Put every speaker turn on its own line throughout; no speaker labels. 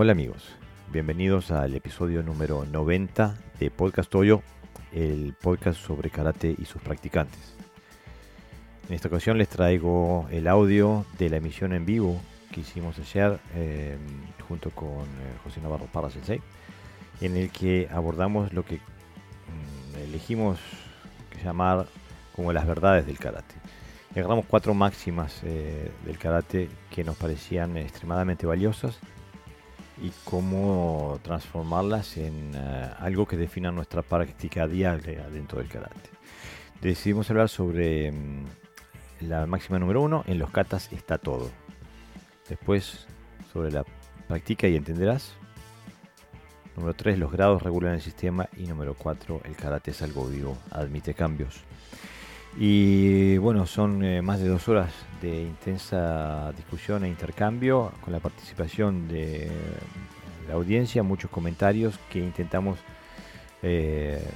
Hola amigos, bienvenidos al episodio número 90 de Podcast Toyo, el podcast sobre karate y sus practicantes. En esta ocasión les traigo el audio de la emisión en vivo que hicimos ayer eh, junto con eh, José Navarro Parra Sensei, en el que abordamos lo que mm, elegimos llamar como las verdades del karate. Agarramos cuatro máximas eh, del karate que nos parecían extremadamente valiosas y cómo transformarlas en eh, algo que defina nuestra práctica diaria dentro del karate. Decidimos hablar sobre mm, la máxima número uno, en los katas está todo. Después sobre la práctica y entenderás. Número 3, los grados regulan el sistema. Y número 4, el karate es algo vivo, admite cambios. Y bueno, son eh, más de dos horas de intensa discusión e intercambio con la participación de la audiencia, muchos comentarios que intentamos eh,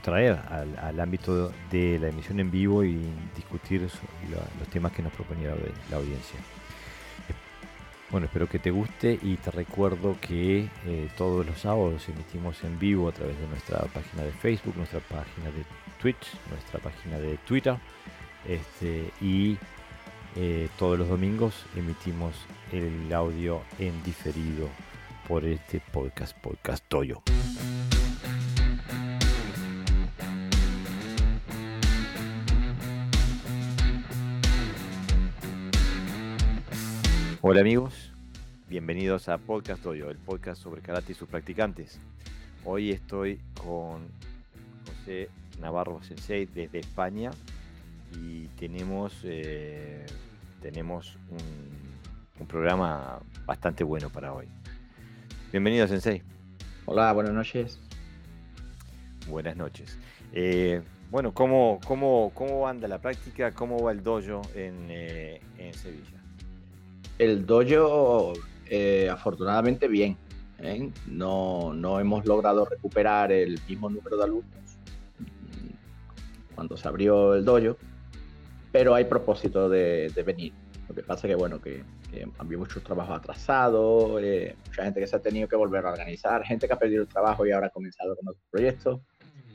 traer al, ámbito de la emisión en vivo y discutir los temas que nos proponía la audiencia. Bueno, espero que te guste y te recuerdo que eh, todos los sábados emitimos en vivo a través de nuestra página de Facebook, nuestra página de Twitch, nuestra página de Twitter este, y eh, todos los domingos emitimos el audio en diferido por este podcast, Podcast Toyo. Hola amigos, bienvenidos a Podcast Toyo, el podcast sobre karate y sus practicantes. Hoy estoy con José Navarro Sensei desde España y tenemos, eh, tenemos un, programa bastante bueno para hoy. Bienvenido Sensei.
Hola, buenas noches.
Buenas noches. Eh, bueno, ¿cómo, cómo, ¿cómo anda la práctica? ¿Cómo va el dojo en, eh, en Sevilla?
El dojo, eh, afortunadamente, bien. ¿eh? No, no hemos logrado recuperar el mismo número de alumnos cuando se abrió el dojo, pero hay propósito de, venir. Lo que pasa que, bueno, que, había muchos trabajos atrasados, eh, mucha gente que se ha tenido que volver a organizar, gente que ha perdido el trabajo y ahora ha comenzado con otros proyectos.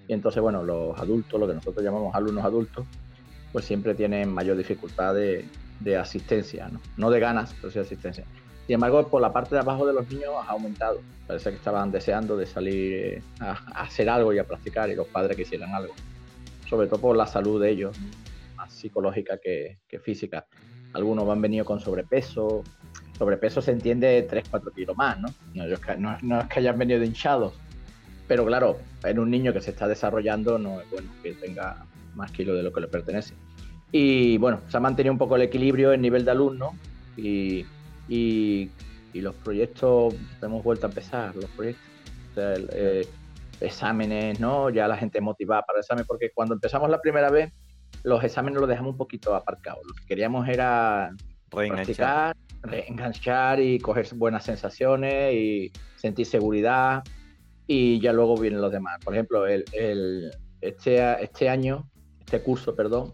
Y entonces, bueno, los adultos, lo que nosotros llamamos alumnos adultos, pues siempre tienen mayor dificultad de, de asistencia, ¿no? no de ganas, pero sí de asistencia. Sin embargo, por la parte de abajo de los niños ha aumentado. Parece que estaban deseando de salir eh, a, hacer algo y a practicar y los padres quisieran algo. Sobre todo por la salud de ellos, más psicológica que, física. Algunos han venido con sobrepeso. Sobrepeso se entiende 3-4 kilos más, ¿no? No, no es que hayan venido hinchados. Pero claro, en un niño que se está desarrollando no es bueno que tenga más kilos de lo que le pertenece. Y bueno, se ha mantenido un poco el equilibrio en nivel de alumnos y, y, los proyectos, hemos vuelto a empezar, los proyectos. Eh, exámenes, ¿no? Ya la gente motivada para el examen, porque cuando empezamos la primera vez, los exámenes los dejamos un poquito aparcados. Lo que queríamos era practicar, reenganchar y coger buenas sensaciones y sentir seguridad. Y ya luego vienen los demás. Por ejemplo, el, el, este, este año, este curso, perdón,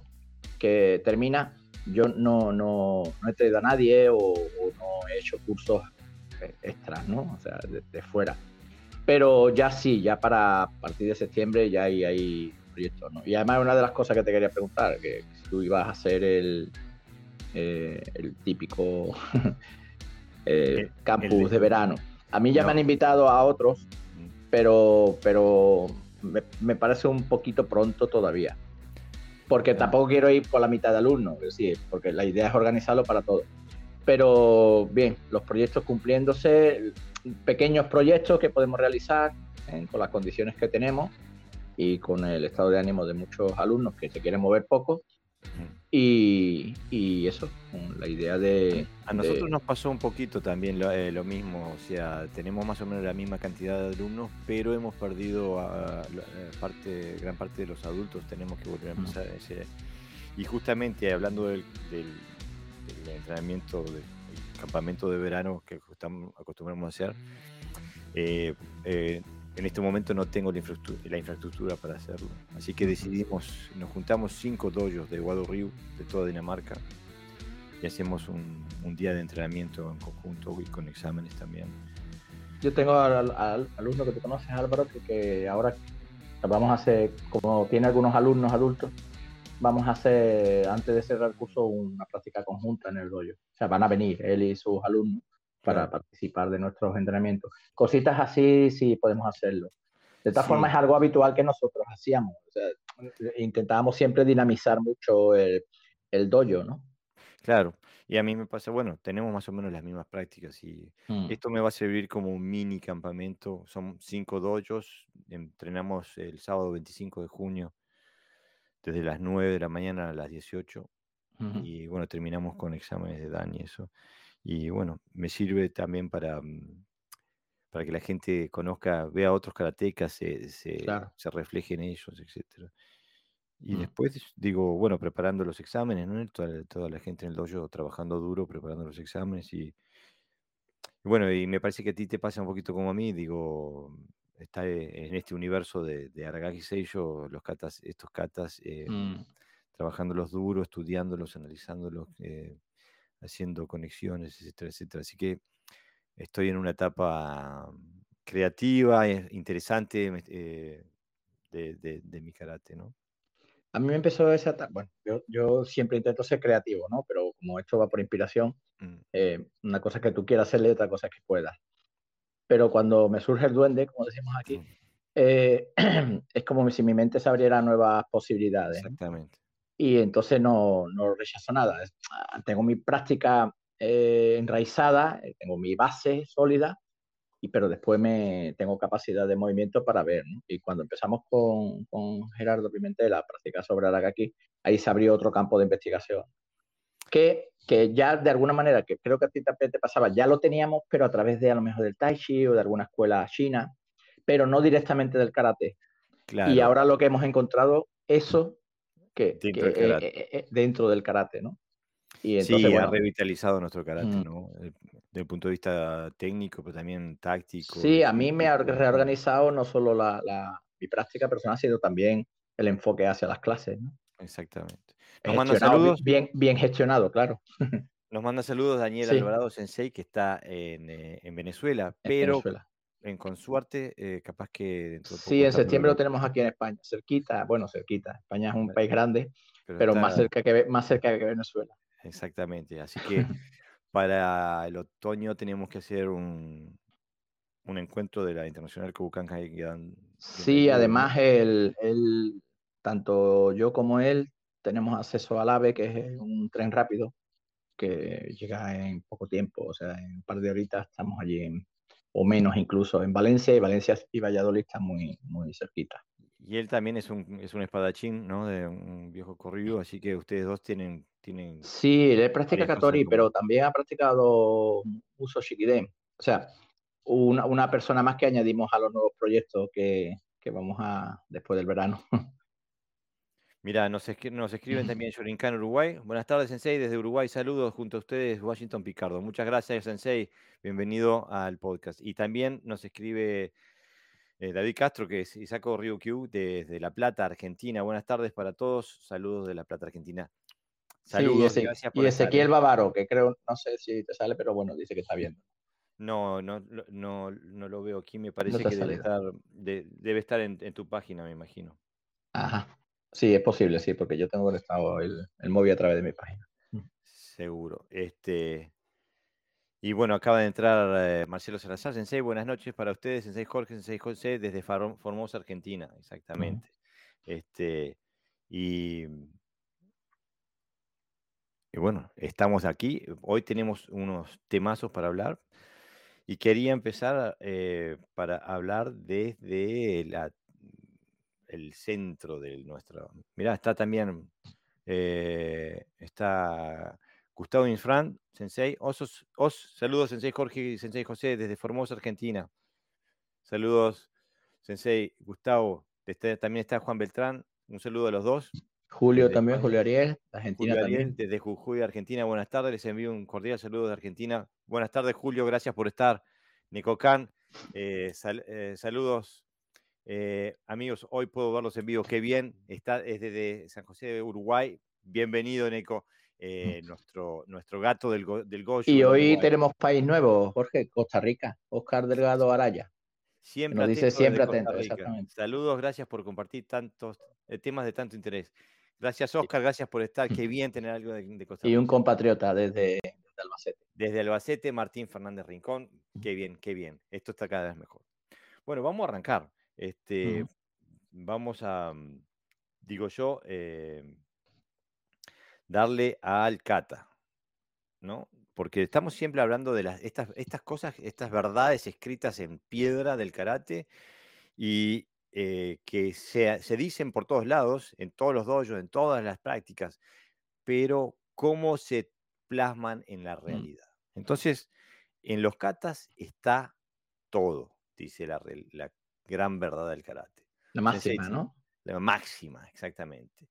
que termina, yo no, no, no he traído a nadie o, no he hecho cursos extras, ¿no? O sea, de, fuera. Pero ya sí, ya para partir de septiembre ya hay, hay proyectos, ¿no? Y además una de las cosas que te quería preguntar, que si tú ibas a hacer el, eh, el típico eh, campus de verano. A mí ya me han invitado a otros, pero, pero me, me parece un poquito pronto todavía porque tampoco quiero ir por la mitad de alumnos, es decir, porque la idea es organizarlo para todos. Pero bien, los proyectos cumpliéndose, pequeños proyectos que podemos realizar ¿eh? con las condiciones que tenemos y con el estado de ánimo de muchos alumnos que se quieren mover poco, y, eso, la idea de...
A nosotros nos pasó un poquito también eh, lo, mismo, o sea, tenemos más o menos la misma cantidad de alumnos, pero hemos perdido a, eh, parte, gran parte de los adultos, tenemos que volver a empezar ese... Y justamente hablando del, entrenamiento, del campamento de verano que acostumbramos a hacer, eh, en este momento no tengo la infraestructura, para hacerlo. Así que decidimos, nos juntamos cinco doyos de Río, de toda Dinamarca, y hacemos un, día de entrenamiento en conjunto y con exámenes también.
Yo tengo al, alumno que tú conoces, Álvaro, que, que ahora vamos a hacer, como tiene algunos alumnos adultos, vamos a hacer, antes de cerrar el curso, una práctica conjunta en el dojo. O sea, van a venir él y sus alumnos para participar de nuestros entrenamientos. Cositas así sí podemos hacerlo. De todas formas, es algo habitual que nosotros hacíamos. O sea, intentábamos siempre dinamizar mucho el, el dojo, ¿no?
Claro, y a mí me pasa, bueno, tenemos más o menos las mismas prácticas y mm. esto me va a servir como un mini campamento. Son cinco dojos, entrenamos el sábado 25 de junio desde las 9 de la mañana a las 18 y bueno, terminamos con exámenes de Dan y eso. Y bueno, me sirve también para, mm, para que la gente conozca, vea a otros karatecas, se, se, se refleje en ellos, etc. Y mm. después digo, bueno, preparando los exámenes, ¿no? Toda, toda, la gente en el dojo trabajando duro, preparando los exámenes y, bueno, y me parece que a ti te pasa un poquito como a mí, digo, está e, en este universo de, de Aragaki Seiyo, los katas, estos katas, eh, mm. trabajándolos duro, estudiándolos, analizándolos, eh, haciendo conexiones, etcétera, etcétera. Así que estoy en una etapa creativa, eh, interesante eh, de, de, mi karate, ¿no?
A mí me empezó esa etapa, bueno, yo, yo, siempre intento ser creativo, ¿no? Pero como esto va por inspiración, mm. una cosa es que tú quieras hacerle, otra cosa es que puedas pero cuando me surge el duende, como decimos aquí, mm. eh, es como si mi mente se abriera nuevas posibilidades.
Exactamente.
Y entonces no, no rechazo nada. Ah, tengo mi práctica eh, enraizada, eh, tengo mi base sólida, y, pero después me tengo capacidad de movimiento para ver. Y cuando empezamos con, con Gerardo Pimentel la práctica sobre Aragaki, ahí se abrió otro campo de investigación que, que ya de alguna manera, que creo que a ti también te pasaba, ya lo teníamos, pero a través de a lo mejor del Tai Chi o de alguna escuela china, pero no directamente del karate. Y ahora lo que hemos encontrado, eso que dentro, del, karate. Eh, eh, dentro del karate, ¿no?
Y entonces, sí, ha revitalizado nuestro karate, mm. ¿no? Desde el punto de vista técnico, pero también táctico.
Sí, a mí me ha reorganizado no solo la, la, mi práctica personal, sino también el enfoque hacia las clases, ¿no?
Exactamente.
Nos manda saludos. Bien, bien gestionado, claro.
Nos manda saludos Daniel Alvarado Sensei, que está en, eh, en Venezuela, pero en Consuarte, eh, capaz que
dentro de Sí, en septiembre lo tenemos aquí en España, cerquita, bueno, cerquita. España es un país grande, pero, más, cerca que, más cerca que Venezuela.
Exactamente, así que para el otoño tenemos que hacer un, un encuentro de la Internacional Kobukankai.
Sí, además el, el, tanto yo como él tenemos acceso al AVE, que es un tren rápido que llega en poco tiempo, o sea, en un par de horitas estamos allí, o menos incluso, en Valencia, y Valencia y Valladolid están muy, muy cerquita.
Y él también es un, es un espadachín, ¿no? De un viejo corrido, así que ustedes dos tienen... tienen
sí, él practica Katori, pero también ha practicado uso Shikiden. O sea, una, una, persona más que añadimos a los nuevos proyectos que, que vamos a después del verano.
Mira, nos, nos escriben también Yorincan Uruguay. Buenas tardes, Sensei, desde Uruguay. Saludos junto a ustedes, Washington Picardo. Muchas gracias, Sensei. Bienvenido al podcast. Y también nos escribe eh, David Castro, que es Isaco Ryukyu, desde La Plata, Argentina. Buenas tardes para todos. Saludos de La Plata, Argentina.
Saludos, y, gracias por y Ezequiel Bavaro, que creo, no sé si te sale, pero bueno, dice que está viendo.
No, no, no, no lo veo aquí. Me parece que debe estar, debe estar en tu página, me imagino.
Ajá. Sí, es posible, sí, porque yo tengo conectado el, el móvil a través de mi página.
Seguro. Este, y bueno, acaba de entrar eh, Marcelo Salazar, Sensei, buenas noches para ustedes, Sensei Jorge, Sensei José, desde Formosa, Argentina, exactamente. Este, y, y bueno, estamos aquí. Hoy tenemos unos temazos para hablar. Y quería empezar eh, para hablar desde la el centro de nuestro. Mirá, está también, eh, está Gustavo Infran, Sensei. Osos, os, saludos, Sensei Jorge y Sensei José, desde Formosa, Argentina. Saludos, Sensei Gustavo. también está Juan Beltrán. Un saludo a los dos.
Julio también, Julio Ariel, Argentina Julio Ariel,
Desde Jujuy, Argentina. Buenas tardes, les envío un cordial saludo de Argentina. Buenas tardes, Julio, gracias por estar. Nico eh, eh, saludos eh, amigos, hoy puedo verlos en vivo. Qué bien. Está desde San José de Uruguay. Bienvenido, Neco. eh, nuestro, nuestro gato del, del
Y hoy tenemos país nuevo, Jorge, Costa Rica, Oscar Delgado Araya.
Siempre
Nos dice siempre atento, exactamente.
Saludos, gracias por compartir tantos eh, temas de tanto interés. Gracias, Oscar, gracias por estar. Qué bien tener algo de, Costa Rica.
Y un compatriota desde, Albacete.
Desde Albacete, Martín Fernández Rincón. Qué bien, qué bien. Esto está cada vez mejor. Bueno, vamos a arrancar. Este, Vamos a, mm, digo yo, eh, darle al kata, ¿no? Porque estamos siempre hablando de las, estas, estas cosas, estas verdades escritas en piedra del karate y eh, que se, se, dicen por todos lados, en todos los dojos, en todas las prácticas, pero cómo se plasman en la mm. realidad. Entonces, en los katas está todo, dice la, la gran verdad del karate.
La máxima, ¿no?
La máxima, exactamente.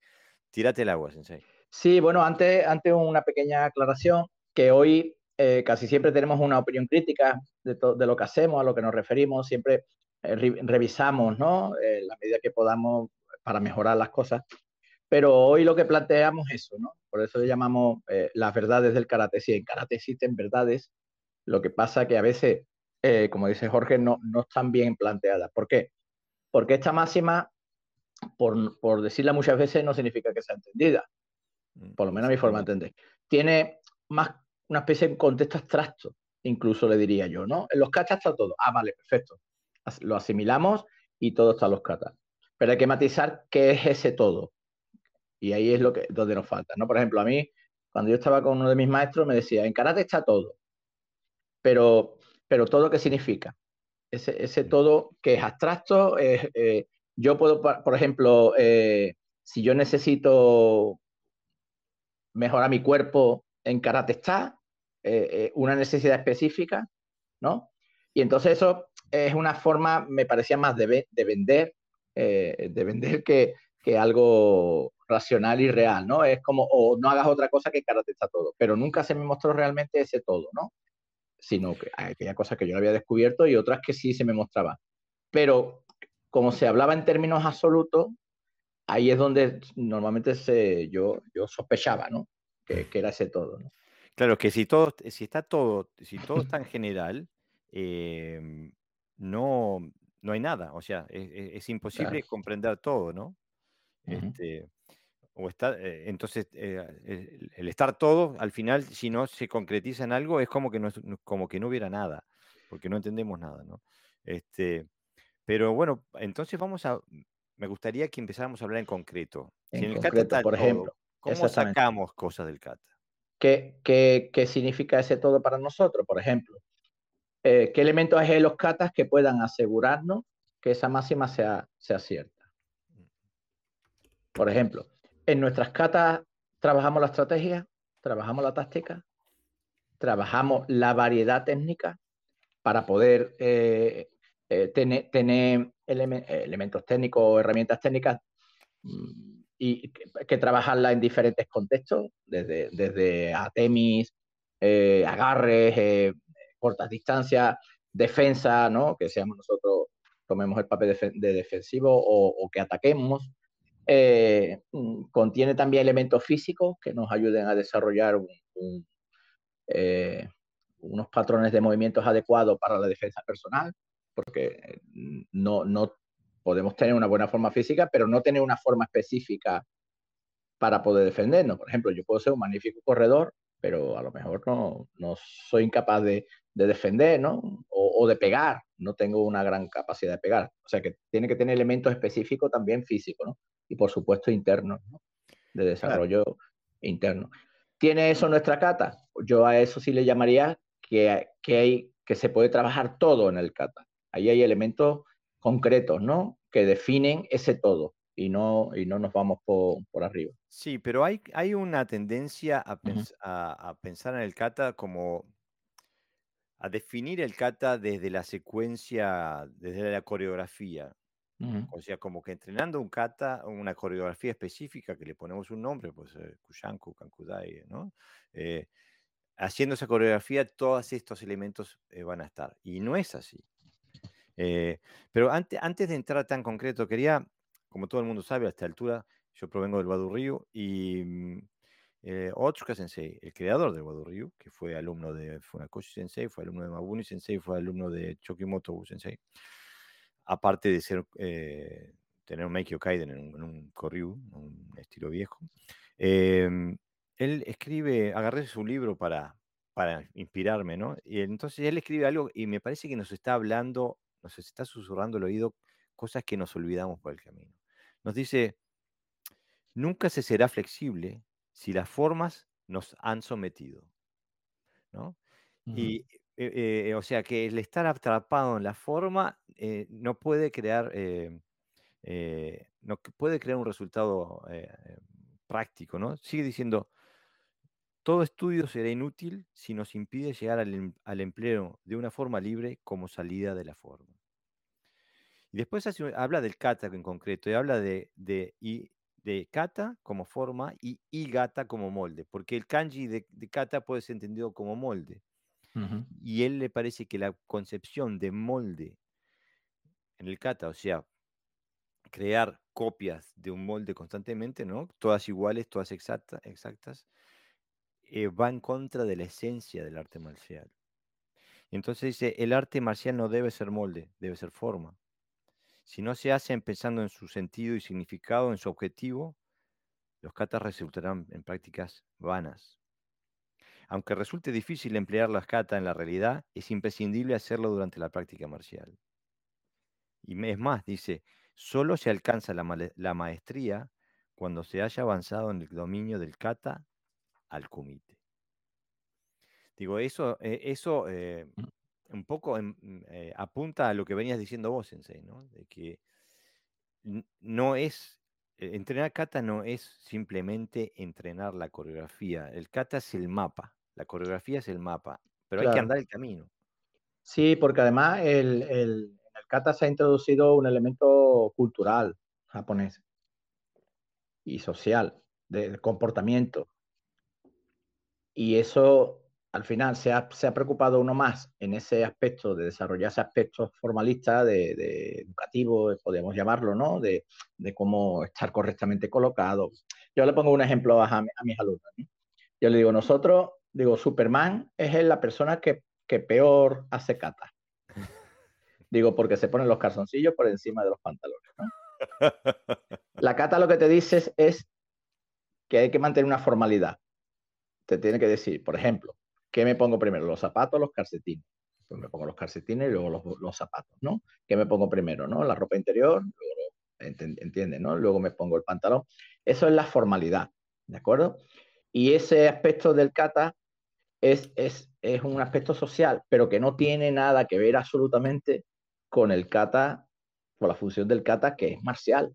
Tírate el agua, Sensei.
Sí, bueno, antes, antes una pequeña aclaración, que hoy eh, casi siempre tenemos una opinión crítica de, de, lo que hacemos, a lo que nos referimos, siempre eh, revisamos, ¿no? Eh, la medida que podamos para mejorar las cosas. Pero hoy lo que planteamos es eso, ¿no? Por eso le llamamos las verdades del karate. Sí, en karate existen verdades, lo que pasa que a veces, como dice Jorge, no, no están bien planteadas. ¿Por qué? Porque esta máxima, por, por decirla muchas veces, no significa que sea entendida. Mm, por lo menos a mi forma de entender. Tiene más una especie de contexto abstracto, incluso le diría yo, ¿no? En los katas está todo. Ah, vale, perfecto. Lo asimilamos y todo está en los katas. Pero hay que matizar qué es ese todo. Y ahí es lo que, donde nos falta, ¿no? Por ejemplo, a mí, cuando yo estaba con uno de mis maestros, me decía, en karate está todo. Pero, pero todo, ¿qué significa? ese, todo que es abstracto. Eh, yo puedo, por ejemplo, eh, si yo necesito mejorar mi cuerpo en karate está, eh, una necesidad específica, ¿no? Y entonces eso es una forma, me parecía más de, de vender, de vender que, que, algo racional y real, ¿no? Es como, o no hagas otra cosa que karate está todo, pero nunca se me mostró realmente ese todo, ¿no? Sino que aquella cosas que yo no había descubierto y otras que sí se me mostraban. Pero como se hablaba en términos absolutos, ahí es donde normalmente se, yo, yo sospechaba, ¿no? Que, era ese todo, ¿no?
Claro, que si todo, si está todo, si todo está en general, em, no, no hay nada. O sea, es, imposible comprender todo, ¿no? este, o está, eh, entonces, eh, el, estar todo, al final, si no se concretiza en algo, es como que no, como que no hubiera nada, porque no entendemos nada, ¿no? Este, pero bueno, entonces vamos a, me gustaría que empezáramos a hablar en concreto.
En, el concreto, por ejemplo.
¿Cómo sacamos cosas del kata?
¿Qué, qué, qué significa ese todo para nosotros? Por ejemplo, eh, ¿qué elementos hay en los katas que puedan asegurarnos que esa máxima sea, sea cierta? Mm. Por ejemplo, en nuestras catas trabajamos la estrategia, trabajamos la táctica, trabajamos la variedad técnica para poder eh, eh, tener, elementos técnicos o herramientas técnicas mm, y que, trabajarla en diferentes contextos, desde, desde atemis, eh, agarres, cortas distancias, defensa, ¿no? que seamos nosotros, tomemos el papel de, defensivo o, que ataquemos, eh, mm, contiene también elementos físicos que nos ayuden a desarrollar eh, unos patrones de movimientos adecuados para la defensa personal, porque mm, no, no podemos tener una buena forma física, pero no tener una forma específica para poder defendernos. Por ejemplo, yo puedo ser un magnífico corredor, pero a lo mejor no, no soy incapaz de, de defender, ¿no? O, o, de pegar, no tengo una gran capacidad de pegar. O sea que tiene que tener elementos específicos también físicos, ¿no? Y por supuesto internos, de desarrollo interno. ¿Tiene eso nuestra cata? Yo a eso sí le llamaría que, que, hay, que se puede trabajar todo en el cata. Ahí hay elementos concretos, ¿no? Que definen ese todo y no, y no nos vamos por, por arriba.
Sí, pero hay, hay una tendencia a, a, pensar en el kata como a definir el kata desde la secuencia, desde la coreografía. O sea, como que entrenando un kata, una coreografía específica que le ponemos un nombre, pues eh, Kushanku, Kankudai, ¿no? Eh, haciendo esa coreografía, todos estos elementos eh, van a estar. Y no es así. pero antes, antes de entrar tan concreto, quería, como todo el mundo sabe, a esta altura, yo provengo del Badu Río y mm, eh, Otsuka Sensei, el creador del Wado Ryu, que fue alumno de Funakoshi Sensei, fue alumno de Mabuni Sensei, fue alumno de Chokimoto Sensei. Aparte de ser, eh, tener un Meikyo Kaiden en un, en Koryu, un estilo viejo. Em, él escribe, agarré su libro para, para inspirarme, ¿no? Y entonces él escribe algo y me parece que nos está hablando, nos está susurrando el oído cosas que nos olvidamos por el camino. Nos dice, nunca se será flexible si las formas nos han sometido. ¿no? Y, eh, eh, o sea, que el estar atrapado en la forma eh, no puede crear, no puede crear un resultado práctico, ¿no? Sigue diciendo, todo estudio será inútil si nos impide llegar al, em, al empleo de una forma libre como salida de la forma. Y después habla del kata en concreto, y habla de, de, de kata como forma y igata como molde, porque el kanji de, kata puede ser entendido como molde. Y él le parece que la concepción de molde en el kata, o sea, crear copias de un molde constantemente, ¿no? Todas iguales, todas exactas, eh, va en contra de la esencia del arte marcial. Entonces dice, el arte marcial no debe ser molde, debe ser forma. Si no se hacen pensando en su sentido y significado, en su objetivo, los katas resultarán en prácticas vanas. Aunque resulte difícil emplear las katas en la realidad, es imprescindible hacerlo durante la práctica marcial. Y es más, dice, solo se alcanza la, maestría cuando se haya avanzado en el dominio del kata al kumite. Digo, eso, eh, eso eh, mm un poco mm, eh, apunta a lo que venías diciendo vos, Sensei, ¿no? De que no es, e, entrenar kata no es simplemente entrenar la coreografía. El kata es el mapa, la coreografía es el mapa, pero hay que andar el camino.
Sí, porque además el, el, en el kata se ha introducido un elemento cultural japonés y social, de comportamiento. Y eso al final se ha, preocupado uno más en ese aspecto de desarrollar ese aspecto formalista, de, educativo, podemos llamarlo, ¿no? De, cómo estar correctamente colocado. Yo le pongo un ejemplo a, mis alumnos. Yo le digo, nosotros, digo, Superman es la persona que, peor hace cata. Digo, porque se ponen los calzoncillos por encima de los pantalones. La cata lo que te dices es que hay que mantener una formalidad. Te tiene que decir, por ejemplo, ¿Qué me pongo primero? ¿Los zapatos o los calcetines? Pues me pongo los calcetines y luego los, zapatos, ¿no? ¿Qué me pongo primero, no? La ropa interior, luego, entiende, ¿no? Luego me pongo el pantalón. Eso es la formalidad, ¿de acuerdo? Y ese aspecto del kata es, es, es un aspecto social, pero que no tiene nada que ver absolutamente con el kata, con la función del kata que es marcial.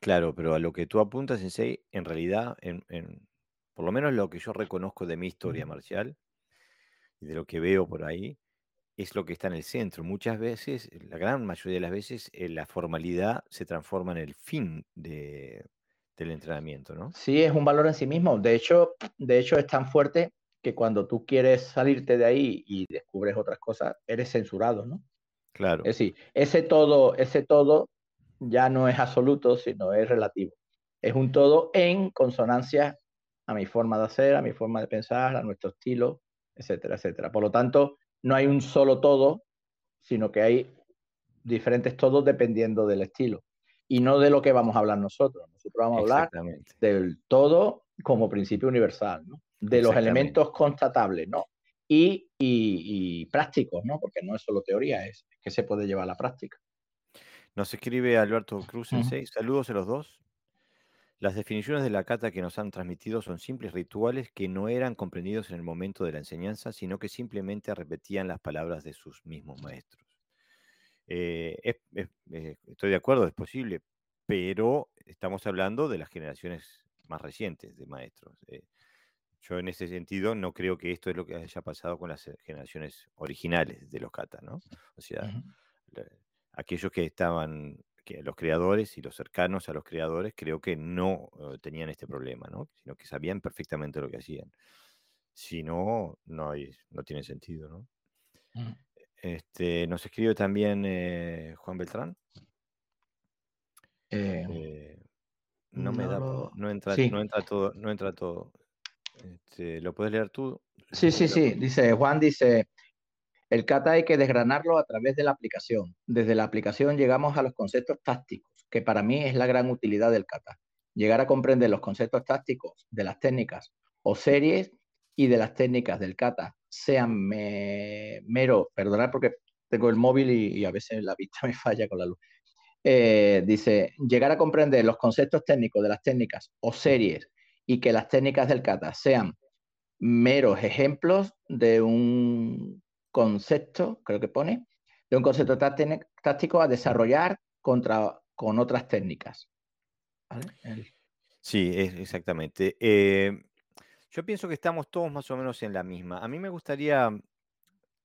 Claro, pero a lo que tú apuntas, Sensei, en realidad, en, por lo menos lo que yo reconozco de mi historia marcial y de lo que veo por ahí, es lo que está en el centro. Muchas veces, la gran mayoría de las veces, eh, la formalidad se transforma en el fin de, del entrenamiento, ¿no?
Sí, es un valor en sí mismo. De hecho, de hecho, es tan fuerte que cuando tú quieres salirte de ahí y descubres otras cosas, eres censurado, ¿no?
Claro.
Es decir, ese todo, ese todo ya no es absoluto, sino es relativo. Es un todo en consonancia a mi forma de hacer, a mi forma de pensar, a nuestro estilo, etcétera, etcétera. Por lo tanto, no hay un solo todo, sino que hay diferentes todos dependiendo del estilo. Y no de lo que vamos a hablar nosotros. Nosotros vamos a hablar del todo como principio universal, ¿no? De los elementos constatables ¿no? y, y, prácticos, ¿no? porque no es solo teoría, es que se puede llevar a la práctica.
Nos escribe Alberto Cruz en seis. Saludos a los dos. Las definiciones de la kata que nos han transmitido son simples rituales que no eran comprendidos en el momento de la enseñanza, sino que simplemente repetían las palabras de sus mismos maestros. Eh, eh, estoy de acuerdo, es posible, pero estamos hablando de las generaciones más recientes de maestros. Eh, yo en ese sentido no creo que esto es lo que haya pasado con las generaciones originales de los kata, ¿no? O sea, aquellos que estaban que los creadores y los cercanos a los creadores creo que no eh, tenían este problema, ¿no? sino que sabían perfectamente lo que hacían. Si no, no, hay, no tiene sentido. ¿no? Mm. Este, nos escribe también eh, Juan Beltrán. Eh, no me da, no, entra, no entra todo, no entra todo. Este, ¿Lo puedes leer tú?
Sí, sí, sí. Dice, Juan dice, el kata hay que desgranarlo a través de la aplicación. Desde la aplicación llegamos a los conceptos tácticos, que para mí es la gran utilidad del kata. Llegar a comprender los conceptos tácticos de las técnicas o series y de las técnicas del kata, sean mero, perdonad porque tengo el móvil y, a veces la vista me falla con la luz. Eh, dice, llegar a comprender los conceptos técnicos de las técnicas o series y que las técnicas del kata sean meros ejemplos de un concepto, creo que pone, de un concepto táctico a desarrollar contra, con otras técnicas.
Sí, exactamente. Eh, yo pienso que estamos todos más o menos en la misma. A mí me gustaría,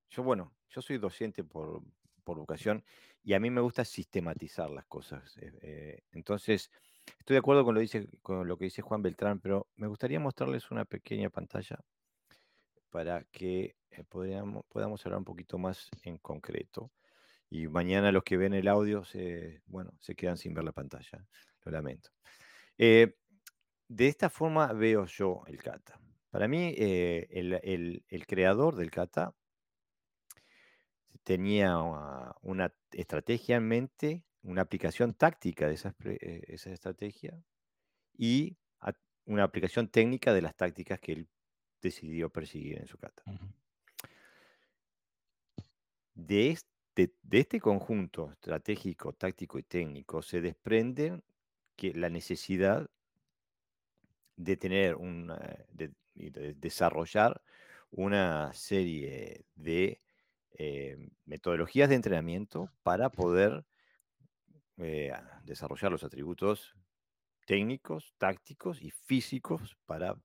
yo bueno, yo soy docente por, por vocación y a mí me gusta sistematizar las cosas. Eh, eh, entonces, estoy de acuerdo con lo, que dice Juan Beltrán, pero me gustaría mostrarles una pequeña pantalla para que eh, podamos, podamos hablar un poquito más en concreto. Y mañana los que ven el audio se, bueno, se quedan sin ver la pantalla. Lo lamento. de esta forma veo yo el kata. Para mí, el, el creador del kata tenía una estrategia en mente, una aplicación táctica de esa, eh, estrategia y una aplicación técnica de las tácticas que él decidió perseguir en su kata. de, este, de este conjunto estratégico, táctico y técnico se desprende que la necesidad de tener un, de desarrollar una serie de eh, metodologías de entrenamiento para poder eh, desarrollar los atributos técnicos, tácticos y físicos para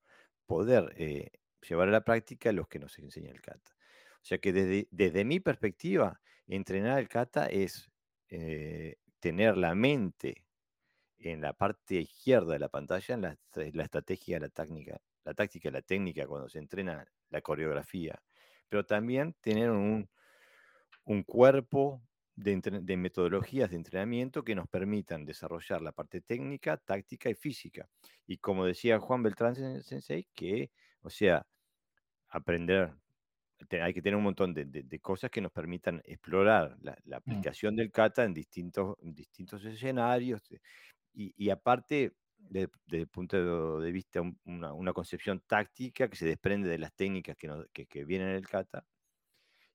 poder eh, llevar a la práctica los que nos enseña el kata. O sea que desde, desde mi perspectiva, entrenar el kata es tener la mente en la parte izquierda de la pantalla, en la, la estrategia, la técnica, la táctica, la técnica, cuando se entrena la coreografía, pero también tener un, un cuerpo de, metodologías de entrenamiento que nos permitan desarrollar la parte técnica, táctica y física. Y como decía Juan Beltrán Sensei, que, o sea, aprender, hay que tener un montón de, cosas que nos permitan explorar la, mm. aplicación del kata en distintos, distintos escenarios. Eh, y, aparte, desde el punto de vista, una, concepción táctica que se desprende de las técnicas que, que, que vienen en el kata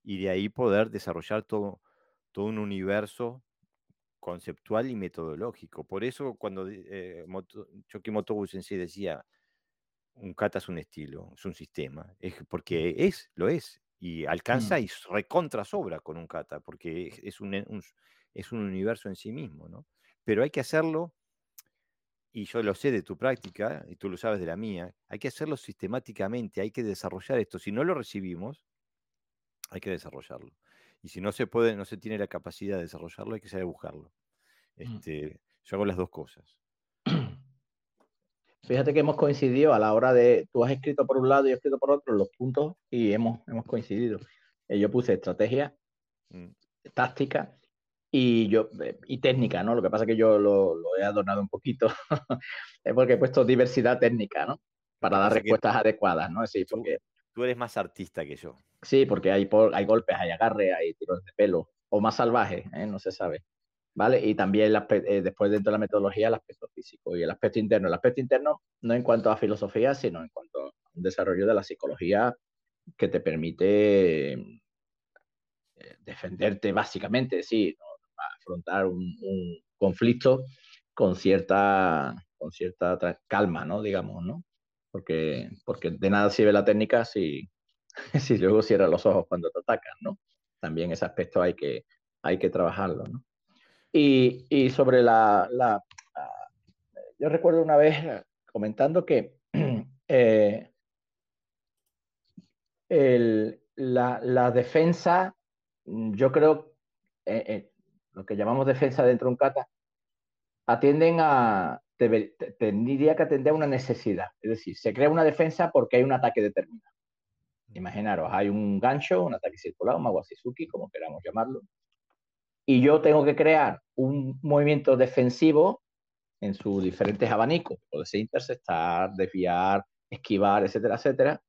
y de ahí poder desarrollar todo, todo un universo conceptual y metodológico. Por eso cuando eh, Moto, Choki Sensei decía, un kata es un estilo, es un sistema, es porque es, lo es, y alcanza mm. y recontra sobra con un kata, porque es un, es un universo en sí mismo, ¿no? Pero hay que hacerlo, y yo lo sé de tu práctica, y tú lo sabes de la mía, hay que hacerlo sistemáticamente, hay que desarrollar esto. Si no lo recibimos, hay que desarrollarlo. Y si no se puede, no se tiene la capacidad de desarrollarlo, hay que saber buscarlo. Mm. Este, yo hago las dos cosas.
Fíjate que hemos coincidido a la hora de, tú has escrito por un lado y yo he escrito por otro los puntos y hemos, hemos coincidido. Eh, yo puse estrategia, mm. táctica y yo eh, y técnica, ¿no? Lo que pasa es que yo lo, he adornado un poquito, es porque he puesto diversidad técnica, ¿no? Para dar respuestas adecuadas, ¿no? Sí, porque
Tú eres más artista que yo.
Sí, porque hay, golpes, hay agarre, hay tiros de pelo, o más salvaje, ¿eh? no se sabe. ¿Vale? Y también eh, después dentro de la metodología el aspecto físico y el aspecto interno. El aspecto interno no en cuanto a filosofía, sino en cuanto a un desarrollo de la psicología que te permite eh, defenderte básicamente, sí, afrontar un, un, conflicto con cierta, con cierta calma, ¿no? Digamos, ¿no? porque, porque de nada sirve la técnica si, si luego cierras los ojos cuando te atacan, ¿no? También ese aspecto hay que, hay que trabajarlo, ¿no? Y, y sobre la, la, Yo recuerdo una vez comentando que eh, el, la, la, defensa, yo creo, eh, eh, lo que llamamos defensa dentro de un kata, atienden a, tendría que atender a una necesidad. Es decir, se crea una defensa porque hay un ataque determinado. Imaginaros, hay un gancho, un ataque circular, un Mawasizuki, como queramos llamarlo, y yo tengo que crear un movimiento defensivo en sus diferentes abanicos. Puede ser interceptar, desviar, esquivar, etcétera, etcétera.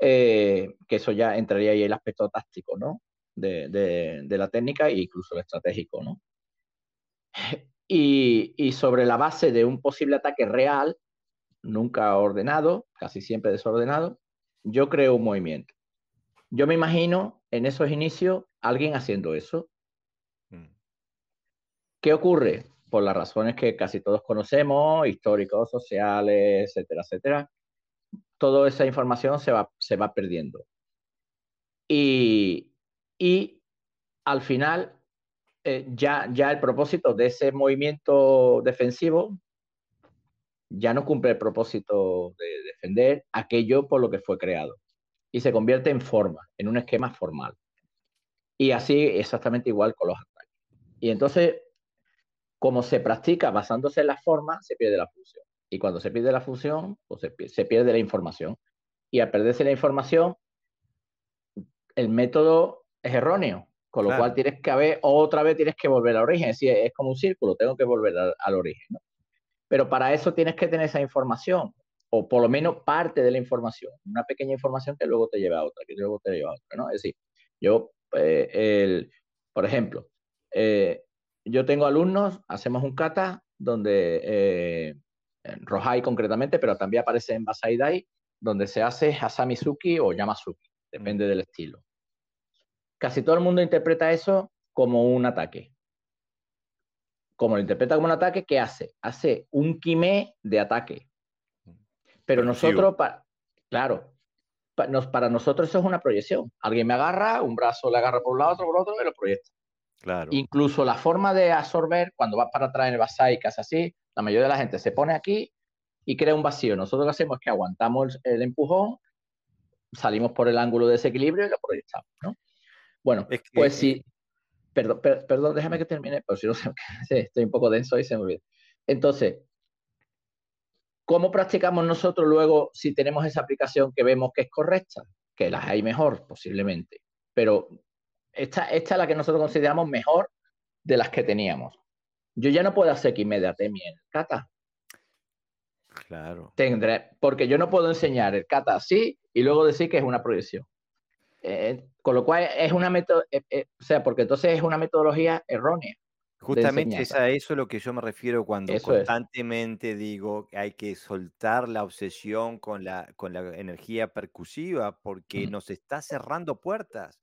Eh, que eso ya entraría ahí el aspecto táctico, ¿no? De, de, la técnica e incluso el estratégico, ¿no? Y, y, sobre la base de un posible ataque real, nunca ordenado, casi siempre desordenado, yo creo un movimiento. Yo me imagino en esos inicios alguien haciendo eso. Mm. ¿Qué ocurre? Por las razones que casi todos conocemos, históricos, sociales, etcétera, etcétera, toda esa información se va, se va perdiendo. Y, y al final, eh, ya, ya el propósito de ese movimiento defensivo ya no cumple el propósito de defender aquello por lo que fue creado y se convierte en forma, en un esquema formal. Y así exactamente igual con los ataques. Y entonces, como se practica basándose en la forma, se pierde la función. Y cuando se pierde la función, pues se, pierde la información. Y al perderse la información, el método es erróneo. Con lo cual tienes que haber, otra vez tienes que volver al origen. Es decir, es como un círculo, tengo que volver al, origen. Pero para eso tienes que tener esa información, o por lo menos parte de la información, una pequeña información que luego te lleva a otra, que luego te lleva a otra. ¿no? Es decir, yo, eh, el, por ejemplo, eh, yo tengo alumnos, hacemos un kata donde eh, en Rohai concretamente, pero también aparece en Basai donde se hace Hasamizuki o Yamazuki, depende del estilo. Casi todo el mundo interpreta eso como un ataque. Como lo interpreta como un ataque, ¿qué hace? Hace un kime de ataque. Pero nosotros, claro, para nosotros eso es una proyección. Alguien me agarra, un brazo le agarra por un lado, otro por otro y lo proyecta. Claro. Incluso la forma de absorber, cuando vas para atrás en el basai y casi así, la mayoría de la gente se pone aquí y crea un vacío. Nosotros lo que hacemos es que aguantamos el, empujón, salimos por el ángulo de desequilibrio y lo proyectamos, ¿no? Bueno, pues sí. Perdón, perdón, déjame que termine, pero si no estoy un poco denso y se me olvida. Entonces, ¿cómo practicamos nosotros luego si tenemos esa aplicación que vemos que es correcta? Que las hay mejor, posiblemente. Pero esta, esta es la que nosotros consideramos mejor de las que teníamos. Yo ya no puedo hacer Kimediatemi en el kata. Claro. Tendré, porque yo no puedo enseñar el kata así y luego decir que es una proyección. Eh, con lo cual es una metodología, eh, eh, o sea, porque entonces es una metodología errónea.
Justamente es a eso lo que yo me refiero cuando constantemente digo que hay que soltar la obsesión con la, con la energía percusiva porque nos está cerrando puertas.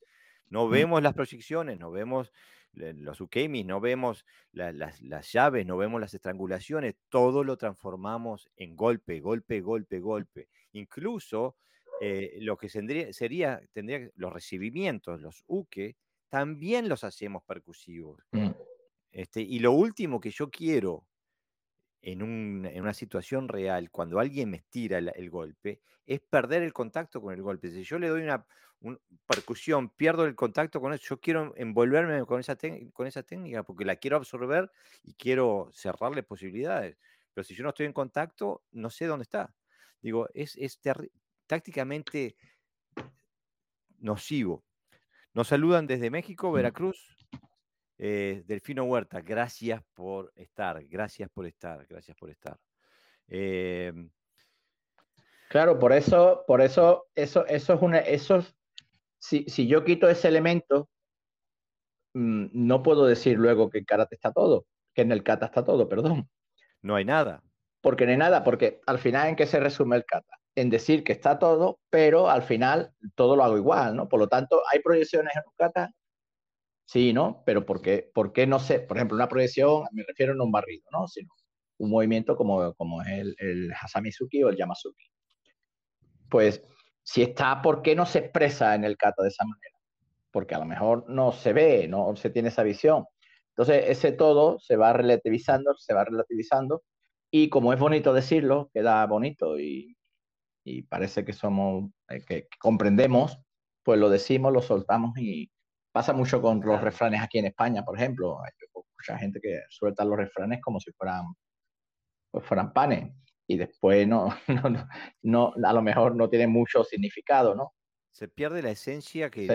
No vemos las proyecciones, no vemos los ukemis, no vemos las, llaves, no vemos las estrangulaciones, todo lo transformamos en golpe, golpe, golpe, golpe. Incluso eh, lo que sería, tendría los recibimientos, los uke, también los hacemos percusivos. Mm. Este, y lo último que yo quiero en, una situación real, cuando alguien me estira el, golpe, es perder el contacto con el golpe. Si yo le doy una, percusión, pierdo el contacto con eso, yo quiero envolverme con esa, con esa técnica porque la quiero absorber y quiero cerrarle posibilidades. Pero si yo no estoy en contacto, no sé dónde está. Digo, es, es tácticamente nocivo. Nos saludan desde México, Veracruz. Eh, Delfino Huerta, gracias por estar, gracias por estar, gracias por estar. Em,
claro, por eso, por eso, eso, eso es una, eso, si, si yo quito ese elemento, mm, no puedo decir luego que en karate está todo, que en el kata está todo, perdón.
No hay nada.
Porque no hay nada, porque al final en qué se resume el kata, en decir que está todo, pero al final todo lo hago igual, ¿no? Por lo tanto, hay proyecciones en un kata Sí, ¿no? Pero ¿por qué, ¿por qué no sé? Por ejemplo, una proyección, me refiero no a un barrido, ¿no? Sino un movimiento como, como es el, el Hasamizuki o el Yamazuki. Pues, si está, ¿por qué no se expresa en el kata de esa manera? Porque a lo mejor no se ve, no se tiene esa visión. Entonces, ese todo se va relativizando, se va relativizando, y como es bonito decirlo, queda bonito y, y parece que somos, eh, que comprendemos, pues lo decimos, lo soltamos y, Pasa mucho con los refranes aquí en España, por ejemplo. Hay mucha gente que suelta los refranes como si fueran, pues fueran panes y después no, no, no, a lo mejor no tiene mucho significado, ¿no?
Se pierde la esencia que,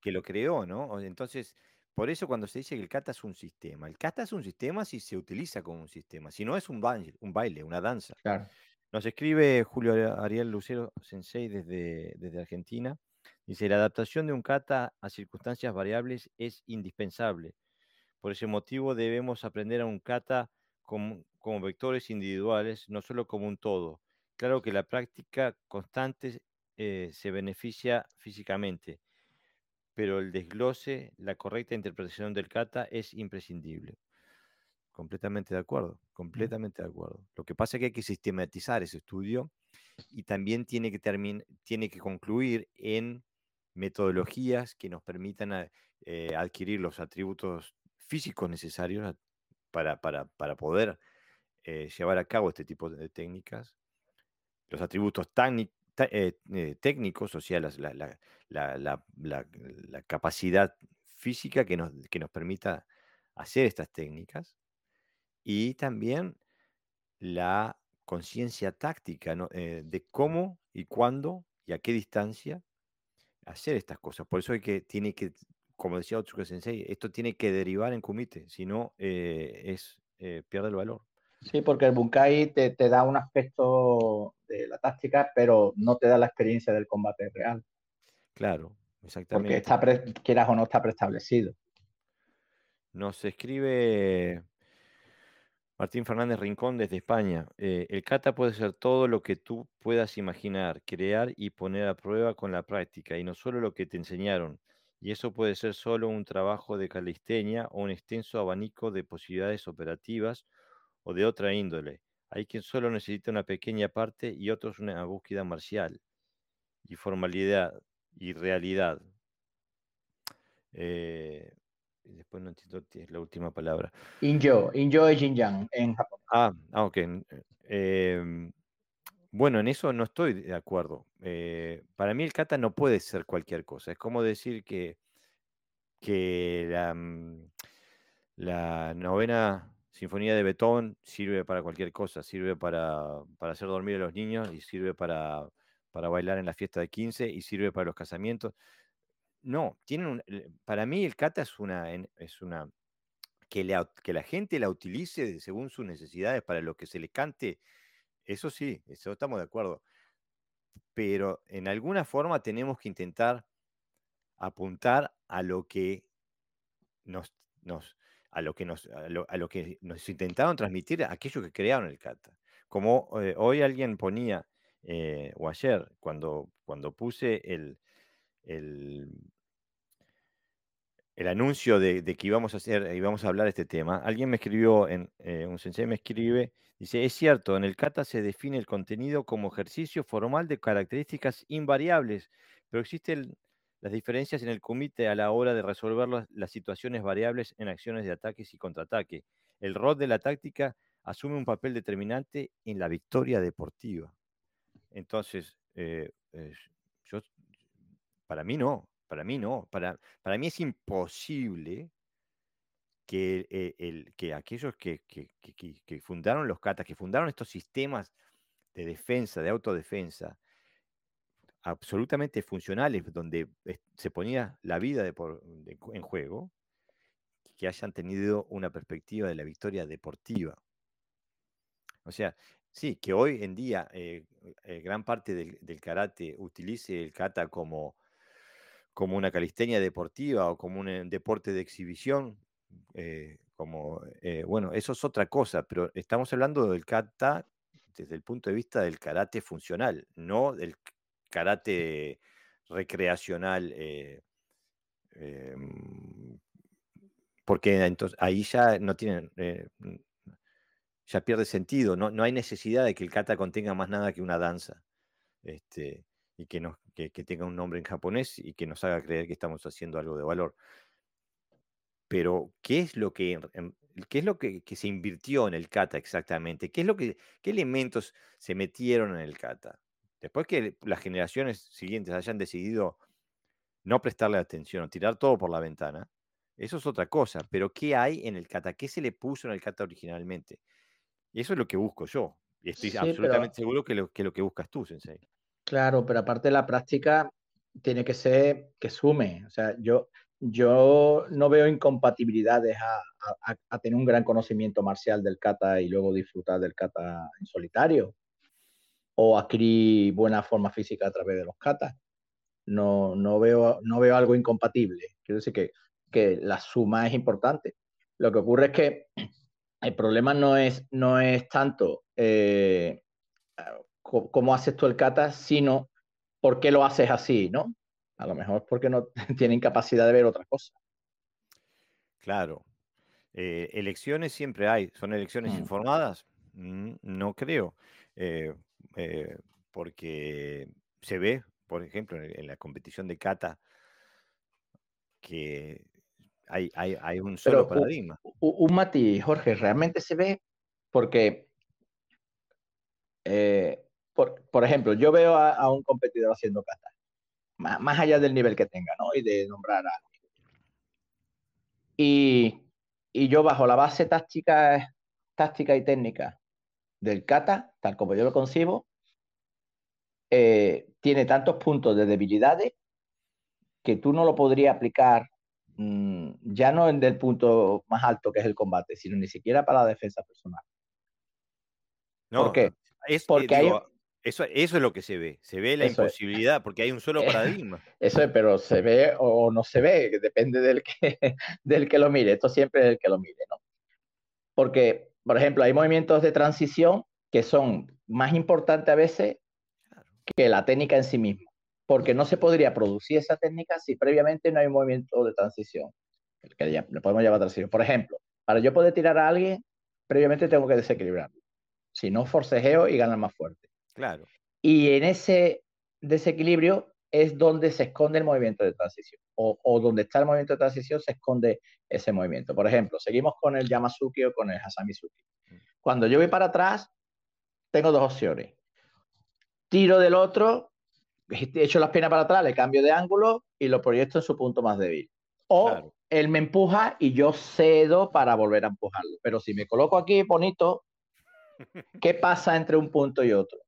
que lo creó, ¿no? Entonces, por eso cuando se dice que el kata es un sistema, el kata es un sistema si se utiliza como un sistema, si no es un baile, un baile una danza. Claro. Nos escribe Julio Ariel Lucero Sensei desde, desde Argentina. Dice, la adaptación de un kata a circunstancias variables es indispensable. Por ese motivo debemos aprender a un kata como, vectores individuales, no solo como un todo. Claro que la práctica constante eh, se beneficia físicamente, pero el desglose, la correcta interpretación del kata es imprescindible. Completamente de acuerdo, completamente de acuerdo. Lo que pasa es que hay que sistematizar ese estudio y también tiene que, tiene que concluir en metodologías que nos permitan eh, adquirir los atributos físicos necesarios para, para, para poder eh, llevar a cabo este tipo de técnicas, los atributos eh, técnicos, o sea, la, la, la, capacidad física que nos, que nos permita hacer estas técnicas, y también la conciencia táctica de cómo y cuándo y a qué distancia hacer estas cosas. Por eso hay que, tiene que, como decía Otsuka Sensei, esto tiene que derivar en kumite, si no, eh, es, eh, pierde el valor.
Sí, porque el bunkai te, te, da un aspecto de la táctica, pero no te da la experiencia del combate real.
Claro, exactamente.
Porque está, quieras o no, está preestablecido.
Nos escribe Martín Fernández Rincón desde España. Eh, el kata puede ser todo lo que tú puedas imaginar, crear y poner a prueba con la práctica, y no solo lo que te enseñaron. Y eso puede ser solo un trabajo de calistenia o un extenso abanico de posibilidades operativas o de otra índole. Hay quien solo necesita una pequeña parte y otros una búsqueda marcial y formalidad y realidad. Eh, después no entiendo es la última palabra.
Injo, Injo es Jinjang en Japón.
Ah, ah ok. Em, bueno, en eso no estoy de acuerdo. Eh, para mí el kata no puede ser cualquier cosa. Es como decir que, que la, mm, la novena sinfonía de Beethoven sirve para cualquier cosa. Sirve para, para hacer dormir a los niños y sirve para, para bailar en la fiesta de 15 y sirve para los casamientos. No, tienen para mí el kata es una, es una que, que la gente la utilice según sus necesidades para lo que se le cante, eso sí, eso estamos de acuerdo. Pero en alguna forma tenemos que intentar apuntar a lo que nos, nos a lo que nos, a lo, que nos intentaron transmitir aquellos que crearon el kata. Como eh, hoy alguien ponía, eh, o ayer, cuando, cuando puse el, el, anuncio de, que íbamos a hacer, íbamos a hablar de este tema, alguien me escribió, en, eh, un sensei me escribe, dice, es cierto, en el kata se define el contenido como ejercicio formal de características invariables, pero existen las diferencias en el comité a la hora de resolver las, situaciones variables en acciones de ataques y contraataque. El rol de la táctica asume un papel determinante en la victoria deportiva. Entonces, eh, para mí no, para mí no. Para, para mí es imposible que, eh, el, que aquellos que, que, fundaron los catas, que fundaron estos sistemas de defensa, de autodefensa, absolutamente funcionales, donde se ponía la vida en juego, que hayan tenido una perspectiva de la victoria deportiva. O sea, sí, que hoy en día eh, eh, gran parte del, del, karate utilice el kata como como una calistenia deportiva o como un eh, deporte de exhibición, eh, como, eh, bueno, eso es otra cosa, pero estamos hablando del kata desde el punto de vista del karate funcional, no del karate recreacional, em, porque entonces ahí ya no tienen, ya pierde sentido, no, no hay necesidad de que el kata contenga más nada que una danza. Este, y que, nos, que, tenga un nombre en japonés y que nos haga creer que estamos haciendo algo de valor. Pero, ¿qué es lo que, qué es lo que, se invirtió en el kata exactamente? ¿Qué, es lo que, ¿Qué elementos se metieron en el kata? Después que las generaciones siguientes hayan decidido no prestarle atención o tirar todo por la ventana, eso es otra cosa. Pero, ¿qué hay en el kata? ¿Qué se le puso en el kata originalmente? Y eso es lo que busco yo. Y estoy absolutamente seguro que lo, que lo que buscas tú, Sensei.
Claro, pero aparte la práctica tiene que ser que sume. O sea, yo, yo no veo incompatibilidades a, tener un gran conocimiento marcial del kata y luego disfrutar del kata en solitario. o adquirir buena forma física a través de los katas. No, no, veo, no veo algo incompatible. Quiero decir que, que la suma es importante. Lo que ocurre es que el problema no es, no es tanto eh, cómo haces tú el kata, sino por qué lo haces así, ¿no? A lo mejor es porque no tienen capacidad de ver otra cosa.
Claro. Eh, elecciones siempre hay. ¿Son elecciones
Mm.
informadas? Mm, No creo. Eh, eh, porque se ve, por ejemplo, en, en la competición de kata, que hay, hay, hay un solo
Pero
paradigma.
u- un matiz, Jorge, realmente se ve porque, eh, por, por ejemplo, yo veo a, a un competidor haciendo kata, más, más allá del nivel que tenga, ¿no? Y de nombrar a alguien. Y, y yo bajo la base táctica, táctica y técnica del kata, tal como yo lo concibo, eh, tiene tantos puntos de debilidades que tú no lo podrías aplicar mm, ya no en el punto más alto que es el combate, sino ni siquiera para la defensa personal.
No,
¿Por qué?
es,
Porque hay-
digo, eso, eso es lo que se ve. Se ve la
Eso es.
imposibilidad, porque hay un solo
Eh,
paradigma.
Eso es, pero se ve o no se ve, depende del que, del que lo mire. Esto siempre es el que lo mire, ¿no? Porque, por ejemplo, hay movimientos de transición que son más importantes a veces que la técnica en sí misma, porque no se podría producir esa técnica si previamente no hay un movimiento de transición, que ya, lo podemos llamar transición. Por ejemplo, para yo poder tirar a alguien, previamente tengo que desequilibrarlo. Si no, forcejeo y gana más fuerte.
Claro.
Y en ese desequilibrio es donde se esconde el movimiento de transición, o, o donde está el movimiento de transición se esconde ese movimiento. Por ejemplo, seguimos con el Yamasuki o con el Hasamizuki. Cuando yo voy para atrás, tengo dos opciones. Tiro del otro, echo las piernas para atrás, le cambio de ángulo y lo proyecto en su punto más débil. O
Claro.
él me empuja y yo cedo para volver a empujarlo. Pero si me coloco aquí bonito, ¿qué pasa entre un punto y otro?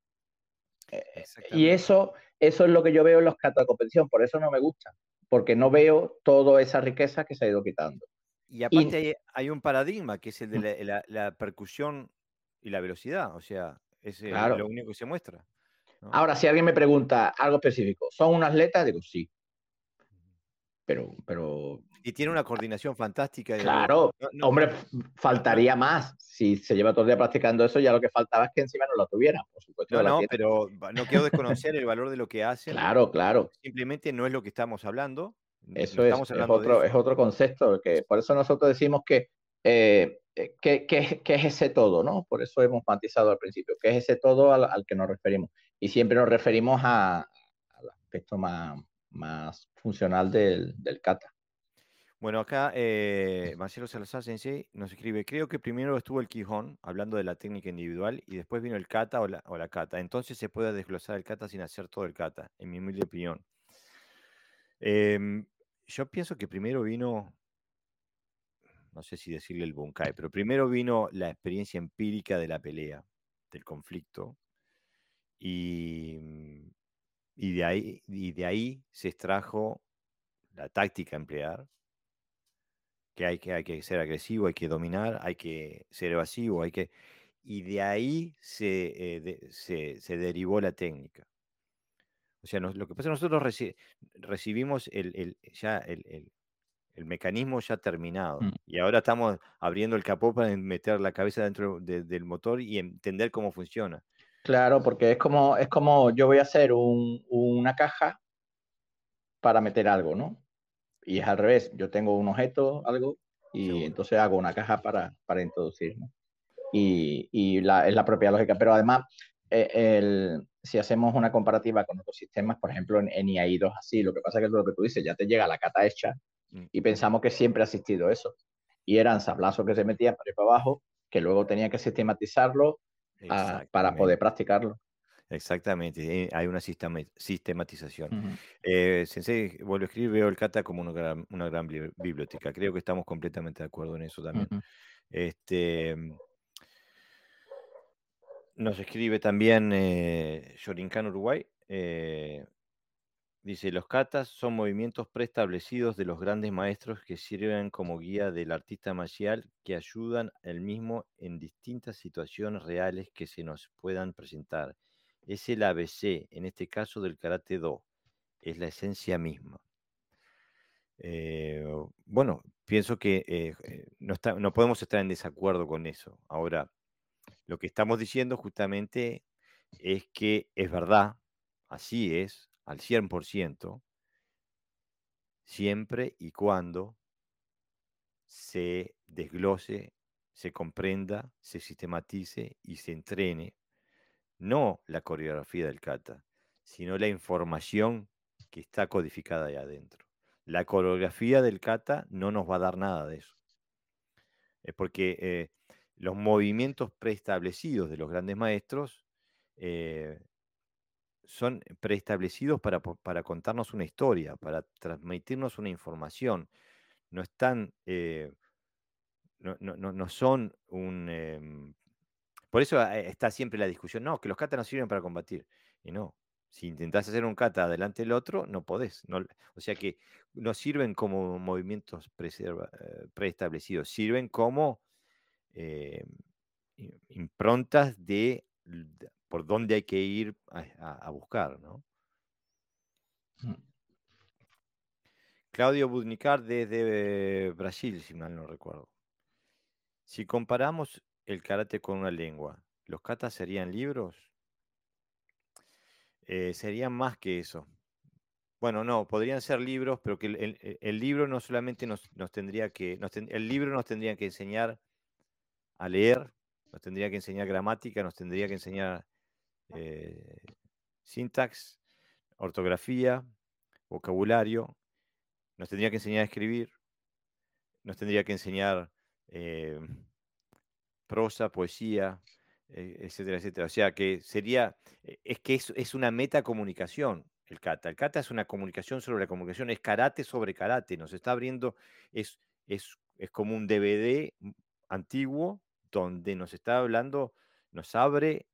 Y eso, eso es lo que yo veo en los competición, por eso no me gusta, porque no veo toda esa riqueza que se ha ido quitando.
Y aparte hay, hay un paradigma que es el de la, la- la percusión y la velocidad, o sea, es eh,
Claro.
lo único que se muestra. ¿no?
Ahora, si alguien me pregunta algo específico, ¿son un atleta? Digo, sí. Pero, pero,
Y tiene una coordinación fantástica.
claro,
no- no-
hombre,
no-
faltaría más. Si se lleva todo el día practicando eso, ya lo que faltaba es que encima no la tuviera, por supuesto.
No, no,
tiene.
pero no quiero desconocer el valor de lo que hacen.
Claro, claro.
Simplemente no es lo que estamos hablando. no
Eso es,
estamos
es
hablando de
otro,
eso.
es otro concepto, que por eso nosotros decimos que, eh, eh, que, que- que es ese todo, ¿no? Por eso hemos matizado al principio, que es ese todo al, al que nos referimos. Y siempre nos referimos a- al aspecto más, más funcional del, del kata.
Bueno, acá eh, Marcelo Salazar Sensei nos escribe, creo que primero estuvo el Quijón, hablando de la técnica individual, y después vino el kata o la, o la kata. Entonces se puede desglosar el kata sin hacer todo el kata, en mi humilde opinión. Em, yo pienso que primero vino, no sé si decirle el bunkai, pero primero vino la experiencia empírica de la pelea, del conflicto, y, mm, y de ahí, y de ahí se extrajo la táctica a emplear, que hay que, hay que ser agresivo, hay que dominar, hay que ser evasivo, hay que... Y de ahí se, eh, de- se, se derivó la técnica. O sea, nos- lo que pasa es que nosotros reci- recibimos el, el- ya el, el- el mecanismo ya terminado.
Mm.
Y ahora estamos abriendo el capó para meter la cabeza dentro de- del motor y entender cómo funciona.
Claro, porque es como, es como yo voy a hacer un- una caja para meter algo, ¿no? Y es al revés, yo tengo un objeto, algo, y
Seguro.
entonces hago una caja para, para introducir, ¿no? Y, y la, es la propia lógica, pero además, eh, el- si hacemos una comparativa con otros sistemas, por ejemplo, en, en IAI2 así, lo que pasa es que lo que tú dices, ya te llega la cata hecha
Mm.
y pensamos que siempre ha existido eso. Y eran sablazos que se metían para ir para abajo, que luego tenía que sistematizarlo ah, para poder practicarlo.
Exactamente, eh, hay una sistema- sistematización.
Ujú.
Eh, Sensei, vuelvo a escribir, veo el kata como una gran, una gran bibli- biblioteca. Creo que estamos completamente de acuerdo en eso también. Este, mm, nos escribe también eh, Uruguay. eh, dice, los katas son movimientos preestablecidos de los grandes maestros que sirven como guía del artista marcial que ayudan al mismo en distintas situaciones reales que se nos puedan presentar es el ABC, en este caso del karate do, es la esencia misma. Eh, bueno, pienso que eh, eh, no, no podemos estar en desacuerdo con eso. Ahora, lo que estamos diciendo justamente es que es verdad, así es, al 100%, siempre y cuando se desglose, se comprenda, se sistematice y se entrene no la coreografía del kata, sino la información que está codificada ahí adentro. La coreografía del kata no nos va a dar nada de eso. Es porque eh, los movimientos preestablecidos de los grandes maestros eh, son preestablecidos para, para, contarnos una historia, para transmitirnos una información. No están, eh, no, no, no, son un... Por eso está siempre la discusión, no, que los katas no sirven para combatir. Y no, si intentás hacer un kata adelante del otro, no podés. No, o sea que no sirven como movimientos preestablecidos, sirven como eh, improntas de, por dónde hay que ir a, buscar, ¿no? Mm. Claudio Budnicar desde Brasil, si mal no recuerdo. Si comparamos el karate con una lengua, ¿los katas serían libros? Eh, serían más que eso. Bueno, no, podrían ser libros, pero que el, libro no solamente nos, tendría que, el libro nos tendría que enseñar a leer, nos tendría que enseñar gramática, nos tendría que enseñar eh, sintax, ortografía, vocabulario, nos tendría que enseñar a escribir, nos tendría que enseñar eh, prosa, poesía, eh, etcétera, etcétera. O sea que sería, es que es, es una metacomunicación el kata. El kata es una comunicación sobre la comunicación, es karate sobre karate, nos está abriendo, es, es, es como un DVD antiguo donde nos está hablando, nos abre,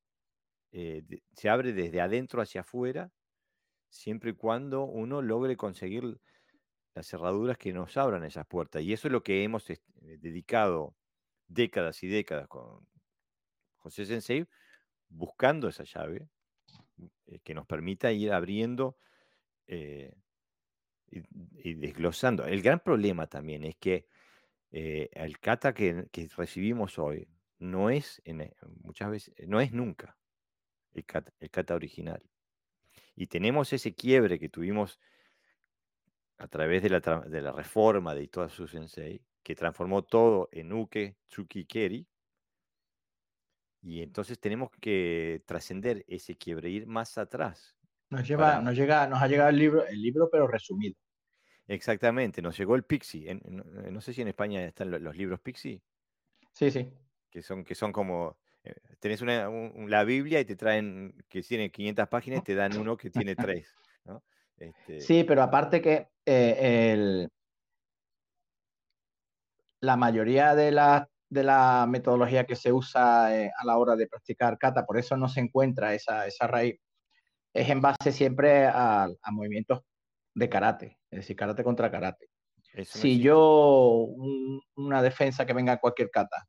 eh, se abre desde adentro hacia afuera, siempre y cuando uno logre conseguir las cerraduras que nos abran esas puertas. Y eso es lo que hemos eh, dedicado décadas y décadas con José Sensei, buscando esa llave eh, que nos permita ir abriendo y, desglosando. El gran problema también es que eh, el kata que, recibimos hoy no es, en, muchas veces, no es nunca el kata, original. Y tenemos ese quiebre que tuvimos a través de la, de la reforma de Itosu Sensei, que transformó todo en Uke, Tsuki, Keri. Y entonces tenemos que trascender ese quiebre, ir más atrás.
Nos, lleva, nos, llega, nos ha llegado el libro, el libro, pero resumido.
Exactamente, nos llegó el Pixie. no, sé si en España están los, libros Pixie.
Sí, sí.
Que son, que son como. Eh, tenés una, la Biblia y te traen, que tiene 500 páginas, te dan uno que tiene 3.
Este sí, pero aparte que eh, la mayoría de la, de la metodología que se usa eh, a la hora de practicar kata, por eso no se encuentra esa, esa raíz, es en base siempre a movimientos de karate, es decir, karate contra karate. si yo una defensa que venga a cualquier kata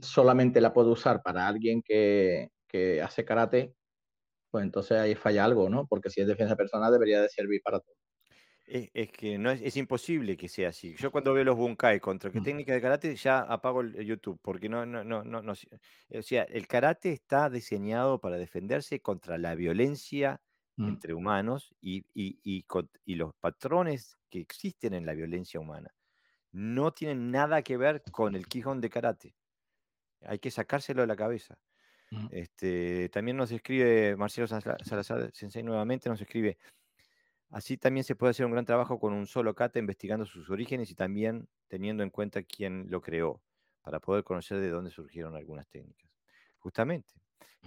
solamente la puedo usar para alguien que, hace karate, pues entonces ahí falla algo, ¿no? Porque si es defensa personal debería de servir para todo.
Es, que no es, imposible que sea así. Yo cuando veo los bunkai contra qué mm. técnica de karate ya apago el, YouTube porque no, no, no, no, o sea, el karate está diseñado para defenderse contra la violencia Mm. entre humanos y, y, los patrones que existen en la violencia humana no tienen nada que ver con el Quijón de karate. Hay que sacárselo de la cabeza. Mm. Este, también nos escribe Marcelo Salazar Sensei nuevamente, nos escribe, así también se puede hacer un gran trabajo con un solo kata investigando sus orígenes y también teniendo en cuenta quién lo creó, para poder conocer de dónde surgieron algunas técnicas. Justamente,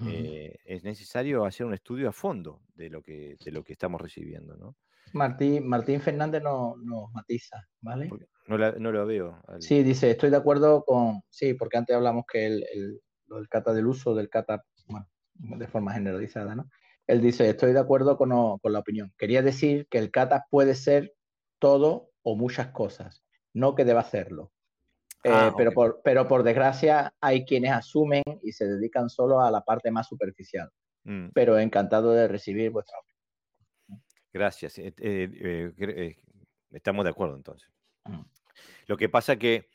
eh, es necesario hacer un estudio a fondo de lo que, de lo que estamos recibiendo, ¿no?
Martín, Martín Fernández nos no matiza, ¿vale?
No, no, lo veo.
Sí, dice, estoy de acuerdo con, sí, porque antes hablamos que el, el, del cata del uso del cata, bueno, de forma generalizada, ¿no? Él dice, estoy de acuerdo con, con la opinión. Quería decir que el cata puede ser todo o muchas cosas, no que deba hacerlo. Ah, eh, pero, por, pero por desgracia hay quienes asumen y se dedican solo a la parte más superficial. Mm. Pero encantado de recibir vuestra
opinión. Gracias. Eh, eh, estamos de acuerdo entonces. Mm. Lo que pasa que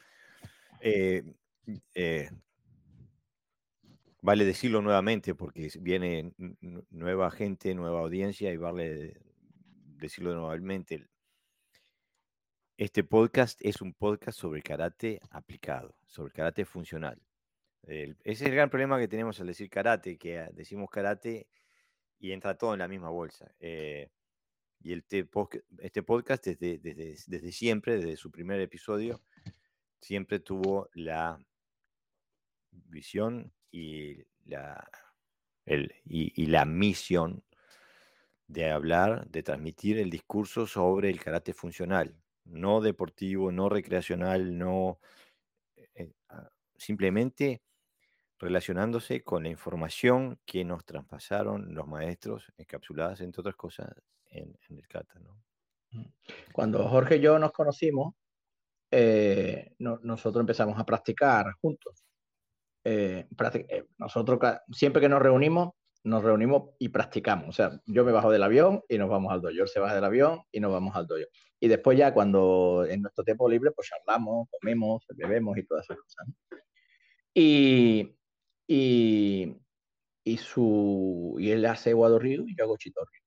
vale decirlo nuevamente porque viene nueva gente, nueva audiencia y vale decirlo nuevamente. Este podcast es un podcast sobre karate aplicado, sobre karate funcional. ese es el gran problema que tenemos al decir karate, que ah, decimos karate y entra todo en la misma bolsa. Eh, y el este podcast desde, desde, desde siempre, desde su primer episodio, siempre tuvo la visión y la, el, y, la misión de hablar, de transmitir el discurso sobre el karate funcional, no deportivo, no recreacional, no eh, ah, simplemente relacionándose con la información que nos traspasaron los maestros, encapsuladas, entre otras cosas, en, el kata.
Mm. Cuando Jorge y yo nos conocimos, eh, nosotros empezamos a practicar juntos. Eh, eh, nosotros siempre que nos reunimos, nos reunimos y practicamos. O sea, yo me bajo del avión y nos vamos al dojo. se baja del avión y nos vamos al dojo. Y después ya cuando en nuestro tiempo libre, pues charlamos, comemos, bebemos y todas esas cosas. Y, y, y, su, y él hace Río y yo hago Chitorri.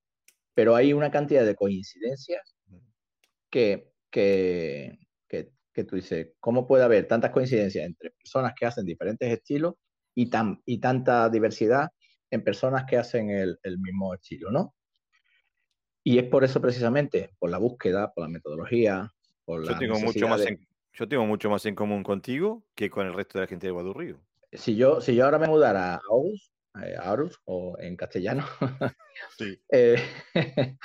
Pero hay una cantidad de coincidencias que, que, que tú dices, ¿cómo puede haber tantas coincidencias entre personas que hacen diferentes estilos y, tan, y tanta diversidad en personas que hacen el, mismo estilo, ¿no? Y es por eso precisamente, por la búsqueda, por la metodología, por la...
Yo tengo, mucho más en, yo tengo mucho más en común contigo que con el resto de la gente de Guadurrío.
Si yo, si yo ahora me mudara a Aarhus, eh, a o en castellano, sí. eh,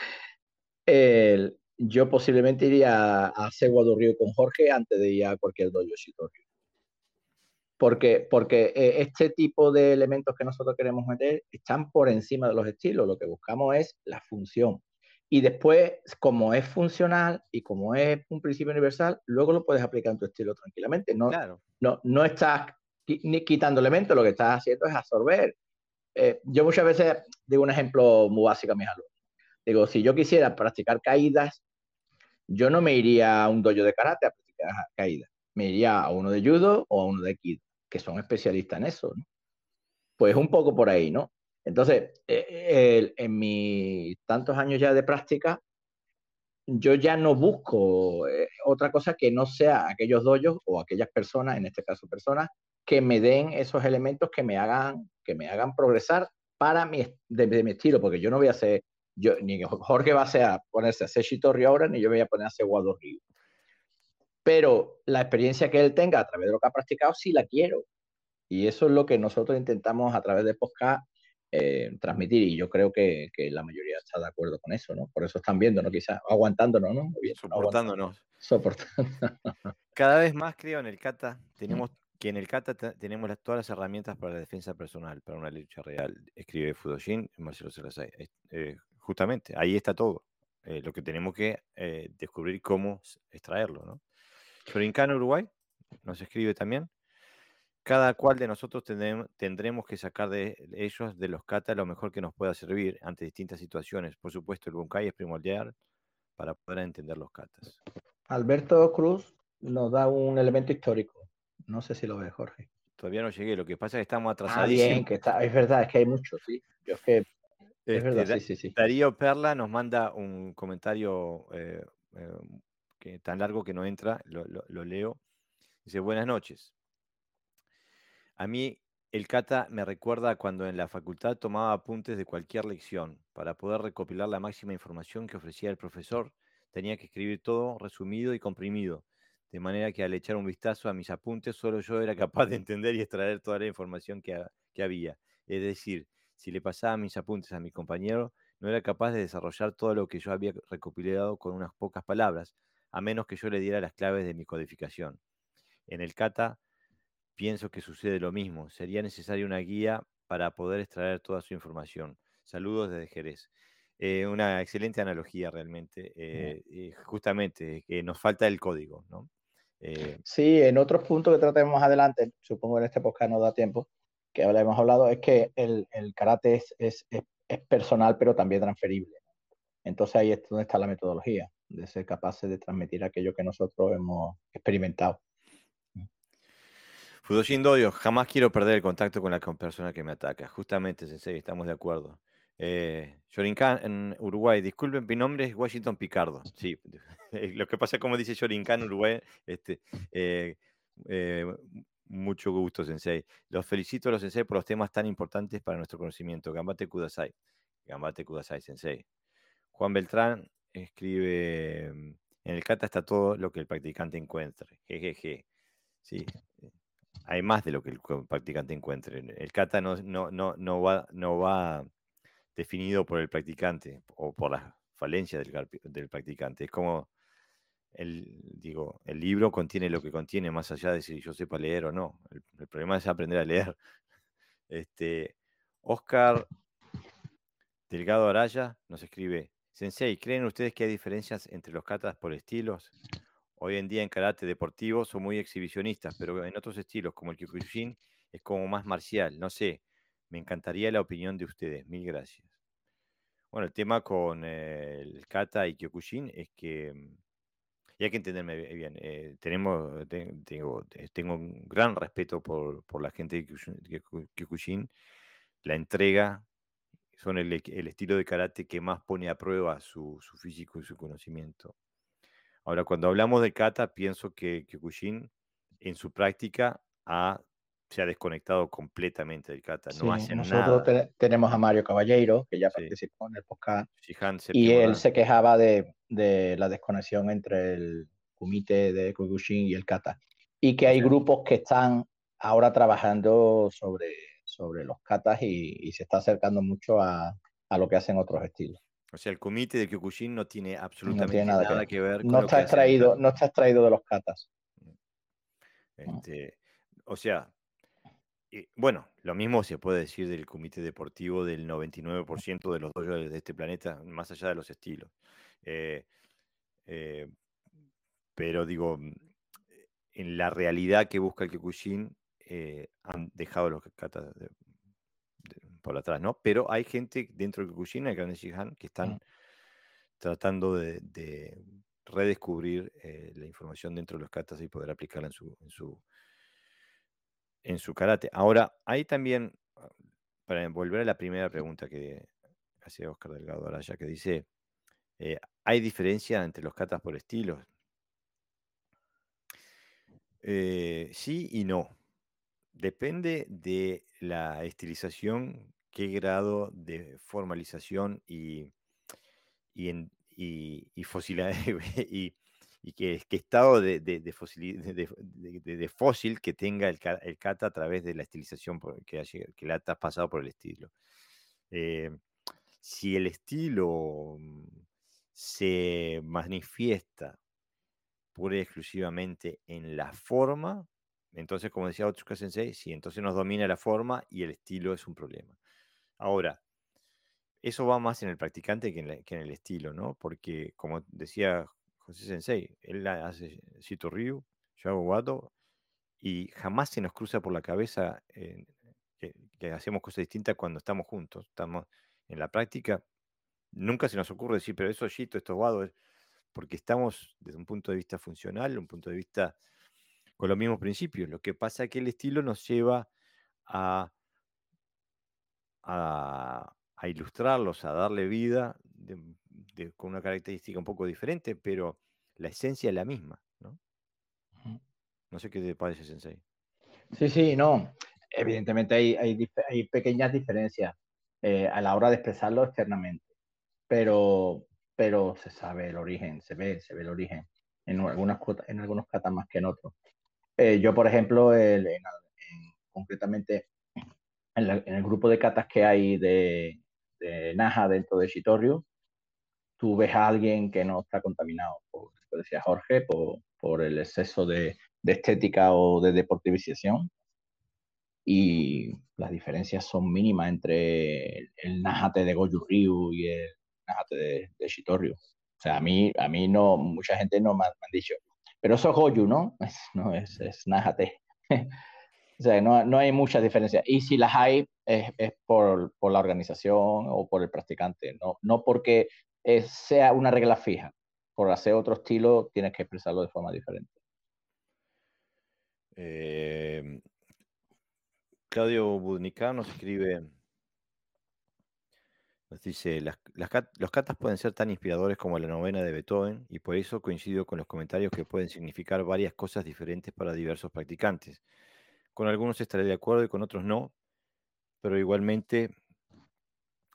el, yo posiblemente iría a hacer Río con Jorge antes de ir a cualquier dojo Shitoryu. Porque, porque eh, este tipo de elementos que nosotros queremos meter están por encima de los estilos. Lo que buscamos es la función. Y después, como es funcional y como es un principio universal, luego lo puedes aplicar en tu estilo tranquilamente. No, no, no estás ni quitando elementos, lo que estás haciendo es absorber. Eh, yo muchas veces digo un ejemplo muy básico a mis alumnos. Digo, si yo quisiera practicar caídas, yo no me iría a un dojo de karate a practicar caída, me iría a uno de judo o a uno de kido, que son especialistas en eso. Pues un poco por ahí, ¿no? Entonces, eh, en mis tantos años ya de práctica, yo ya no busco eh, otra cosa que no sea aquellos dojos o aquellas personas, en este caso personas, que me den esos elementos que me hagan, que me hagan progresar para mi, de mi estilo, porque yo no voy a hacer yo, ni Jorge va a, ponerse a hacer Shitorri ahora, ni yo me voy a poner a hacer Guado Río. Pero la experiencia que él tenga a través de lo que ha practicado, sí la quiero. Y eso es lo que nosotros intentamos a través de podcast eh, transmitir. Y yo creo que, que, la mayoría está de acuerdo con eso, ¿no? Por eso están viendo, ¿no? Quizás aguantándonos, ¿no?
Soportándonos.
Soportando.
Cada vez más creo en el kata. Tenemos que en el kata tenemos todas las herramientas para la defensa personal, para una lucha real. Escribe Fudoshin, Marcelo Salazar. Eh, justamente, ahí está todo. Eh, lo que tenemos que eh, descubrir cómo extraerlo, ¿no? Florincano Uruguay nos escribe también. Cada cual de nosotros tendremos que sacar de ellos, de los kata, lo mejor que nos pueda servir ante distintas situaciones. Por supuesto, el bunkai es primordial para poder entender los katas.
Alberto Cruz nos da un elemento histórico. No sé si lo ve, Jorge.
Todavía no llegué, lo que pasa es que estamos atrasadísimos.
Ah, bien, que está, es verdad, es que hay muchos, sí. Yo es que es verdad, este, sí, sí, sí.
Darío Perla nos manda un comentario eh, eh, que, tan largo que no entra, lo, leo. Dice, buenas noches. A mí el kata me recuerda cuando en la facultad tomaba apuntes de cualquier lección. Para poder recopilar la máxima información que ofrecía el profesor, tenía que escribir todo resumido y comprimido, de manera que al echar un vistazo a mis apuntes, solo yo era capaz de entender y extraer toda la información que, que había. Es decir, si le pasaba mis apuntes a mi compañero, no era capaz de desarrollar todo lo que yo había recopilado con unas pocas palabras, a menos que yo le diera las claves de mi codificación. En el kata pienso que sucede lo mismo. Sería necesaria una guía para poder extraer toda su información. Saludos desde Jerez. Eh, una excelente analogía realmente. Eh, justamente, que nos falta el código, ¿no?
Eh, sí, en otros puntos que tratemos más adelante, supongo en este podcast no da tiempo, que hemos hablado es que el, karate es, es, personal, pero también transferible. Entonces ahí es donde está la metodología, de ser capaces de transmitir aquello que nosotros hemos experimentado.
Fudoshin Doyo, jamás quiero perder el contacto con la persona que me ataca. Justamente, Sensei, estamos de acuerdo. Eh, en Uruguay, disculpen, mi nombre es Washington Picardo. Sí, lo que pasa, como dice Shorinkan en Uruguay, este, eh, eh, mucho gusto, Sensei. Los felicito a los Sensei por los temas tan importantes para nuestro conocimiento. Gambate Kudasai. Gambate Kudasai, Sensei. Juan Beltrán escribe, en el kata está todo lo que el practicante encuentre. Jejeje. Sí, hay más de lo que el practicante encuentre. El kata no, no, no, no, va, no va definido por el practicante o por las falencias del practicante. Es como, el, digo, el libro contiene lo que contiene, más allá de si yo sepa leer o no. El, problema es aprender a leer. Este, Oscar Delgado Araya nos escribe, Sensei, ¿creen ustedes que hay diferencias entre los katas por estilos? Hoy en día en karate deportivo son muy exhibicionistas, pero en otros estilos como el Kyokushin es como más marcial. No sé, me encantaría la opinión de ustedes. Mil gracias. Bueno, el tema con eh, el kata y Kyokushin es que, mm, y hay que entenderme bien, eh, tenemos, tengo, tengo, un gran respeto por, por la gente de Kyokushin, la entrega, son el, el, estilo de karate que más pone a prueba su, su físico y su conocimiento. Ahora, cuando hablamos de kata, pienso que Kyokushin en su práctica se ha desconectado completamente del kata. No
nosotros tenemos a Mario Caballero, que ya participó en el podcast, y él se quejaba de, la desconexión entre el kumite de Kyokushin y el kata. Y que hay grupos que están ahora trabajando sobre, sobre los katas y, se está acercando mucho a lo que hacen otros estilos.
O sea, el comité de Kyokushin no tiene absolutamente nada, que, ver
con no está extraído, No está extraído de los katas. Mm.
Este, o sea, bueno, lo mismo se puede decir del comité deportivo del 99% de los dojos de este planeta, más allá de los estilos. Eh, eh, pero digo, mm, en la realidad que busca el Kyokushin, eh, han dejado los katas de, por atrás, ¿no? Pero hay gente dentro del Kyokushin, el Gran Shihan, que están tratando de, redescubrir la información dentro de los katas y poder aplicarla en su, en su, en su karate. Ahora, hay también, ah, para volver a la primera pregunta que hacía Oscar Delgado Araya, que dice, eh, ¿hay diferencia entre los katas por estilos? Eh, sí y no. Depende de la estilización, qué grado de formalización y, y, en, y, y, y qué, estado de, fósil que tenga el, kata a través de la estilización que, que le ha pasado por el estilo. Eh, si el estilo mm, se manifiesta pura y exclusivamente en la forma, entonces, como decía Otsuka Sensei, sí, entonces nos domina la forma y el estilo es un problema. Ahora, eso va más en el practicante que en, el estilo, ¿no? Porque, como decía José Sensei, él hace Shito Ryu, yo hago Wado, y jamás se nos cruza por la cabeza que, hacemos cosas distintas cuando estamos juntos. Estamos en la práctica, nunca se nos ocurre decir, pero eso es Shito, esto es porque estamos desde un punto de vista funcional, un punto de vista con los mismos principios. Lo que pasa es que el estilo nos lleva a, ilustrarlos, a darle vida con una característica un poco diferente, pero la esencia es la misma. ¿no? No sé qué te parece, Sensei.
Sí, sí, no. Evidentemente hay, hay, pequeñas diferencias eh, a la hora de expresarlo externamente, pero, pero se sabe el origen, se ve, se ve el origen en, algunas, en algunos catas más que en otros. Eh, yo, por ejemplo, concretamente en, el grupo de catas que hay de, Naja dentro de Shitoryu, tú ves a alguien que no está contaminado, por, decía Jorge, por, el exceso de, estética o de deportivización. Y las diferencias son mínimas entre el, Najate de Goju Ryu y el Najate de, de. O sea, a mí, a mí no, mucha gente no me, han dicho, pero eso es Goyu, ¿no? no, es, es Nájate. O sea, no, no hay muchas diferencias. Y si las hay, es, es por, por, la organización o por el practicante, no, no porque sea una regla fija. Por hacer otro estilo, tienes que expresarlo de forma diferente.
Eh, Claudio Budnica nos escribe, nos dice, las, los catas pueden ser tan inspiradores como la novena de Beethoven y por eso coincido con los comentarios que pueden significar varias cosas diferentes para diversos practicantes. Con algunos estaré de acuerdo y con otros no, pero igualmente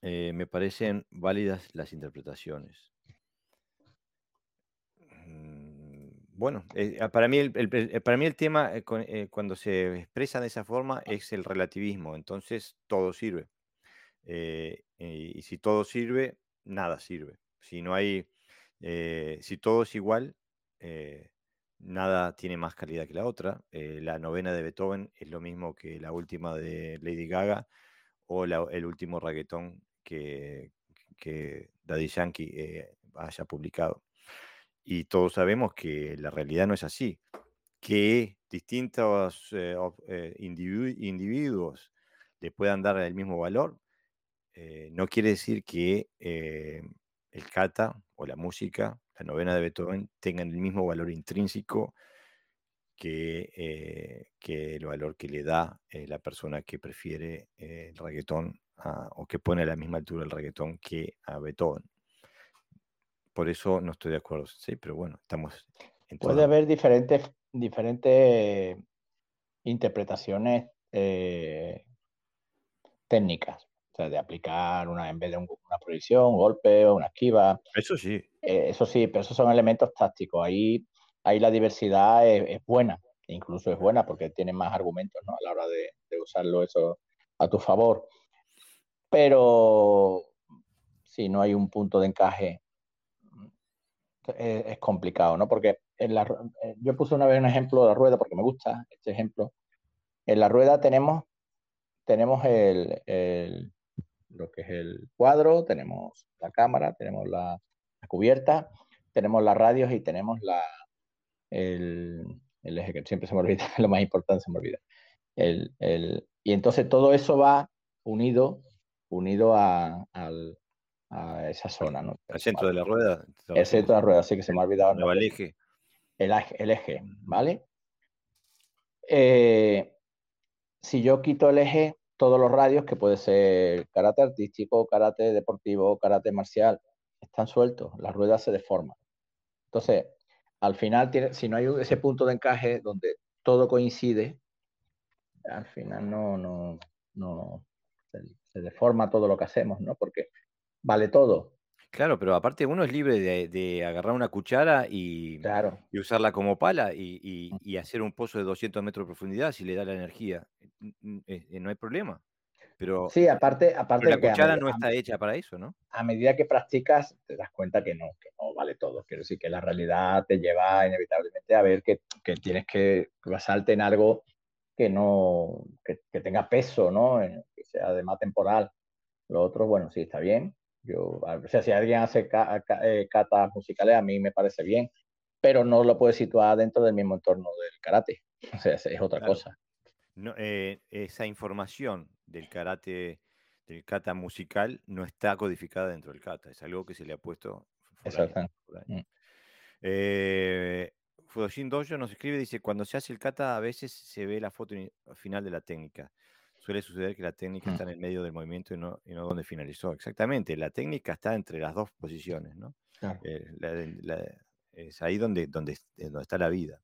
eh, me parecen válidas las interpretaciones. Mm, bueno, eh, para, mí el, eh, tema cuando se expresa de esa forma es el relativismo, entonces todo sirve. y si todo sirve, nada sirve. Si no hay, si todo es igual, nada tiene más calidad que la otra. Eh, la novena de Beethoven es lo mismo que la última de Lady Gaga o el último reggaetón que, que Daddy Yankee eh, haya publicado. Y todos sabemos que la realidad no es así, que distintos eh, individuos le puedan dar el mismo valor, no quiere decir que el kata o la música la novena de Beethoven tengan el mismo valor intrínseco que, eh, que el valor que le da eh, la persona que prefiere eh, el reggaetón o que pone a la misma altura el reggaetón que a Beethoven. Por eso no estoy de acuerdo, sí, pero bueno, estamos...
En Puede haber diferentes, diferentes interpretaciones técnicas de aplicar una, en vez de una proyección, un golpe o una esquiva.
Eso sí.
Eh, eso sí, pero esos son elementos tácticos. Ahí, ahí la diversidad es, buena, incluso es buena porque tiene más argumentos ¿no? a la hora de, usarlo eso a tu favor. Pero si no hay un punto de encaje, es, complicado, ¿no? Porque en la, eh, yo puse una vez un ejemplo de la rueda porque me gusta este ejemplo. En la rueda tenemos, tenemos el, lo que es el cuadro, tenemos la cámara, tenemos la, cubierta, tenemos las radios y tenemos la, el, eje, que siempre se me olvida, lo más importante se me olvida. El, el, y entonces todo eso va unido, unido a, a esa zona. ¿no?
¿Al centro de la rueda?
El centro de la rueda, sí que se me ha olvidado.
El eje.
El, el eje, ¿vale? Eh, si yo quito el eje, todos los radios, que puede ser karate artístico, karate deportivo, karate marcial, están sueltos, las ruedas se deforman. Entonces, al final, tiene, si no hay ese punto de encaje donde todo coincide, al final no, no, no se, deforma todo lo que hacemos, ¿no? Porque vale todo.
Claro, pero aparte uno es libre de, agarrar una cuchara y, y usarla como pala y, y, hacer un pozo de 200 metros de profundidad si le da la energía. Eh, no hay problema. Pero,
sí, aparte, aparte
la cuchara no está hecha para eso, ¿no?
A medida que practicas, te das cuenta que no, que no vale todo. Quiero decir que la realidad te lleva inevitablemente a ver que, que tienes que basarte en algo que no, que, que tenga peso, ¿no? Que sea además temporal. Lo otro, bueno, sí, está bien. Yo, o sea, si alguien hace eh, catas musicales, a mí me parece bien, pero no lo puede situar dentro del mismo entorno del karate. O sea, es, otra cosa.
No, eh, esa información del karate, del kata musical, no está codificada dentro del kata, es algo que se le ha puesto.
Mm.
Eh, Fudoshin Dojo nos escribe, dice, cuando se hace el kata a veces se ve la foto final de la técnica suele suceder que la técnica está mm. en el medio del movimiento y no, y no donde finalizó. Exactamente, la técnica está entre las dos posiciones, ¿no? Eh, es ahí donde, donde, donde está la vida.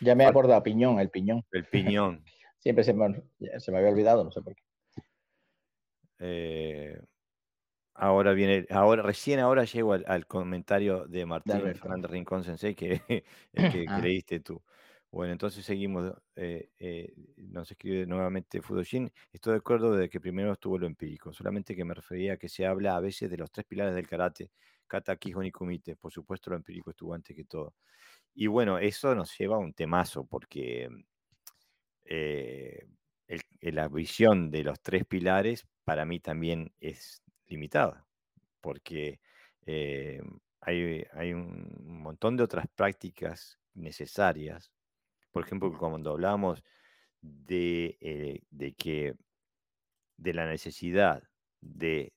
Ya me he acordado, piñón, el piñón.
El piñón.
Siempre se me, se me, había olvidado, no sé por qué.
Eh, ahora viene, ahora, recién ahora llego al, comentario de Martín Fernández Rincón Sensei que, que ah. creíste tú. Bueno, entonces seguimos. Eh, eh, nos escribe nuevamente Fudoshin. Estoy de acuerdo de que primero estuvo lo empírico, solamente que me refería a que se habla a veces de los tres pilares del karate, kata, kihon y kumite. Por supuesto, lo empírico estuvo antes que todo. Y bueno, eso nos lleva a un temazo, porque eh, la visión de los tres pilares para mí también es limitada, porque hay, hay un montón de otras prácticas necesarias. Por ejemplo, cuando hablamos de, eh, de que de la necesidad de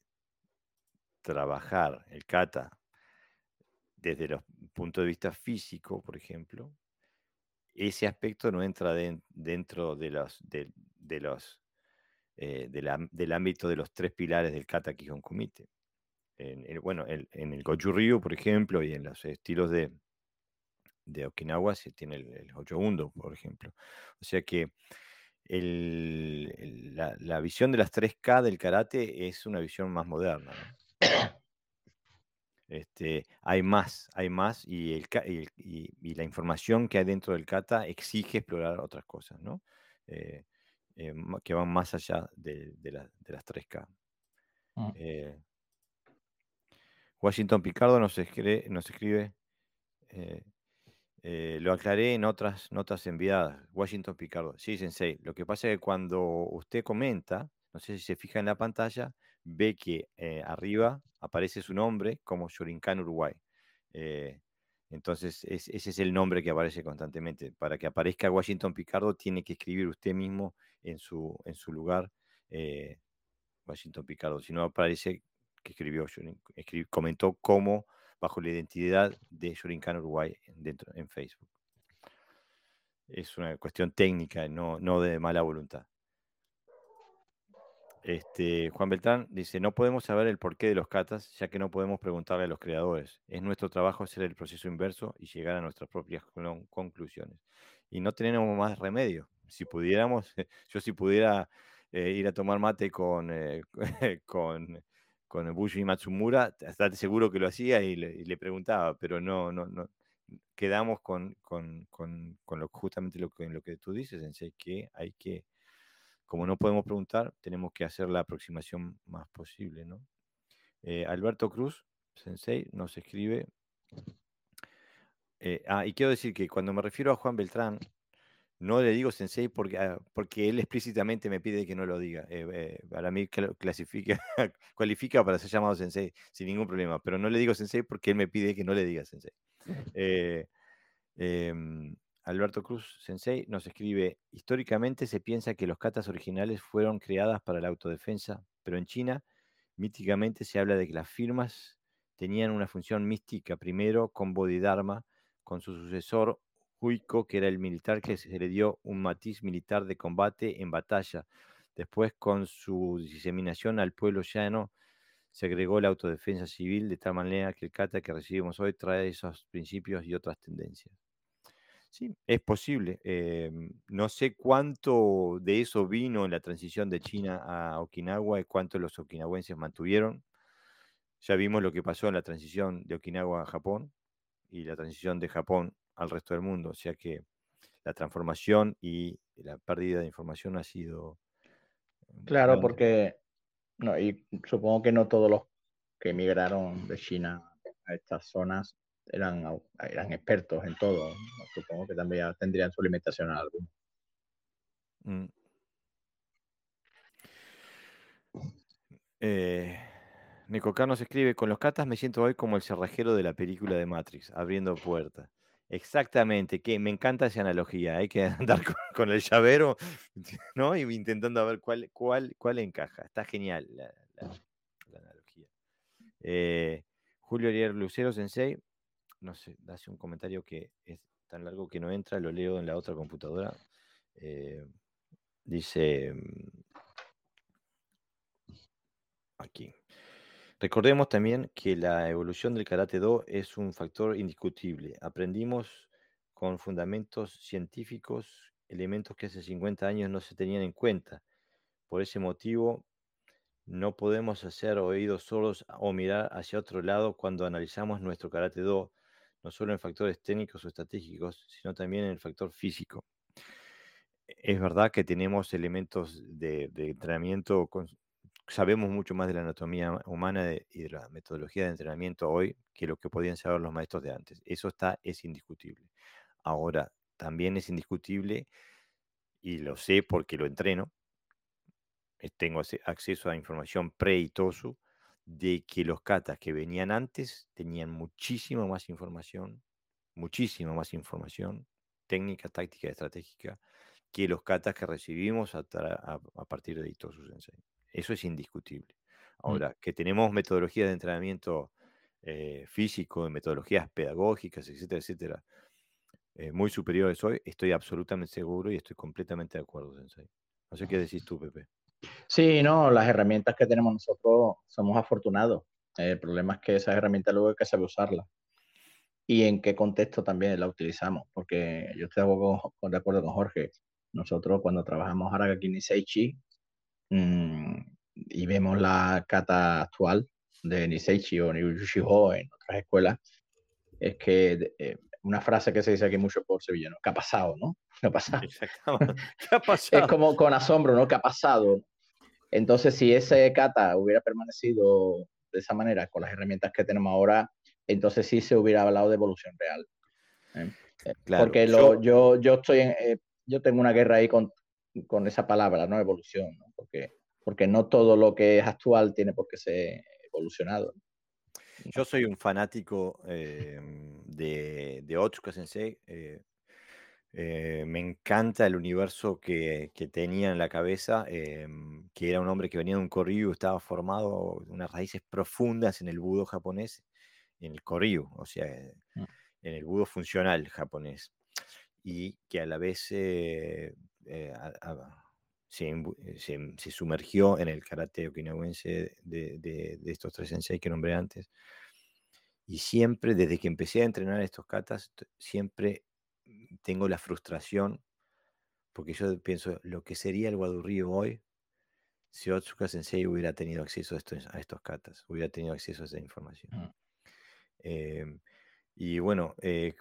trabajar el kata desde el punto de vista físico, por ejemplo, ese aspecto no entra dentro de los, de, los eh, del ámbito de los tres pilares del kata Kihon Kumite. En, el, bueno, en el Goju Ryu, por ejemplo, y en los estilos de, de Okinawa se tiene el, el Undo, por ejemplo. O sea que la, visión de las 3K del karate es una visión más moderna. Este, hay más, hay más y, el, y, la información que hay dentro del kata exige explorar otras cosas, ¿no? Eh, eh, que van más allá de, las 3K. Mm. Eh, Washington Picardo nos, escribe, nos escribe eh, lo aclaré en otras notas enviadas. Washington Picardo. Sí, Sensei. Lo que pasa es que cuando usted comenta, no sé si se fija en la pantalla, ve que arriba aparece su nombre como Shorinkan Uruguay. Entonces, ese es el nombre que aparece constantemente. Para que aparezca Washington Picardo, tiene que escribir usted mismo en su, en su lugar Washington Picardo. Si no aparece que escribió, comentó cómo bajo la identidad de Shorinkan Uruguay dentro, en Facebook. Es una cuestión técnica, no, no de mala voluntad. Este, Juan Beltrán dice, no podemos saber el porqué de los catas, ya que no podemos preguntarle a los creadores. Es nuestro trabajo hacer el proceso inverso y llegar a nuestras propias conclusiones. Y no tenemos más remedio. Si pudiéramos, yo si pudiera eh, ir a tomar mate con, eh, con con Bushi Matsumura, estate seguro que lo hacía y le, preguntaba, pero no, no, no. Quedamos con, con, lo, justamente lo que, lo que tú dices, Sensei, que hay que, como no podemos preguntar, tenemos que hacer la aproximación más posible, ¿no? Eh, Alberto Cruz, Sensei, nos escribe. Eh, ah, y quiero decir que cuando me refiero a Juan Beltrán, no le digo sensei porque, ah, porque él explícitamente me pide que no lo diga. Eh, eh, para mí clasifica, cualifica para ser llamado sensei sin ningún problema, pero no le digo sensei porque él me pide que no le diga sensei. Eh, em, Alberto Cruz Sensei nos escribe, históricamente se piensa que los katas originales fueron creadas para la autodefensa, pero en China míticamente se habla de que las firmas tenían una función mística, primero con Bodhidharma, con su sucesor Huico, que era el militar que se le dio un matiz militar de combate en batalla. Después, con su diseminación al pueblo llano, se agregó la autodefensa civil de tal manera que el kata que recibimos hoy trae esos principios y otras tendencias. Sí, es posible. Em, no sé cuánto de eso vino en la transición de China a Okinawa y cuánto los okinawenses mantuvieron. Ya vimos lo que pasó en la transición de Okinawa a Japón y la transición de Japón al resto del mundo. O sea que la transformación y la pérdida de información ha sido...
Mm, claro, porque no, y supongo que no todos los que emigraron de China a estas zonas eran, eran expertos en todo. Supongo que también tendrían su limitación a alguno. Mm.
Eh, Nico Carlos escribe, con los catas me siento hoy como el cerrajero de la película de Matrix, abriendo puertas. Exactamente, que me encanta esa analogía. Hay que andar con, el llavero, ¿no? Y intentando ver cuál, cuál, cuál encaja. Está genial la, analogía. Eh, Julio Ariel Lucero Sensei, no sé, hace un comentario que es tan largo que no entra, lo leo en la otra computadora. Eh, dice mm, aquí. Recordemos también que la evolución del Karate Do es un factor indiscutible. Aprendimos con fundamentos científicos elementos que hace 50 años no se tenían en cuenta. Por ese motivo, no podemos hacer oídos sordos o mirar hacia otro lado cuando analizamos nuestro Karate Do, no solo en factores técnicos o estratégicos, sino también en el factor físico. Es verdad que tenemos elementos de, de entrenamiento sabemos mucho más de la anatomía humana y de la metodología de entrenamiento hoy que lo que podían saber los maestros de antes. Eso está, es indiscutible. Ahora, también es indiscutible, y lo sé porque lo entreno, eh, tengo acceso a información pre y de que los katas que venían antes tenían muchísima más información, muchísima más información, técnica, táctica, estratégica, que los katas que recibimos a, partir de Itosu Sensei. Eso es indiscutible. Mm. Ahora, que tenemos metodologías de entrenamiento eh, físico, metodologías pedagógicas, etcétera, etcétera, eh, muy superiores hoy, estoy absolutamente seguro y estoy completamente de acuerdo, Sensei. No sé qué decís tú, Pepe.
Sí, no, las herramientas que tenemos nosotros somos afortunados. El problema es que esas herramientas luego hay que saber usarlas. Y en qué contexto también la utilizamos, porque yo estoy de acuerdo con Jorge. Nosotros cuando trabajamos Haragaki Niseichi mmm, y vemos la kata actual de Niseichi o Niuyushiho en otras escuelas, es que eh, una frase que se dice aquí mucho por sevillano, ¿qué ha pasado, no? ¿Qué ha pasado? ¿Qué ha pasado? Es como con asombro, ¿no? ¿Qué ha pasado? Entonces, si ese kata hubiera permanecido de esa manera, con las herramientas que tenemos ahora, entonces sí se hubiera hablado de evolución real. ¿eh? Eh, porque lo, yo, yo, estoy en, eh, yo tengo una guerra ahí con, con esa palabra, ¿no? Evolución, ¿no? Porque, porque no todo lo que es actual tiene por qué ser evolucionado.
Yo soy un fanático de, de Otsuka Sensei. Eh, me encanta el universo que, tenía en la cabeza, em, que era un hombre que venía de un Koryu, estaba formado unas raíces profundas en el budo japonés, en el Koryu, o sea, mm. en el budo funcional japonés, y que a la vez eh, eh, se, sumergió en el karate okinawense de, de, estos tres sensei que nombré antes. Y siempre, desde que empecé a entrenar estos katas, siempre tengo la frustración, porque yo pienso lo que sería el Guadurrío hoy si Otsuka Sensei hubiera tenido acceso a estos, a estos katas, hubiera tenido acceso a esa información. Mm. Em, y bueno, eh,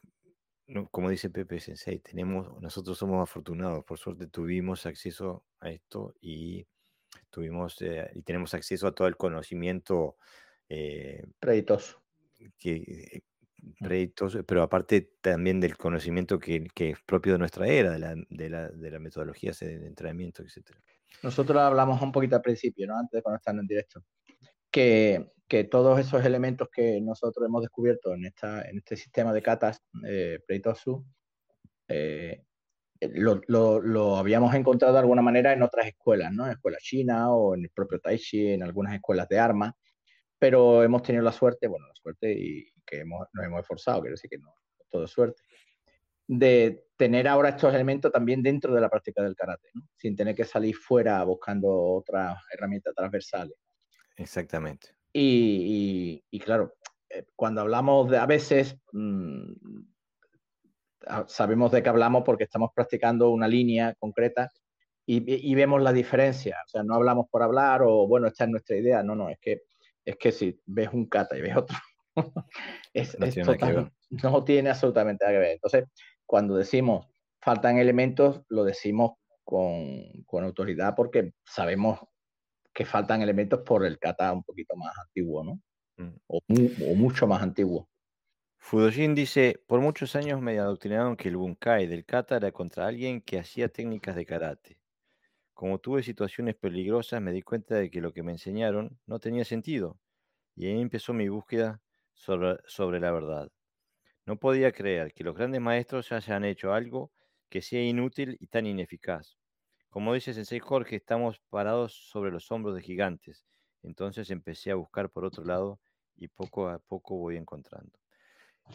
como dice Pepe Sensei, tenemos, nosotros somos afortunados, por suerte tuvimos acceso a esto y tuvimos eh, y tenemos acceso a todo el conocimiento
eh,
que, pero aparte también del conocimiento que, es propio de nuestra era, de la, de la, de la metodología de entrenamiento, etc.
Nosotros hablamos un poquito al principio, ¿no? antes de conectar en directo, que, que, todos esos elementos que nosotros hemos descubierto en, esta, en este sistema de catas, eh, Preitosu, eh, lo, lo, lo, habíamos encontrado de alguna manera en otras escuelas, ¿no? En escuela china o en el propio Taichi, en algunas escuelas de armas, pero hemos tenido la suerte, bueno, la suerte y que hemos, nos hemos esforzado, quiero decir que no todo suerte, de tener ahora estos elementos también dentro de la práctica del karate, ¿no? sin tener que salir fuera buscando otras herramientas transversales.
Exactamente.
Y, y, claro, eh, cuando hablamos de a veces, mmm, sabemos de qué hablamos porque estamos practicando una línea concreta y, y, vemos la diferencia. O sea, no hablamos por hablar o, bueno, esta es nuestra idea. No, no, es que, es que si ves un kata y ves otro, es, no, tiene absolutamente nada que ver. Entonces, cuando decimos faltan elementos, lo decimos con, con, autoridad porque sabemos que faltan elementos por el kata un poquito más antiguo, ¿no? Mm. O, mucho más antiguo.
Fudojin dice, por muchos años me adoctrinaron que el bunkai del kata era contra alguien que hacía técnicas de karate. Como tuve situaciones peligrosas, me di cuenta de que lo que me enseñaron no tenía sentido. Y ahí empezó mi búsqueda sobre, la verdad. No podía creer que los grandes maestros hayan hecho algo que sea inútil y tan ineficaz. Como dice Sensei Jorge, estamos parados sobre los hombros de gigantes. Entonces empecé a buscar por otro lado y poco a poco voy encontrando.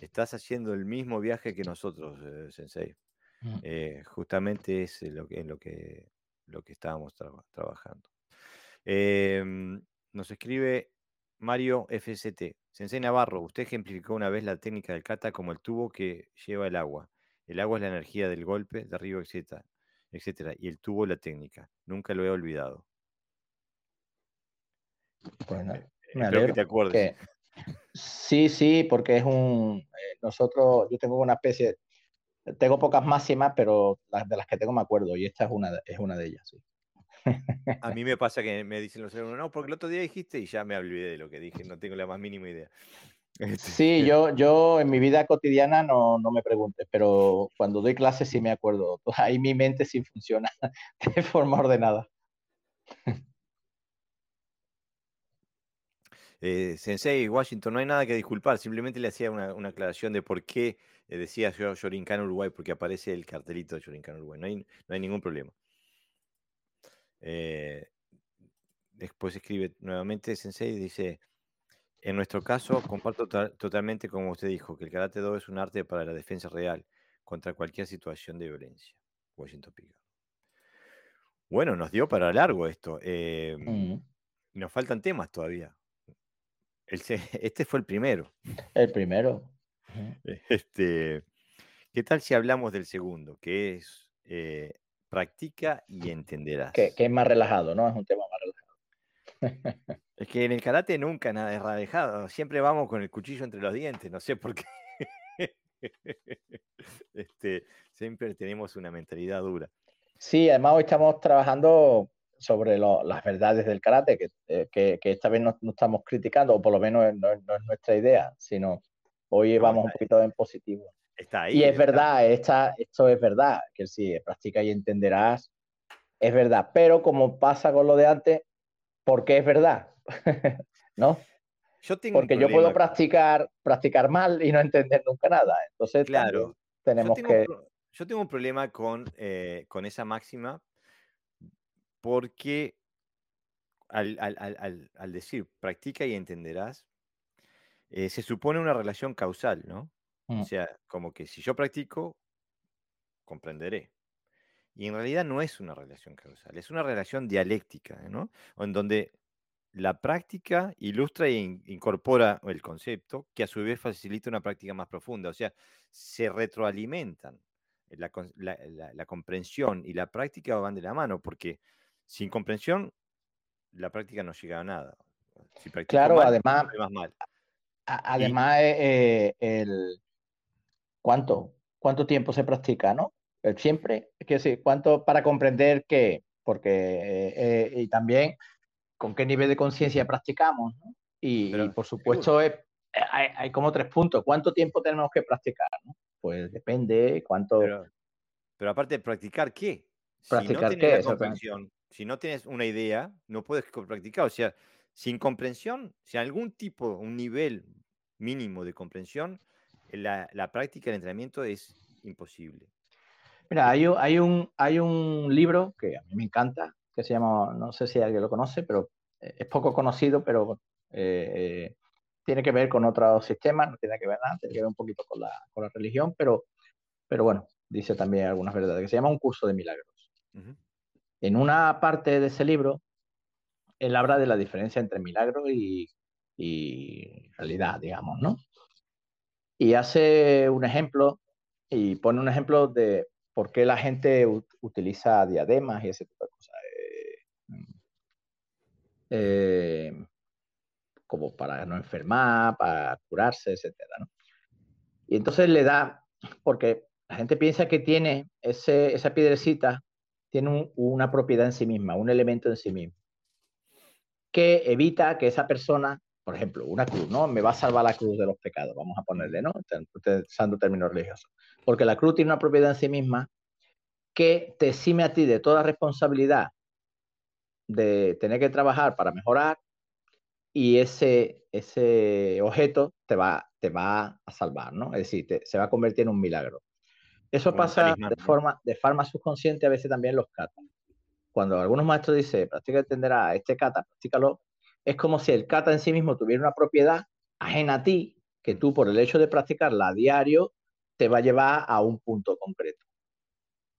Estás haciendo el mismo viaje que nosotros, eh, Sensei. Mm. Eh, justamente es lo que, lo que, lo que estábamos trabajando. Em, nos escribe Mario FCT. Sensei Navarro, usted ejemplificó una vez la técnica del kata como el tubo que lleva el agua. El agua es la energía del golpe, de arriba, etcétera, etcétera. Y el tubo la técnica. Nunca lo he olvidado.
Bueno, me alegro que te acuerdes. Sí, sí, porque es un. Eh, nosotros, yo tengo una especie. Tengo pocas máximas, pero las de las que tengo me acuerdo, y esta es una, es una de ellas, sí.
A mí me pasa que me dicen los alumnos, no, porque el otro día dijiste y ya me olvidé de lo que dije, no tengo la más mínima idea.
Este, sí, yo, yo en mi vida cotidiana no, no me preguntes, pero cuando doy clases sí me acuerdo. Ahí mi mente sí funciona de forma ordenada.
Eh, Sensei, Washington, no hay nada que disculpar, simplemente le hacía una, aclaración de por qué eh, decía yo Shorinkan Uruguay, porque aparece el cartelito de Shorinkan Uruguay, no hay, no hay ningún problema. Eh, después escribe nuevamente Sensei, dice, en nuestro caso comparto totalmente como usted dijo, que el Karate Do es un arte para la defensa real contra cualquier situación de violencia. Washington Piga. Bueno, nos dio para largo esto. Em, mm. Nos faltan temas todavía. este fue el primero.
El primero.
Este, ¿Qué tal si hablamos del segundo, que es eh, practica y entenderás?
Que, es más relajado, ¿no? Es un tema más
relajado. es que en el karate nunca nada es relajado. Siempre vamos con el cuchillo entre los dientes, no sé por qué. este, siempre tenemos una mentalidad dura.
Sí, además hoy estamos trabajando sobre las verdades del karate, eh, que, que, esta vez no, estamos criticando, o por lo menos no, es nuestra idea, sino hoy vamos un poquito en positivo.
Está ahí.
Y es verdad, esta, esto es verdad, que si practica y entenderás, es verdad. Pero como pasa con lo de antes, ¿por qué es verdad? ¿No? Yo tengo Porque yo puedo practicar, practicar mal y no entender nunca nada. Entonces, claro, tenemos que.
Yo tengo un problema con, eh, con esa máxima porque al, decir practica y entenderás, eh, se supone una relación causal, ¿no? O mm. sea, como que si yo practico, comprenderé. Y en realidad no es una relación causal, es una relación dialéctica, ¿no? En donde la práctica ilustra e incorpora el concepto, que a su vez facilita una práctica más profunda. O sea, se retroalimentan. La, la comprensión y la práctica van de la mano, porque sin comprensión, la práctica no llega a nada.
claro, además, además eh, el, ¿cuánto, ¿cuánto tiempo se practica, no? Siempre, que sí, ¿cuánto para comprender qué? Porque, eh, eh, y también con qué nivel de conciencia practicamos, ¿no? Y, por supuesto, hay, hay, como tres puntos. ¿Cuánto tiempo tenemos que practicar? ¿no? Pues depende cuánto...
Pero, pero aparte de practicar, ¿qué?
¿Practicar si no qué?
comprensión, si no tienes una idea, no puedes practicar. O sea, sin comprensión, si algún tipo, un nivel mínimo de comprensión, la, práctica del entrenamiento es imposible.
Mira, hay, hay, un, hay un libro que a mí me encanta, que se llama, no sé si alguien lo conoce, pero eh, es poco conocido, pero eh, tiene que ver con otros sistemas, no tiene que ver nada, tiene que ver un poquito con la, con la religión, pero, pero bueno, dice también algunas verdades, que se llama Un curso de milagros. En una parte de ese libro, él habla de la diferencia entre milagro y, realidad, digamos, ¿no? Y hace un ejemplo y pone un ejemplo de por qué la gente utiliza diademas y ese tipo de cosas. Eh, como para no enfermar, para curarse, etcétera, ¿no? Y entonces le da, porque la gente piensa que tiene ese, esa piedrecita tiene una propiedad en sí misma, un elemento en sí mismo, que evita que esa persona, por ejemplo, una cruz, ¿no? Me va a salvar la cruz de los pecados, vamos a ponerle, ¿no? Usando términos religiosos. Porque la cruz tiene una propiedad en sí misma que te exime a ti de toda responsabilidad de tener que trabajar para mejorar y ese, ese objeto te va, te va a salvar, ¿no? Es decir, se va a convertir en un milagro. Eso pasa de forma, de forma subconsciente a veces también los katas. Cuando algunos maestros dicen, practica entenderá este kata, practícalo, es como si el kata en sí mismo tuviera una propiedad ajena a ti, que tú por el hecho de practicarla a diario te va a llevar a un punto concreto.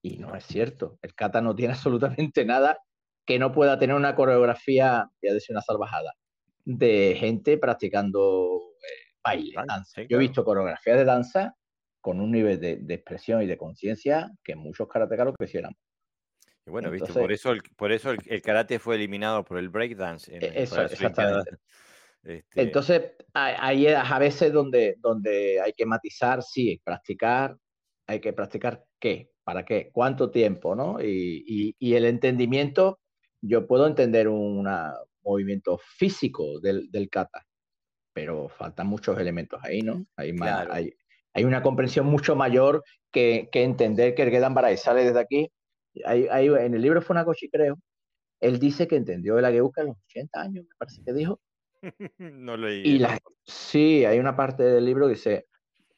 Y no es cierto. El kata no tiene absolutamente nada que no pueda tener una coreografía, voy a decir una salvajada, de gente practicando eh, baile, danza. Yo he visto coreografías de danza con un nivel de, expresión y de conciencia que muchos karatecas lo quisiéramos.
Y bueno, ¿viste? por eso, el, por eso el, karate fue eliminado por el breakdance.
En, eso, exactamente. Este Entonces, hay, a veces donde, donde hay que matizar, sí, practicar, hay que practicar qué, para qué, cuánto tiempo, ¿no? Y, y, el entendimiento, yo puedo entender un movimiento físico del, del kata, pero faltan muchos elementos ahí, ¿no? Hay, más, hay, hay una comprensión mucho mayor que, entender que el Gedan Barai sale desde aquí. Hay, en el libro Funakoshi, creo, él dice que entendió el Ageuka a los 80 años, me parece que dijo,
no leí.
Y la, sí, hay una parte del libro que dice,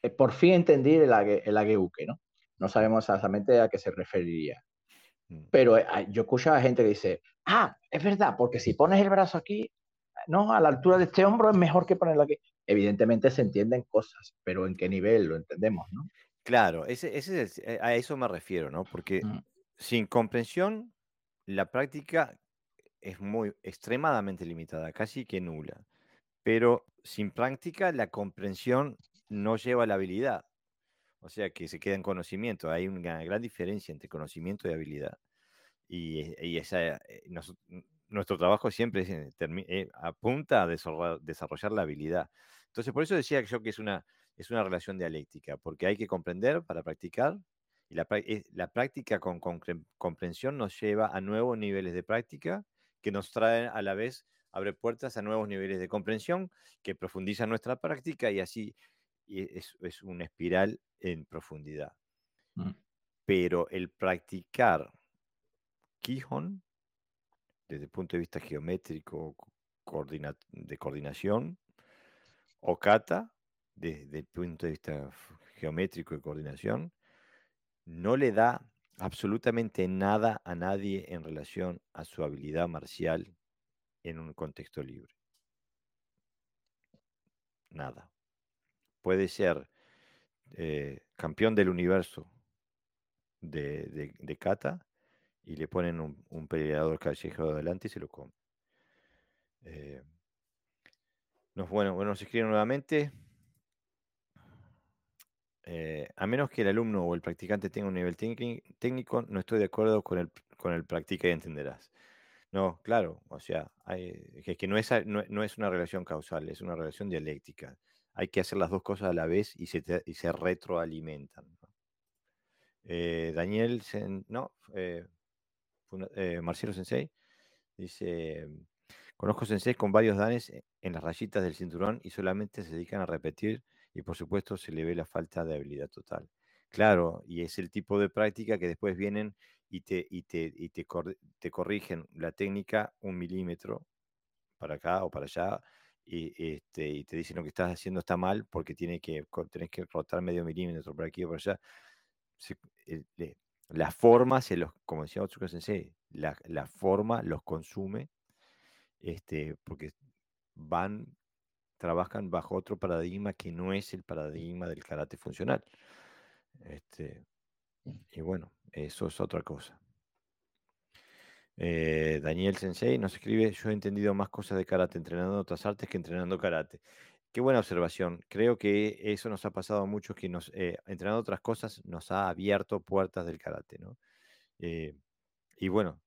eh, por fin entendí el, age, el ageuke, ¿no? No sabemos exactamente a qué se referiría. Mm. Pero eh, yo escucho a gente que dice, ah, es verdad, porque si pones el brazo aquí, no, a la altura de este hombro es mejor que ponerlo aquí. Evidentemente se entienden cosas, pero ¿en qué nivel lo entendemos, no?
Claro, ese, ese eh, a eso me refiero, ¿no? Porque mm. sin comprensión, la práctica es muy extremadamente limitada, casi que nula. Pero sin práctica, la comprensión no lleva a la habilidad. O sea que se queda en conocimiento. Hay una gran diferencia entre conocimiento y habilidad. Y, eh, esa, eh, nuestro trabajo siempre eh, apunta a desarrollar, la habilidad. Entonces, por eso decía yo que es una, es una relación dialéctica, porque hay que comprender para practicar, y la, la práctica con, comprensión nos lleva a nuevos niveles de práctica que nos traen a la vez, abre puertas a nuevos niveles de comprensión que profundizan nuestra práctica y así es, es una espiral en profundidad. Mm. Pero el practicar Kihon, desde el punto de vista geométrico, de coordinación, o Kata, desde el punto de vista geométrico y coordinación, no le da absolutamente nada a nadie en relación a su habilidad marcial en un contexto libre. Nada. Puede ser eh, campeón del universo de, kata y le ponen un, peleador callejero adelante y se lo come. Eh, bueno, bueno, nos escriben nuevamente. Eh, a menos que el alumno o el practicante tenga un nivel técnico, no estoy de acuerdo con el, con el practica y entenderás. No, claro, o sea, es que no es, no, es una relación causal, es una relación dialéctica. Hay que hacer las dos cosas a la vez y se, y se retroalimentan. Eh, Daniel, no, eh, Marcelo Sensei, dice, conozco Sensei con varios danes en las rayitas del cinturón y solamente se dedican a repetir y por supuesto se le ve la falta de habilidad total. Claro, y es el tipo de práctica que después vienen y te, y te, y te, corrigen la técnica un milímetro para acá o para allá y, este, te dicen lo que estás haciendo está mal porque tiene que, tenés que rotar medio milímetro por aquí o por allá. La forma, se los, como decía Otsuka Sensei, la, la forma los consume este, porque van trabajan bajo otro paradigma que no es el paradigma del karate funcional. Este, y bueno, eso es otra cosa. Eh, Daniel Sensei nos escribe, yo he entendido más cosas de karate entrenando otras artes que entrenando karate. Qué buena observación. Creo que eso nos ha pasado a muchos que nos, eh, entrenando otras cosas nos ha abierto puertas del karate, ¿no? Eh, y bueno,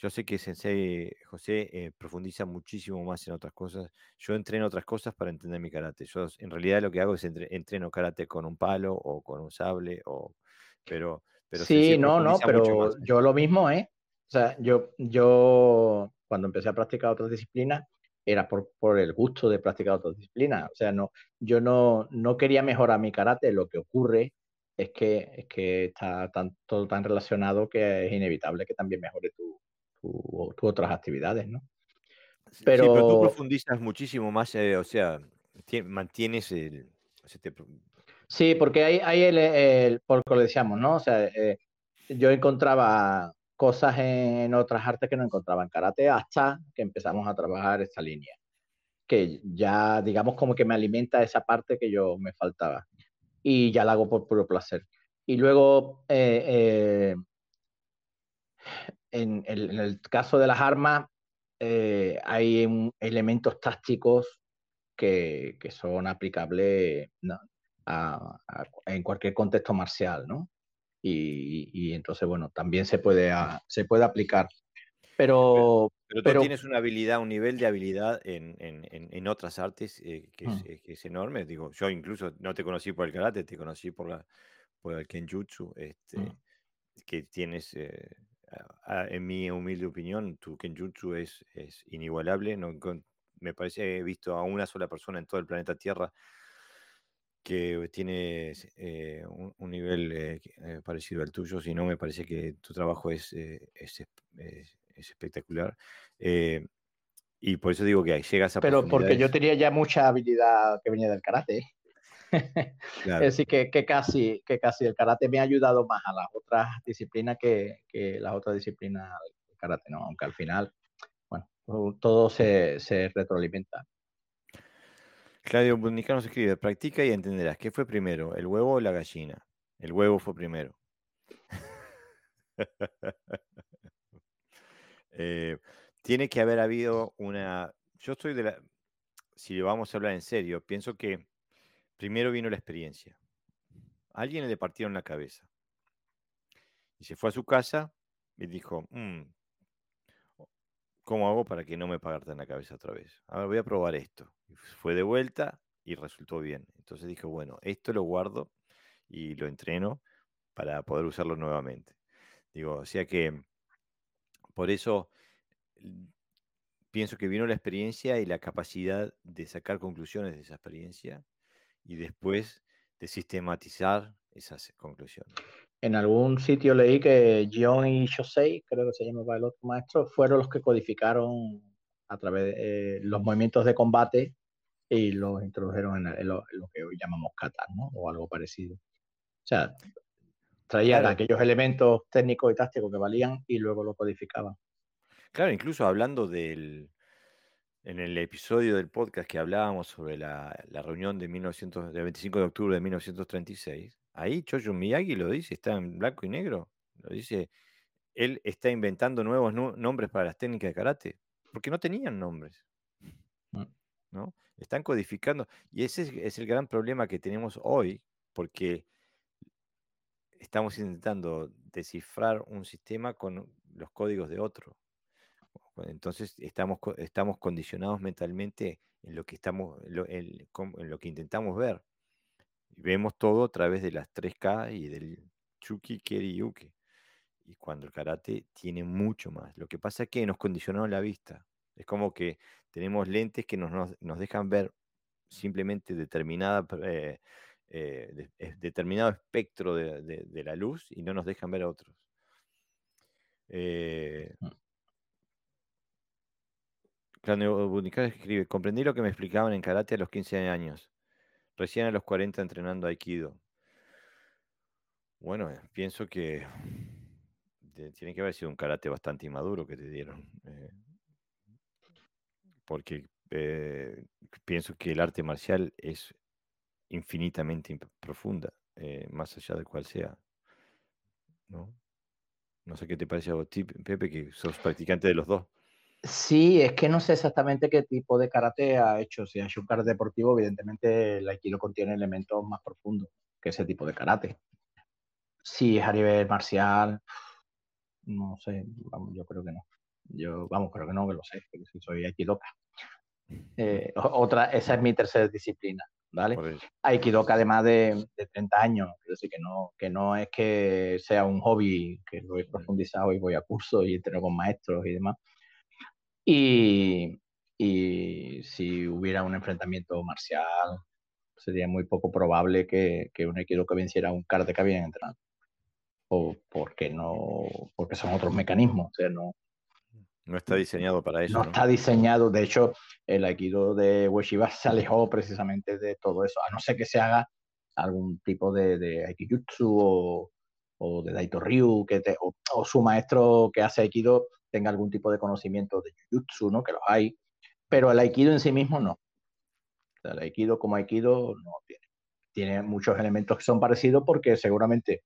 yo sé que Sensei José eh, profundiza muchísimo más en otras cosas. Yo entreno otras cosas para entender mi karate. Yo en realidad lo que hago es entreno karate con un palo o con un sable, o, pero, pero
sí, no, no, pero yo lo mismo, ¿eh? O sea, yo, yo cuando empecé a practicar otras disciplinas era por, por el gusto de practicar otras disciplinas. O sea, no, yo no, no quería mejorar mi karate. Lo que ocurre es que, es que está tan, todo tan relacionado que es inevitable que también mejore tu, tu, otras actividades, ¿no?
Pero... Sí, pero tú profundizas muchísimo más, eh, o sea, mantienes el...
Sí, porque hay, hay el, el, por lo decíamos, ¿no? O sea, eh, yo encontraba cosas en otras artes que no encontraba en karate hasta que empezamos a trabajar esta línea, que ya digamos como que me alimenta esa parte que yo me faltaba y ya la hago por puro placer. Y luego eh, en, el caso de las armas, eh, hay elementos tácticos que, son aplicables en cualquier contexto marcial, ¿no? Y, entonces, bueno, también se puede, se puede aplicar. Pero,
pero, tú tienes una habilidad, un nivel de habilidad en, otras artes eh, mm. que, es, enorme. Digo, yo incluso no te conocí por el karate, te conocí por, la, por el kenjutsu, este, mm. que tienes eh, en mi humilde opinión, tu Kenjutsu es, es inigualable. No, me parece, he visto a una sola persona en todo el planeta Tierra que tiene eh, un, nivel eh, eh, parecido al tuyo, si no me parece que tu trabajo es, es, espectacular. Y por eso digo que llegas a
Pero porque yo tenía ya mucha habilidad que venía del karate. Es decir, que, que, casi, que casi el karate me ha ayudado más a las otras disciplinas que, que las otras disciplinas del karate, ¿no? Aunque al final, bueno, todo se, se retroalimenta.
Claudio Bundicano se escribe, practica y entenderás. ¿Qué fue primero, el huevo o la gallina? El huevo fue primero. Eh, tiene que haber habido una... Yo estoy de la... Si vamos a hablar en serio, pienso que primero vino la experiencia. A alguien le partieron la cabeza. Y se fue a su casa y dijo, mm, ¿cómo hago para que no me en la cabeza otra vez? A ver, voy a probar esto. fue de vuelta y resultó bien. Entonces dijo, bueno, esto lo guardo y lo entreno para poder usarlo nuevamente. Digo, o sea que por eso pienso que vino la experiencia y la capacidad de sacar conclusiones de esa experiencia y después de sistematizar esas conclusiones.
En algún sitio leí que John y José, creo que se llamaba el otro maestro, fueron los que codificaron a través de eh, los movimientos de combate y los introdujeron en, lo, que hoy llamamos kata, ¿no? O algo parecido. O sea, traían aquellos elementos técnicos y tácticos que valían y luego lo codificaban.
Claro, incluso hablando del, en el episodio del podcast que hablábamos sobre la, reunión de, 1900, 25 de octubre de 1936, ahí Choyo Miyagi lo dice, está en blanco y negro, lo dice, él está inventando nuevos nombres para las técnicas de karate, porque no tenían nombres. Mm. ¿no? Están codificando, y ese es el gran problema que tenemos hoy, porque estamos intentando descifrar un sistema con los códigos de otro. Entonces estamos, estamos condicionados mentalmente en lo que estamos, en lo, que intentamos ver. Y vemos todo a través de las 3K y del Chuki, Keri, Yuki. Y cuando el karate tiene mucho más. Lo que pasa es que nos condicionaron la vista. Es como que tenemos lentes que nos, nos, dejan ver simplemente determinada, eh, eh, determinado espectro de, la luz y no nos dejan ver a otros. Eh, mm. Claudio Bunical escribe, comprendí lo que me explicaban en karate a los 15 años, recién a los 40 entrenando aikido. Bueno, pienso que tiene que haber sido un karate bastante inmaduro que te dieron. Eh, porque eh, pienso que el arte marcial es infinitamente profunda, eh, más allá de cual sea. ¿no? no sé qué te parece a vos, Pepe, que sos practicante de los dos.
Sí, es que no sé exactamente qué tipo de karate ha hecho. Si ha hecho un karate deportivo, evidentemente el aikido contiene elementos más profundos que ese tipo de karate. Si es a nivel marcial, no sé, vamos, yo creo que no. Yo, vamos, creo que no, que lo sé, porque si soy aikidoka. Eh, otra, esa es mi tercera disciplina, ¿vale? Aikidoka además de, de 30 años, quiero decir que no, que no es que sea un hobby, que lo he profundizado y voy a cursos y entreno con maestros y demás y, si hubiera un enfrentamiento marcial, sería muy poco probable que, que un equipo que venciera un karateka bien entrenado. O porque no, porque son otros mecanismos. O sea, no,
no está diseñado para eso.
No, está diseñado. De hecho, el Aikido de Ueshiba se alejó precisamente de todo eso, a no ser que se haga algún tipo de, de Aikijutsu o, o de Daito Ryu, que o, su maestro que hace Aikido tenga algún tipo de conocimiento de Jujutsu, ¿no? Que los hay, pero el Aikido en sí mismo no. el Aikido como Aikido no tiene. Tiene muchos elementos que son parecidos porque seguramente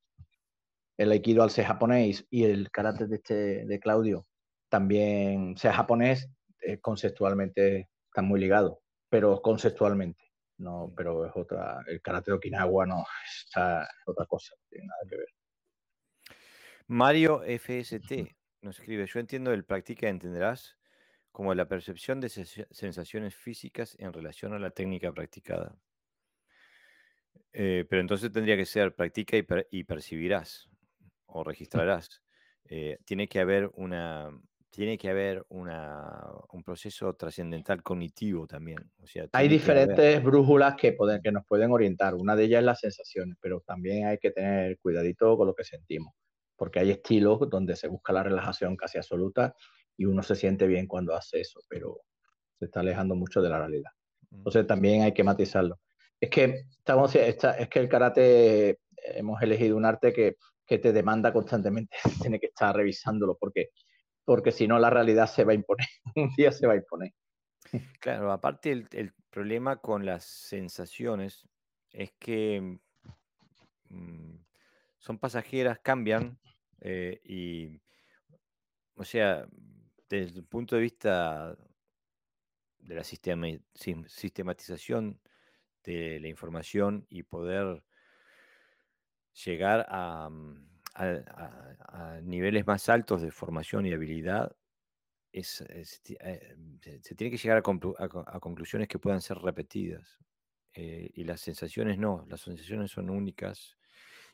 el Aikido al ser japonés y el karate de, este, de Claudio también sea japonés, eh, conceptualmente están muy ligados, pero conceptualmente. No, pero es otra, el karate de Okinawa no, está otra cosa, no tiene nada que ver.
Mario FST nos escribe, yo entiendo el práctica entenderás como la percepción de sensaciones físicas en relación a la técnica practicada. Eh, pero entonces tendría que ser practica y, percibirás o registrarás. Eh, tiene que haber una tiene que haber una, un proceso trascendental cognitivo también. O sea,
hay diferentes brújulas que, que nos pueden orientar. Una de ellas es las sensaciones, pero también hay que tener cuidadito con lo que sentimos porque hay estilos donde se busca la relajación casi absoluta y uno se siente bien cuando hace eso, pero se está alejando mucho de la realidad.
Mm.
Entonces también hay que matizarlo. Es que, estamos, está- es que el karate hemos elegido un arte que, que te demanda constantemente, tiene que estar revisándolo porque, porque si no la realidad se va a imponer, un día se va a imponer.
Claro, aparte el, el problema con las sensaciones es que mm, son pasajeras, cambian eh, y, o sea, desde el punto de vista de la sistematización de la información y poder llegar a, mm, a- niveles más altos de formación y habilidad, es, eh, se, tiene que llegar a, conclu- a co- a conclusiones que puedan ser repetidas. eh, y las sensaciones no, las sensaciones son únicas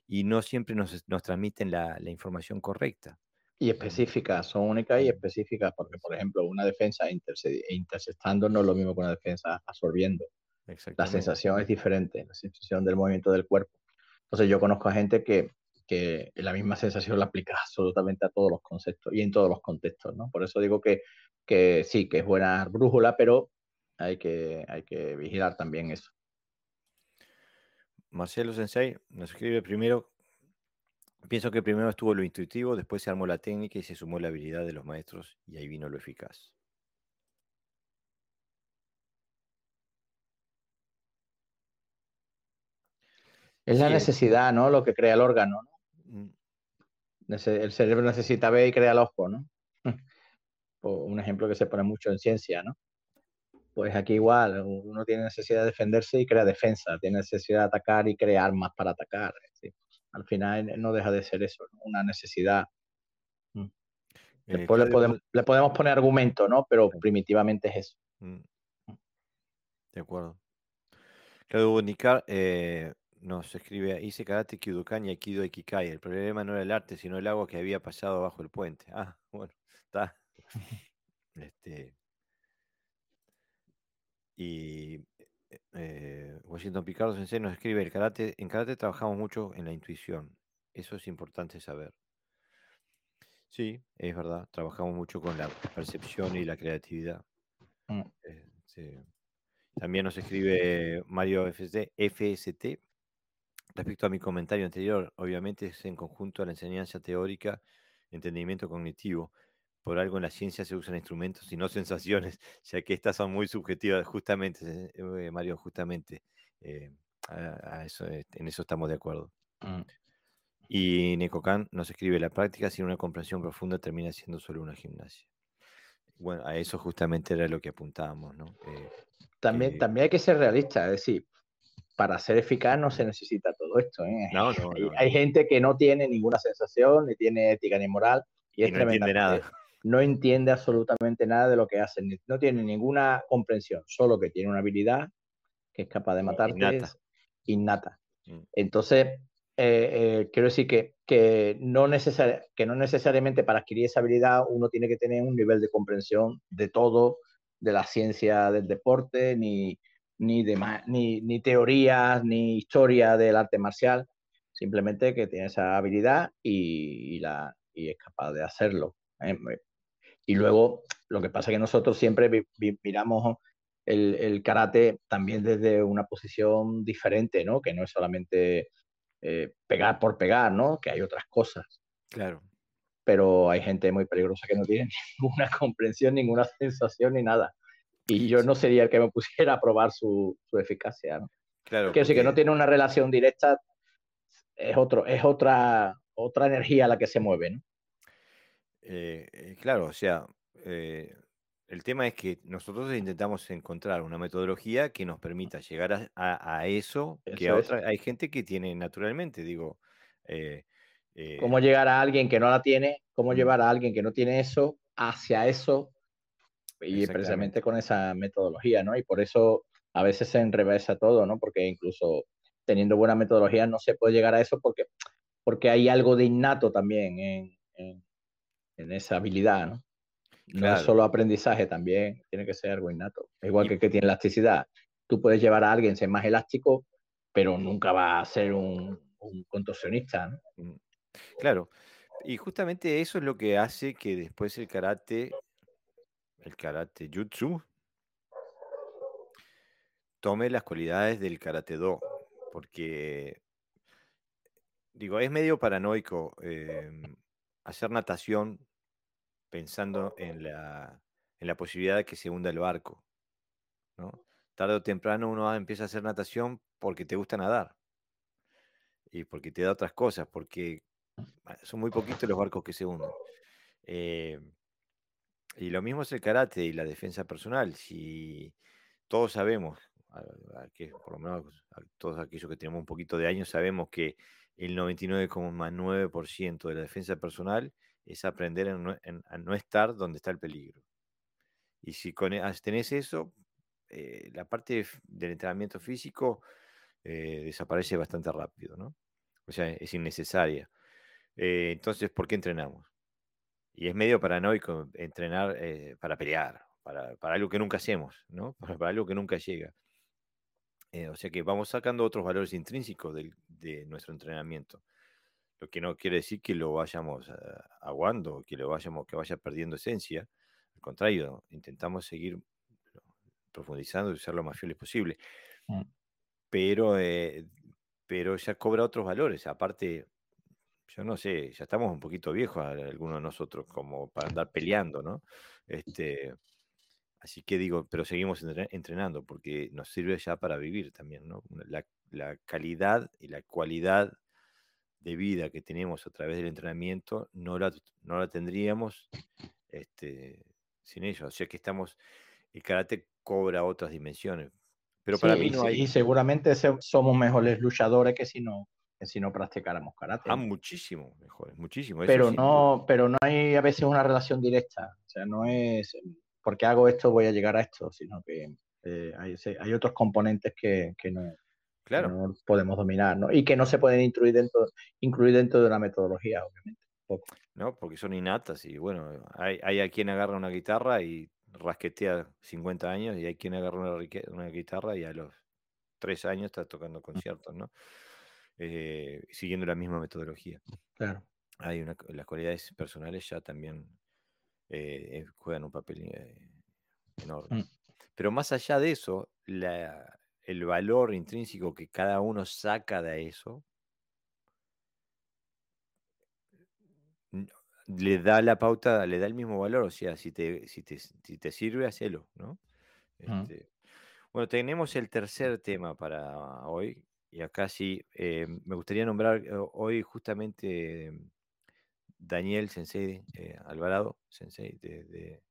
y no siempre nos, nos transmiten la, la información correcta.
Y específicas, son únicas y
Mm.
específicas, porque por ejemplo una defensa interceptando no es lo mismo que una defensa absorbiendo. La sensación es diferente, la sensación del movimiento del cuerpo. Entonces yo conozco a gente que, que la misma sensación la aplica absolutamente a todos los conceptos y en todos los contextos, ¿no? Por eso digo que, que sí, que es buena brújula, pero hay que, hay que vigilar también eso.
Marcelo Sensei nos escribe primero, pienso que primero estuvo lo intuitivo, después se armó la técnica y se sumó la habilidad de los maestros y ahí vino lo eficaz.
Es la
Sí,
necesidad, ¿no? Lo que crea el órgano, ¿no?
Mm,
El cerebro necesita ver y crea el ojo, ¿no? Un ejemplo que se pone mucho en ciencia, ¿no? Pues aquí igual, uno tiene necesidad de defenderse y crea defensa, tiene necesidad de atacar y crea armas para atacar. al final no deja de ser eso, ¿no? una necesidad. Mm.
eh,
Después le podemos, le podemos poner argumento, ¿no? Pero primitivamente es eso.
Mm, De acuerdo. Claudio Bonicar eh, nos escribe, hice karate Kyudokan y Aikido Ikikai. El problema no era el arte, sino el agua que había pasado bajo el puente. Ah, bueno, está. Este, y eh, eh, Washington Picardo Sensei nos escribe, el karate, en karate trabajamos mucho en la intuición. Eso es importante saber. Sí, es verdad, trabajamos mucho con la percepción y la creatividad.
Mm.
Eh, sí. También nos escribe Mario FST, FST. Respecto a mi comentario anterior, obviamente es en conjunto a la enseñanza teórica, entendimiento cognitivo. Por algo en la ciencia se usan instrumentos y no sensaciones, ya que estas son muy subjetivas, justamente, eh, Mario, justamente. eh, a- a eso, eh, en eso estamos de acuerdo.
Mm.
Y Necocan nos escribe, la práctica sin una comprensión profunda termina siendo solo una gimnasia. Bueno, a eso justamente era lo que apuntábamos, ¿no? Eh,
También, también hay que ser realista, es decir, para ser eficaz no se necesita todo esto. ¿eh?
No, no,
Hay,
no,
hay
no.
gente que no tiene ninguna sensación, ni tiene ética ni moral, y,
Y
es
no entiende
tremendamente-
nada.
No entiende absolutamente nada de lo que hacen, ni- no tiene ninguna comprensión, solo que tiene una habilidad que es capaz de matarte
innata. Mm.
Entonces, eh, eh, quiero decir que, que, no necesari- que no necesariamente para adquirir esa habilidad uno tiene que tener un nivel de comprensión de todo, de la ciencia del deporte, ni, ni, de ni, ni teorías, ni historia del arte marcial, simplemente que tiene esa habilidad y, y la, y es capaz de hacerlo. ¿eh? Y luego, lo que pasa es que nosotros siempre vi- vi- miramos el, el karate también desde una posición diferente, ¿no? Que no es solamente eh, pegar por pegar, ¿no? Que hay otras cosas.
Claro.
Pero hay gente muy peligrosa que no tiene ninguna comprensión, ninguna sensación ni nada. Y yo no sería el que me pusiera a probar su, su eficacia, ¿no?
Claro.
Quiero decir que no tiene una relación directa, es, otro, es otra, otra energía la que se mueve, ¿no?
Eh, eh, claro, o sea, eh, el tema es que nosotros intentamos encontrar una metodología que nos permita llegar a, a- a eso, que a otra, hay gente que tiene naturalmente, digo,
cómo llegar a alguien que no la tiene, cómo llevar a alguien que no tiene eso hacia eso y precisamente con esa metodología, ¿no? Y por eso a veces se enrevesa todo, ¿no? Porque incluso teniendo buena metodología no se puede llegar a eso porque, porque hay algo de innato también en, en- en esa habilidad, ¿no? No
Claro.
es solo aprendizaje, también tiene que ser algo innato. Igual
Y-
que que tiene elasticidad. Tú puedes llevar a alguien a ser más elástico, pero nunca va a ser un, un contorsionista, ¿no?
Mm, Claro, y justamente eso es lo que hace que después el karate, el karate jutsu, tome las cualidades del karate do, porque, digo, es medio paranoico em, hacer natación pensando en la, en la posibilidad de que se hunda el barco, ¿no? Tarde o temprano uno empieza a hacer natación porque te gusta nadar y porque te da otras cosas, porque ah, son muy poquitos los barcos que se hunden. Em, y lo mismo es el karate y la defensa personal. Si todos sabemos, que por lo menos todos aquellos que tenemos un poquito de años, sabemos que el 99,9% de la defensa personal es aprender a no, estar donde está el peligro. Y si con, e, tenés eso, eh, la parte del entrenamiento físico eh, desaparece bastante rápido, ¿no? O sea, es innecesaria. Eh, entonces, ¿por qué entrenamos? Y es medio paranoico entrenar para pelear, para, algo que nunca hacemos, ¿no? Para, algo que nunca llega. o sea que vamos sacando otros valores intrínsecos de nuestro entrenamiento. Lo que no quiere decir que lo vayamos aguando, que lo vayamos, que vaya perdiendo esencia. Al contrario, intentamos seguir profundizando y ser lo más fieles posible. Mm. Pero, eh, pero ya cobra otros valores. Aparte, yo no sé, ya estamos un poquito viejos algunos de nosotros como para andar peleando, ¿no? Este, así que digo, pero seguimos entrenando porque nos sirve ya para vivir también, ¿no? La, la calidad y la cualidad de vida que tenemos a través del entrenamiento no la, no la tendríamos este, sin ello. O sea que estamos, el karate cobra otras dimensiones. Pero para mí no hay...
Y seguramente somos mejores luchadores que si no, si no practicáramos karate.
Ah, muchísimo mejores, muchísimo.
pero, no, pero no hay a veces una relación directa. O sea, no es porque hago esto voy a llegar a esto, sino que eh, hay, hay, otros componentes que, que no, claro. no podemos dominar, ¿no? Y que no se pueden incluir dentro, incluir dentro de una metodología, obviamente.
No, porque son innatas y bueno, hay, hay a quien agarra una guitarra y rasquetea 50 años y hay quien agarra una, una guitarra y a los 3 años está tocando conciertos, ¿no? Eh, siguiendo la misma metodología.
Claro.
Hay una, las cualidades personales ya también eh, juegan un papel eh, enorme. Mm. Pero más allá de eso, la, el valor intrínseco que cada uno saca de eso, le da la pauta, le da el mismo valor, o sea, si te, si te, sirve, hacelo, ¿no? Este, bueno, tenemos el tercer tema para hoy, y acá sí, eh, me gustaría nombrar eh, hoy justamente Daniel Sensei eh, Alvarado, Sensei de, de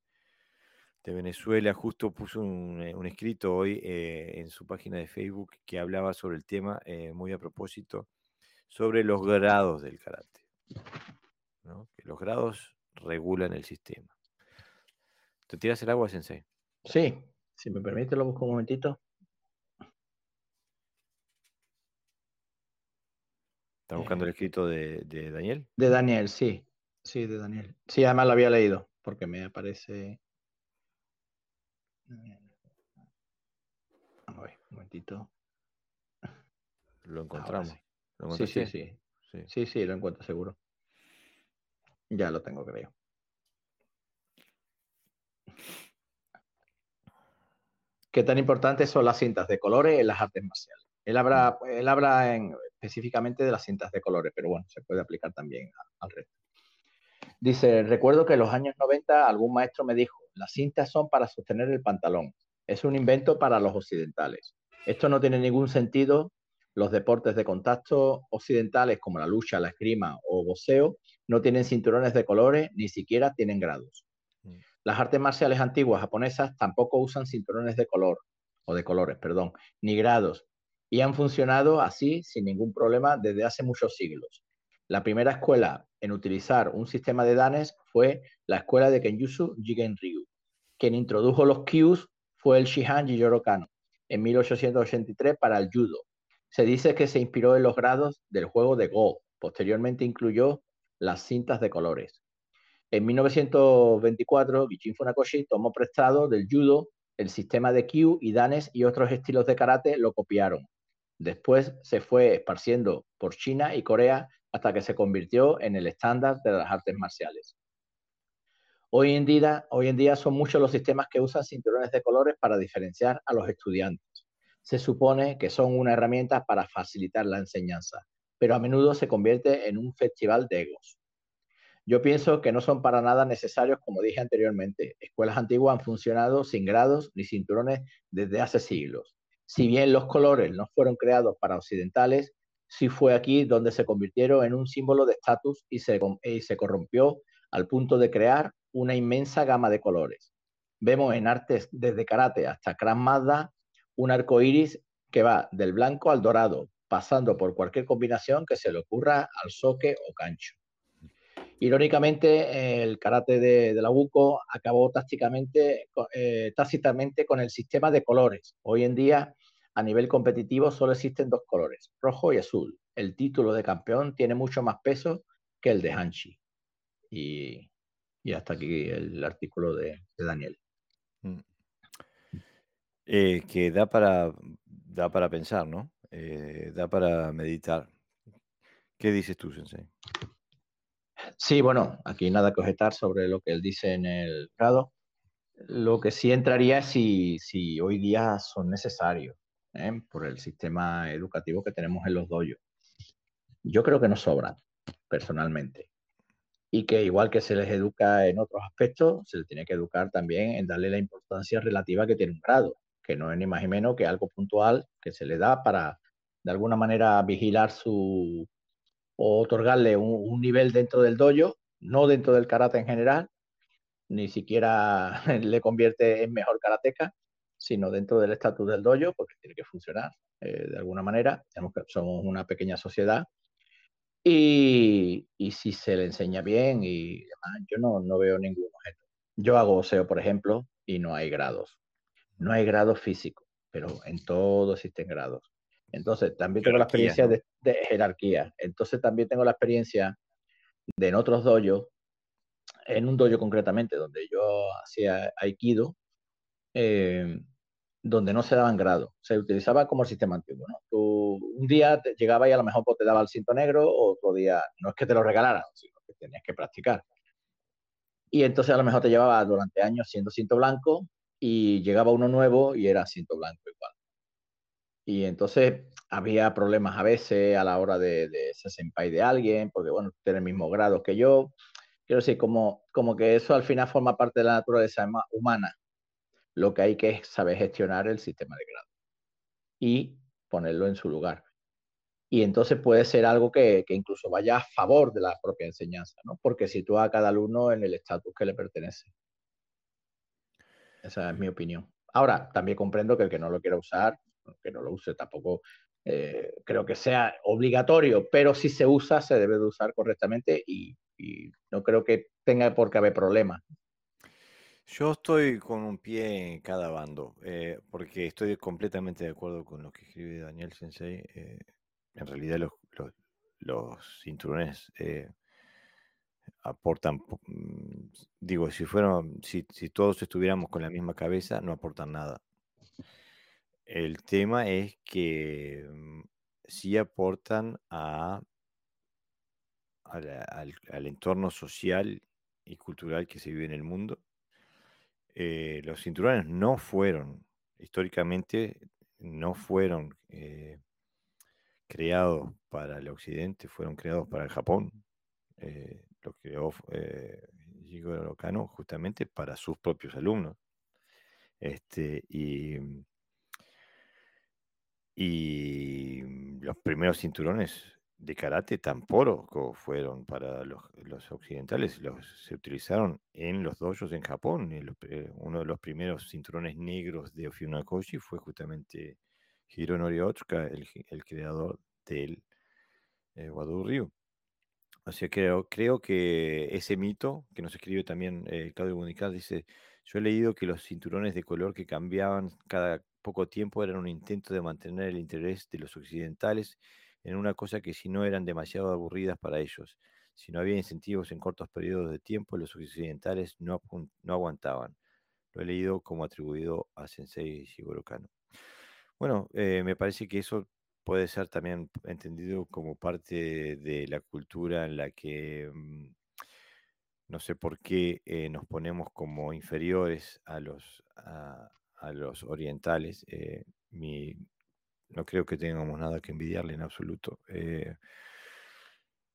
Venezuela justo puso un, eh, escrito hoy eh, en su página de Facebook que hablaba sobre el tema, eh, muy a propósito, sobre los grados del karate. Que los grados regulan el sistema. ¿Te tiras el agua, Sensei?
Sí, si me permite, lo busco un momentito.
¿Está buscando el escrito de, de Daniel?
De Daniel, sí. Sí, de Daniel. Sí, además lo había leído, porque me aparece a ver, un momentito.
Lo encontramos.
sí. sí, sí, sí. Sí, lo encuentro seguro. Ya lo tengo, creo. ¿Qué tan importantes son las cintas de colores en las artes marciales? Él habla, mm. él habla en, específicamente de las cintas de colores, pero bueno, se puede aplicar también al resto. Dice, recuerdo que en los años 90 algún maestro me dijo, las cintas son para sostener el pantalón. Es un invento para los occidentales. Esto no tiene ningún sentido. Los deportes de contacto occidentales como la lucha, la esgrima o boxeo no tienen cinturones de colores, ni siquiera tienen grados. Mm. Las artes marciales antiguas japonesas tampoco usan cinturones de color, o de colores, perdón, ni grados, y han funcionado así sin ningún problema desde hace muchos siglos. La primera escuela en utilizar un sistema de danes fue la escuela de Kenjutsu Jigen Ryu. Quien introdujo los kyus fue el Shihan Jijoro Kano en 1883 para el judo. Se dice que se inspiró en los grados del juego de Go. Posteriormente incluyó las cintas de colores. En 1924, Gichin Funakoshi tomó prestado del judo el sistema de kyu y danes y otros estilos de karate lo copiaron. Después se fue esparciendo por China y Corea hasta que se convirtió en el estándar de las artes marciales. Hoy en, día, hoy en día son muchos los sistemas que usan cinturones de colores para diferenciar a los estudiantes. se supone que son una herramienta para facilitar la enseñanza, pero a menudo se convierte en un festival de egos. Yo pienso que no son para nada necesarios, como dije anteriormente. Escuelas antiguas han funcionado sin grados ni cinturones desde hace siglos. Si bien los colores no fueron creados para occidentales, sí fue aquí donde se convirtieron en un símbolo de estatus y se, y se corrompió al punto de crear una inmensa gama de colores. Vemos en artes desde karate hasta Krav un arco iris que va del blanco al dorado, pasando por cualquier combinación que se le ocurra al soque o cancho. Irónicamente, el karate de, la UCO acabó eh, tácitamente con el sistema de colores. Hoy en día, a nivel competitivo, solo existen dos colores, rojo y azul. El título de campeón tiene mucho más peso que el de Hanshi. Y, hasta aquí el artículo de, Daniel. Mm.
Eh, que da para, da para pensar, ¿no? Eh, da para meditar. ¿Qué dices tú, Sensei?
Sí, bueno, aquí nada que objetar sobre lo que él dice en el grado. Lo que sí entraría es si, si hoy día son necesarios ¿eh? por el sistema educativo que tenemos en los doyos. Yo creo que no sobran, personalmente. Y que igual que se les educa en otros aspectos, se les tiene que educar también en darle la importancia relativa que tiene un grado que no es ni más ni menos que algo puntual que se le da para, de alguna manera, vigilar su o otorgarle un, nivel dentro del dojo, no dentro del karate en general, ni siquiera le convierte en mejor karateca, sino dentro del estatus del dojo, porque tiene que funcionar eh, de alguna manera. somos una pequeña sociedad. Y, y, si se le enseña bien y demás, yo no, no veo ningún objeto. Yo hago oseo, por ejemplo, y no hay grados. No hay grados físicos, pero en todo existen grados. Entonces, también tengo la experiencia de, jerarquía. Entonces, también tengo la experiencia de en otros dojos, en un dojo concretamente, donde yo hacía aikido, eh, donde no se daban grados. Se utilizaba como el sistema antiguo. ¿no? Tú, un día llegaba y a lo mejor te daba el cinto negro, otro día no es que te lo regalaran, sino que tenías que practicar. Y entonces a lo mejor te llevaba durante años siendo cinto blanco y llegaba uno nuevo y era cinto blanco igual. Y entonces había problemas a veces a la hora de, de ese senpai de alguien, porque bueno, tiene el mismo grado que yo. Quiero decir, como, como que eso al final forma parte de la naturaleza humana. Lo que hay que es saber gestionar el sistema de grado y ponerlo en su lugar. Y entonces puede ser algo que, que incluso vaya a favor de la propia enseñanza, ¿no? porque sitúa a cada alumno en el estatus que le pertenece. Esa es mi opinión. Ahora, también comprendo que el que no lo quiera usar, que no lo use tampoco, eh, creo que sea obligatorio, pero si se usa, se debe de usar correctamente y, no creo que tenga por qué haber problemas.
Yo estoy con un pie en cada bando, eh, porque estoy completamente de acuerdo con lo que escribe Daniel Sensei. Eh, en realidad los, los, cinturones aportan, mm, digo, si fueron, si, todos estuviéramos con la misma cabeza, no aportan nada. El tema es que mm, sí aportan a, al, entorno social y cultural que se vive en el mundo. Eh, los cinturones no fueron, históricamente, no fueron eh, creados para el occidente, fueron creados para el Japón. Eh, lo creó eh, Gigoro Kano justamente para sus propios alumnos. Este, y, y los primeros cinturones de karate tampoco fueron para los, occidentales, los, se utilizaron en los dojos en Japón. Uno de los primeros cinturones negros de Ofunakoshi fue justamente Hironori Otsuka, el, creador del eh, Wado Ryu. Así que creo, creo que ese mito que nos escribe también eh, Claudio Bonicat dice, yo he leído que los cinturones de color que cambiaban cada poco tiempo eran un intento de mantener el interés de los occidentales en una cosa que si no eran demasiado aburridas para ellos, si no había incentivos en cortos periodos de tiempo, los occidentales no, no aguantaban. Lo he leído como atribuido a Sensei Shigoro Kano. Bueno, eh, me parece que eso puede ser también entendido como parte de la cultura en la que mm, no sé por qué eh, nos ponemos como inferiores a los, a, los orientales. Eh, no creo que tengamos nada que envidiarle en absoluto.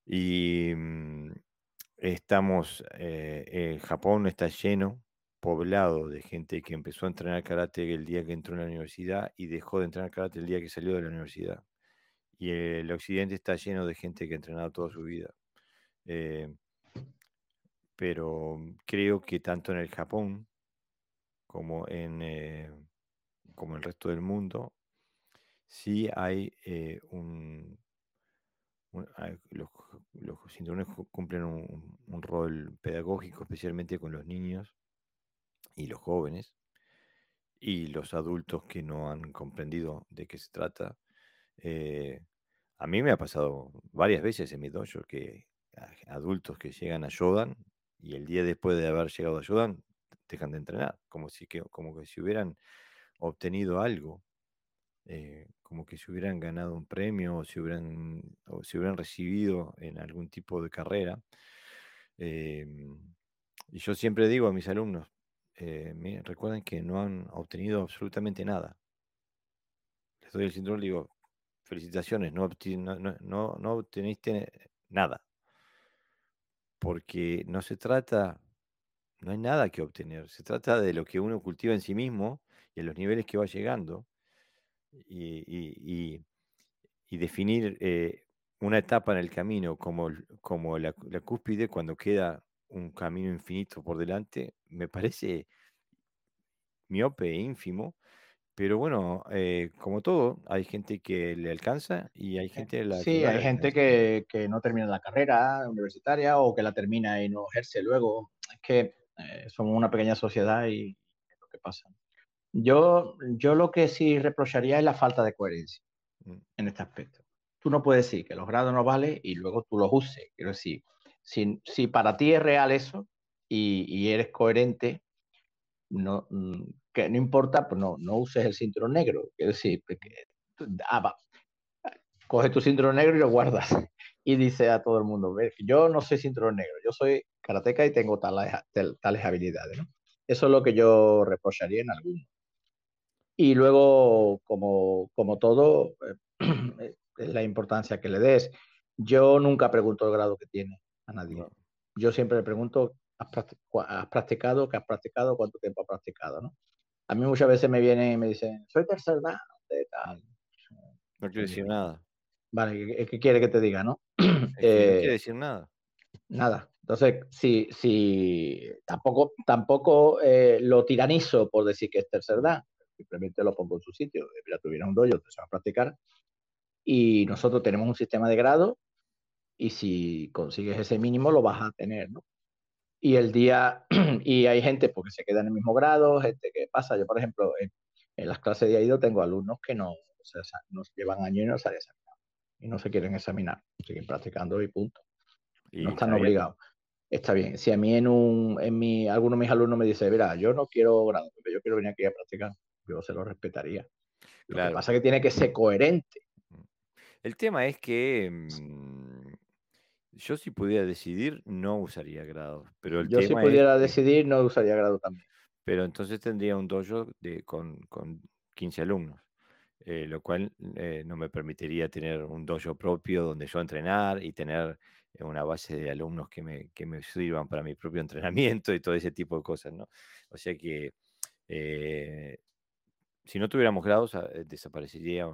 y mm, estamos, eh, Japón está lleno, poblado de gente que empezó a entrenar karate el día que entró en la universidad y dejó de entrenar karate el día que salió de la universidad. Y el occidente está lleno de gente que ha entrenado toda su vida. Eh, pero creo que tanto en el Japón como en, eh, como el resto del mundo, sí hay eh, un, los, cinturones cumplen un, rol pedagógico, especialmente con los niños y los jóvenes, y los adultos que no han comprendido de qué se trata. Eh, a mí me ha pasado varias veces en mi dojo que adultos que llegan a y el día después de haber llegado a dejan de entrenar, como si, que, como que si hubieran obtenido algo eh, como que si hubieran ganado un premio o si hubieran, recibido en algún tipo de carrera. Em, y yo siempre digo a mis alumnos, eh, recuerden que no han obtenido absolutamente nada. Les doy el cinturón y digo, felicitaciones, no, no, no obteniste nada. Porque no se trata, no hay nada que obtener, se trata de lo que uno cultiva en sí mismo y en los niveles que va llegando y, definir eh, una etapa en el camino como, como la, cúspide cuando queda un camino infinito por delante, me parece miope e ínfimo, pero bueno, eh, como todo, hay gente que le alcanza y hay gente
la Sí, hay gente que, no termina la carrera universitaria o que la termina y no ejerce luego. Es que eh, somos una pequeña sociedad y es lo que pasa. Yo, yo lo que sí reprocharía es la falta de coherencia mm. en este aspecto. Tú no puedes decir que los grados no valen y luego tú los uses. Quiero decir, si, si para ti es real eso y, eres coherente, no, mm, que no importa, pues no, no uses el cinturón negro. Quiero decir, ah, coge tu cinturón negro y lo guardas. Y dice a todo el mundo, yo no soy cinturón negro, yo soy karateca y tengo tales, tales habilidades. Eso es lo que yo reprocharía en algunos. Y luego, como, como todo, eh, es la importancia que le des. Yo nunca pregunto el grado que tiene a nadie. Yo siempre le pregunto, ¿has practicado? ¿Qué has practicado? ¿Cuánto tiempo has practicado? ¿no? A mí muchas veces me vienen y me dicen, soy tercer dan de tal.
No quiere decir nada.
Vale, ¿qué, quiere que te diga, no?
no quiere decir nada.
Nada. Entonces, si, si tampoco, tampoco eh, lo tiranizo por decir que es tercer dan simplemente lo pongo en su sitio. Mira, tuviera un dojo, te se va a practicar. Y nosotros tenemos un sistema de grado y si consigues ese mínimo lo vas a tener, ¿no? Y el día, y hay gente porque se queda en el mismo grado, gente que pasa. Yo, por ejemplo, en, las clases de AIDO tengo alumnos que no, o sea, nos llevan años y no salen examinar. Y no se quieren examinar, siguen practicando y punto. no están obligados. Está bien. Si a mí en un, en mi, alguno de mis alumnos me dice, mira, yo no quiero grado, yo quiero venir aquí a practicar yo se lo respetaría. Lo que pasa es que tiene que ser coherente.
El tema es que mm, yo si pudiera decidir no usaría grado. Pero el
yo si pudiera decidir no usaría grado también.
Pero entonces tendría un dojo de, con, con 15 alumnos. Eh, lo cual eh, no me permitiría tener un dojo propio donde yo entrenar y tener eh, una base de alumnos que me, que me sirvan para mi propio entrenamiento y todo ese tipo de cosas, ¿no? O sea que si no tuviéramos grados, ah, eh, desaparecería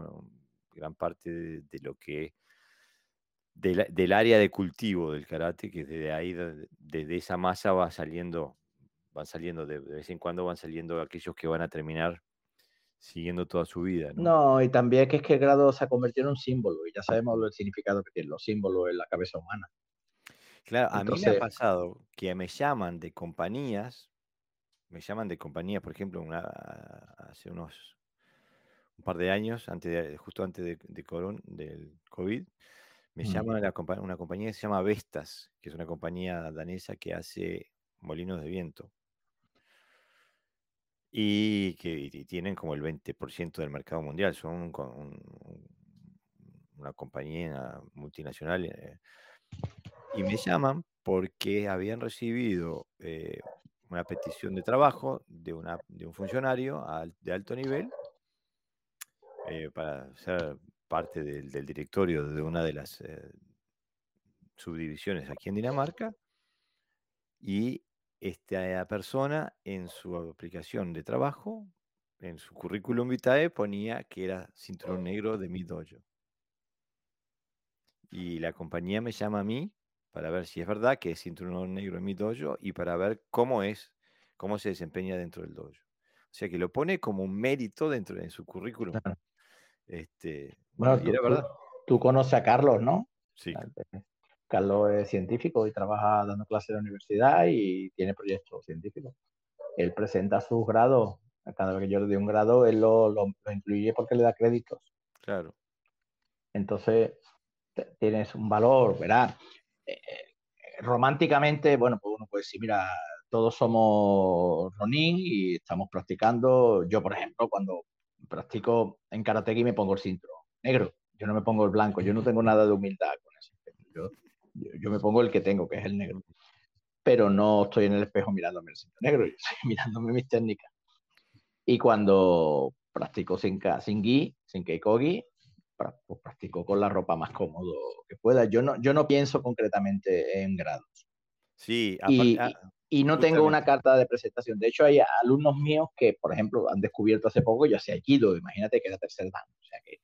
gran parte de, lo que del área de cultivo del karate, que desde ahí, desde esa masa va saliendo, van saliendo, de, vez en cuando van saliendo aquellos que van a terminar siguiendo toda su vida.
¿no? y también que es que el grado se ha convertido en un símbolo, y ya sabemos el significado que tienen los símbolos en la cabeza humana.
Claro, a mí me ha pasado que me llaman de compañías me llaman de compañía, por ejemplo, una, hace unos un par de años, antes justo antes de, del COVID, me llaman una compañía que se llama Vestas, que es una compañía danesa que hace molinos de viento. Y que tienen como el 20% del mercado mundial. Son una compañía multinacional. Eh, y me llaman porque habían recibido eh, una petición de trabajo de, una, de un funcionario de alto nivel eh, para ser parte del, directorio de una de las eh, subdivisiones aquí en Dinamarca y esta persona en su aplicación de trabajo, en su currículum vitae, ponía que era cinturón negro de mi dojo. Y la compañía me llama a mí para ver si es verdad que es cinturón negro en mi dojo y para ver cómo es, cómo se desempeña dentro del dojo. O sea que lo pone como un mérito dentro de su currículum.
Este, bueno, tú, verdad. Tú, conoces a Carlos, ¿no?
Sí.
Carlos es científico y trabaja dando clases en la universidad y tiene proyectos científicos. Él presenta sus grados. Cada vez que yo le doy un grado, él lo, lo, incluye porque le da créditos.
Claro.
Entonces, tienes un valor, verá. Románticamente, bueno, pues uno puede decir, mira, todos somos Ronin y estamos practicando. Yo, por ejemplo, cuando practico en Karateki me pongo el cinturón negro. Yo no me pongo el blanco. Yo no tengo nada de humildad con eso. Yo, yo, me pongo el que tengo, que es el negro. Pero no estoy en el espejo mirándome el cinturón negro, yo estoy mirándome mis técnicas. Y cuando practico sin, sin gi, sin keikogi, pues practico con la ropa más cómodo que pueda. Yo no, yo no pienso concretamente en grados.
Sí,
y, ah, y no tengo una carta de presentación. De hecho, hay alumnos míos que, por ejemplo, han descubierto hace poco, yo hacía Aikido, imagínate que era tercer dan. O sea que,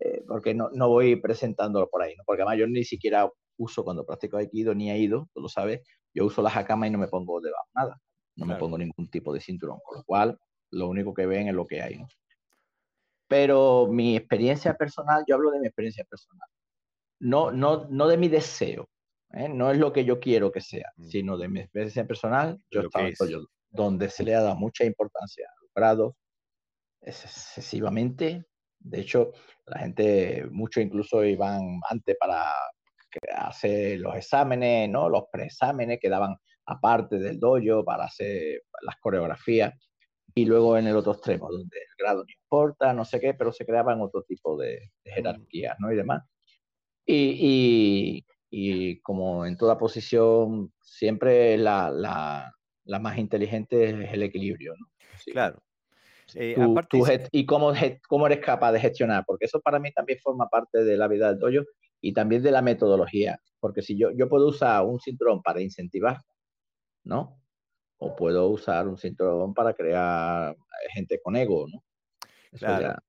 eh, porque no, no, voy presentándolo por ahí, ¿no? Porque además yo ni siquiera uso cuando practico Aikido ni Aido, tú lo sabes, yo uso la hakama y no me pongo debajo nada. No me pongo ningún tipo de cinturón, con lo cual lo único que ven es lo que hay, ¿no? Pero mi experiencia personal, yo hablo de mi experiencia personal, no, no, no de mi deseo, ¿eh? no es lo que yo quiero que sea, mm. sino de mi experiencia personal, yo estaba en donde se le ha dado mucha importancia a los grados, excesivamente. De hecho, la gente, muchos incluso iban antes para hacer los exámenes, ¿no? Los preexámenes quedaban aparte del dojo para hacer las coreografías. Y luego en el otro extremo, donde el grado no importa, no sé qué, pero se creaban otro tipo de, mm. jerarquías, ¿no? Y demás. y, y como en toda posición, siempre la, la, la más inteligente es el equilibrio, ¿no?
Claro.
Eh, y cómo, cómo eres capaz de gestionar, porque eso para mí también forma parte de la vida del dojo y también de la metodología, porque si yo, yo puedo usar un cinturón para incentivar, ¿no? O puedo usar un cinturón para crear gente con ego, ¿no?
claro.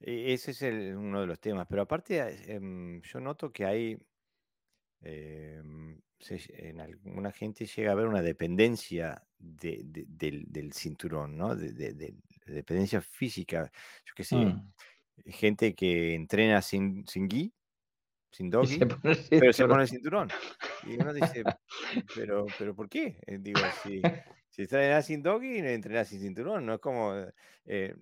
E, ese es uno de los temas, pero aparte em, yo noto que hay Em, en alguna gente llega a haber una dependencia del, cinturón, ¿no? De, dependencia física. Yo qué sé, mm. gente que entrena sin, sin gui, sin doggy, pero se pone el cinturón. Y uno dice, pero, pero ¿por qué? Eh, digo, si, si entrenas sin doggy, entrenas sin cinturón, no es como, eh,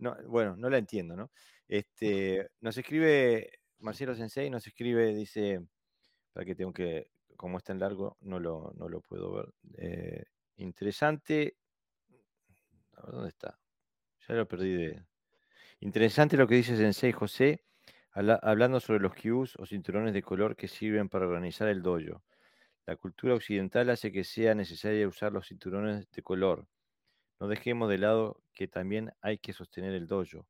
no, bueno, no la entiendo, ¿no? Este, nos escribe Marcelo Sensei, nos escribe, dice, que tengo que, como está en largo, no lo, no lo puedo ver. Eh, interesante. ¿Dónde está? Ya lo perdí de. Interesante lo que dice Sensei José, hablando sobre los cues o cinturones de color que sirven para organizar el dojo. La cultura occidental hace que sea necesario usar los cinturones de color. No dejemos de lado que también hay que sostener el dojo,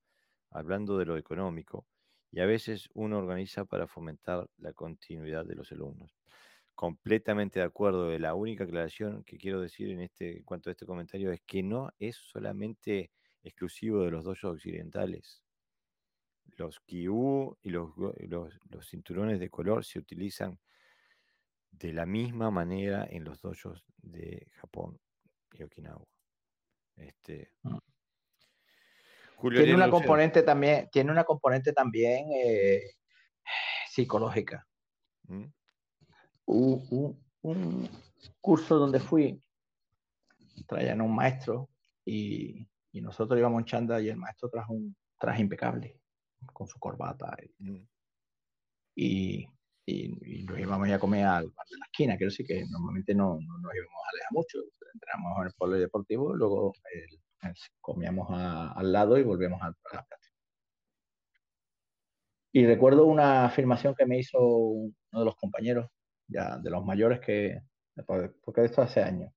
hablando de lo económico y a veces uno organiza para fomentar la continuidad de los alumnos. Completamente de acuerdo. La única aclaración que quiero decir en, este, cuanto a este comentario es que no es solamente exclusivo de los dojos occidentales. Los kiu y los, los, cinturones de color se utilizan de la misma manera en los dojos de Japón y Okinawa. Este,
ah tiene una componente también, tiene una componente también eh, psicológica. ¿Mm? Un, curso donde fui, traían un maestro y, nosotros íbamos en chanda y el maestro trajo un traje impecable con su corbata. Y, y, nos íbamos a comer al bar de la esquina, quiero decir que normalmente no, nos íbamos a alejar mucho. Entramos en el pueblo deportivo, luego el, comíamos al lado y volvíamos a la práctica. Y recuerdo una afirmación que me hizo uno de los compañeros, ya de los mayores, que, porque esto hace años.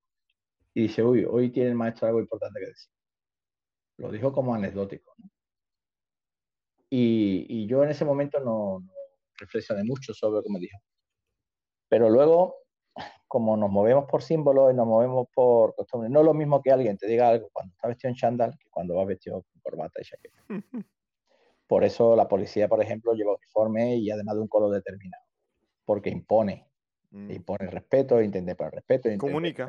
Y dice, uy, hoy tiene el maestro algo importante que decir. Lo dijo como anecdótico. Y, yo en ese momento no, no reflexioné mucho sobre lo que me dijo. Pero luego, como nos movemos por símbolos y nos movemos por costumbres, no es lo mismo que alguien te diga algo cuando está vestido en chándal que cuando va vestido con corbata y chaqueta. Por eso la policía, por ejemplo, lleva uniforme y además de un color determinado, porque impone, mm. impone respeto, intenta por el respeto.
Comunica.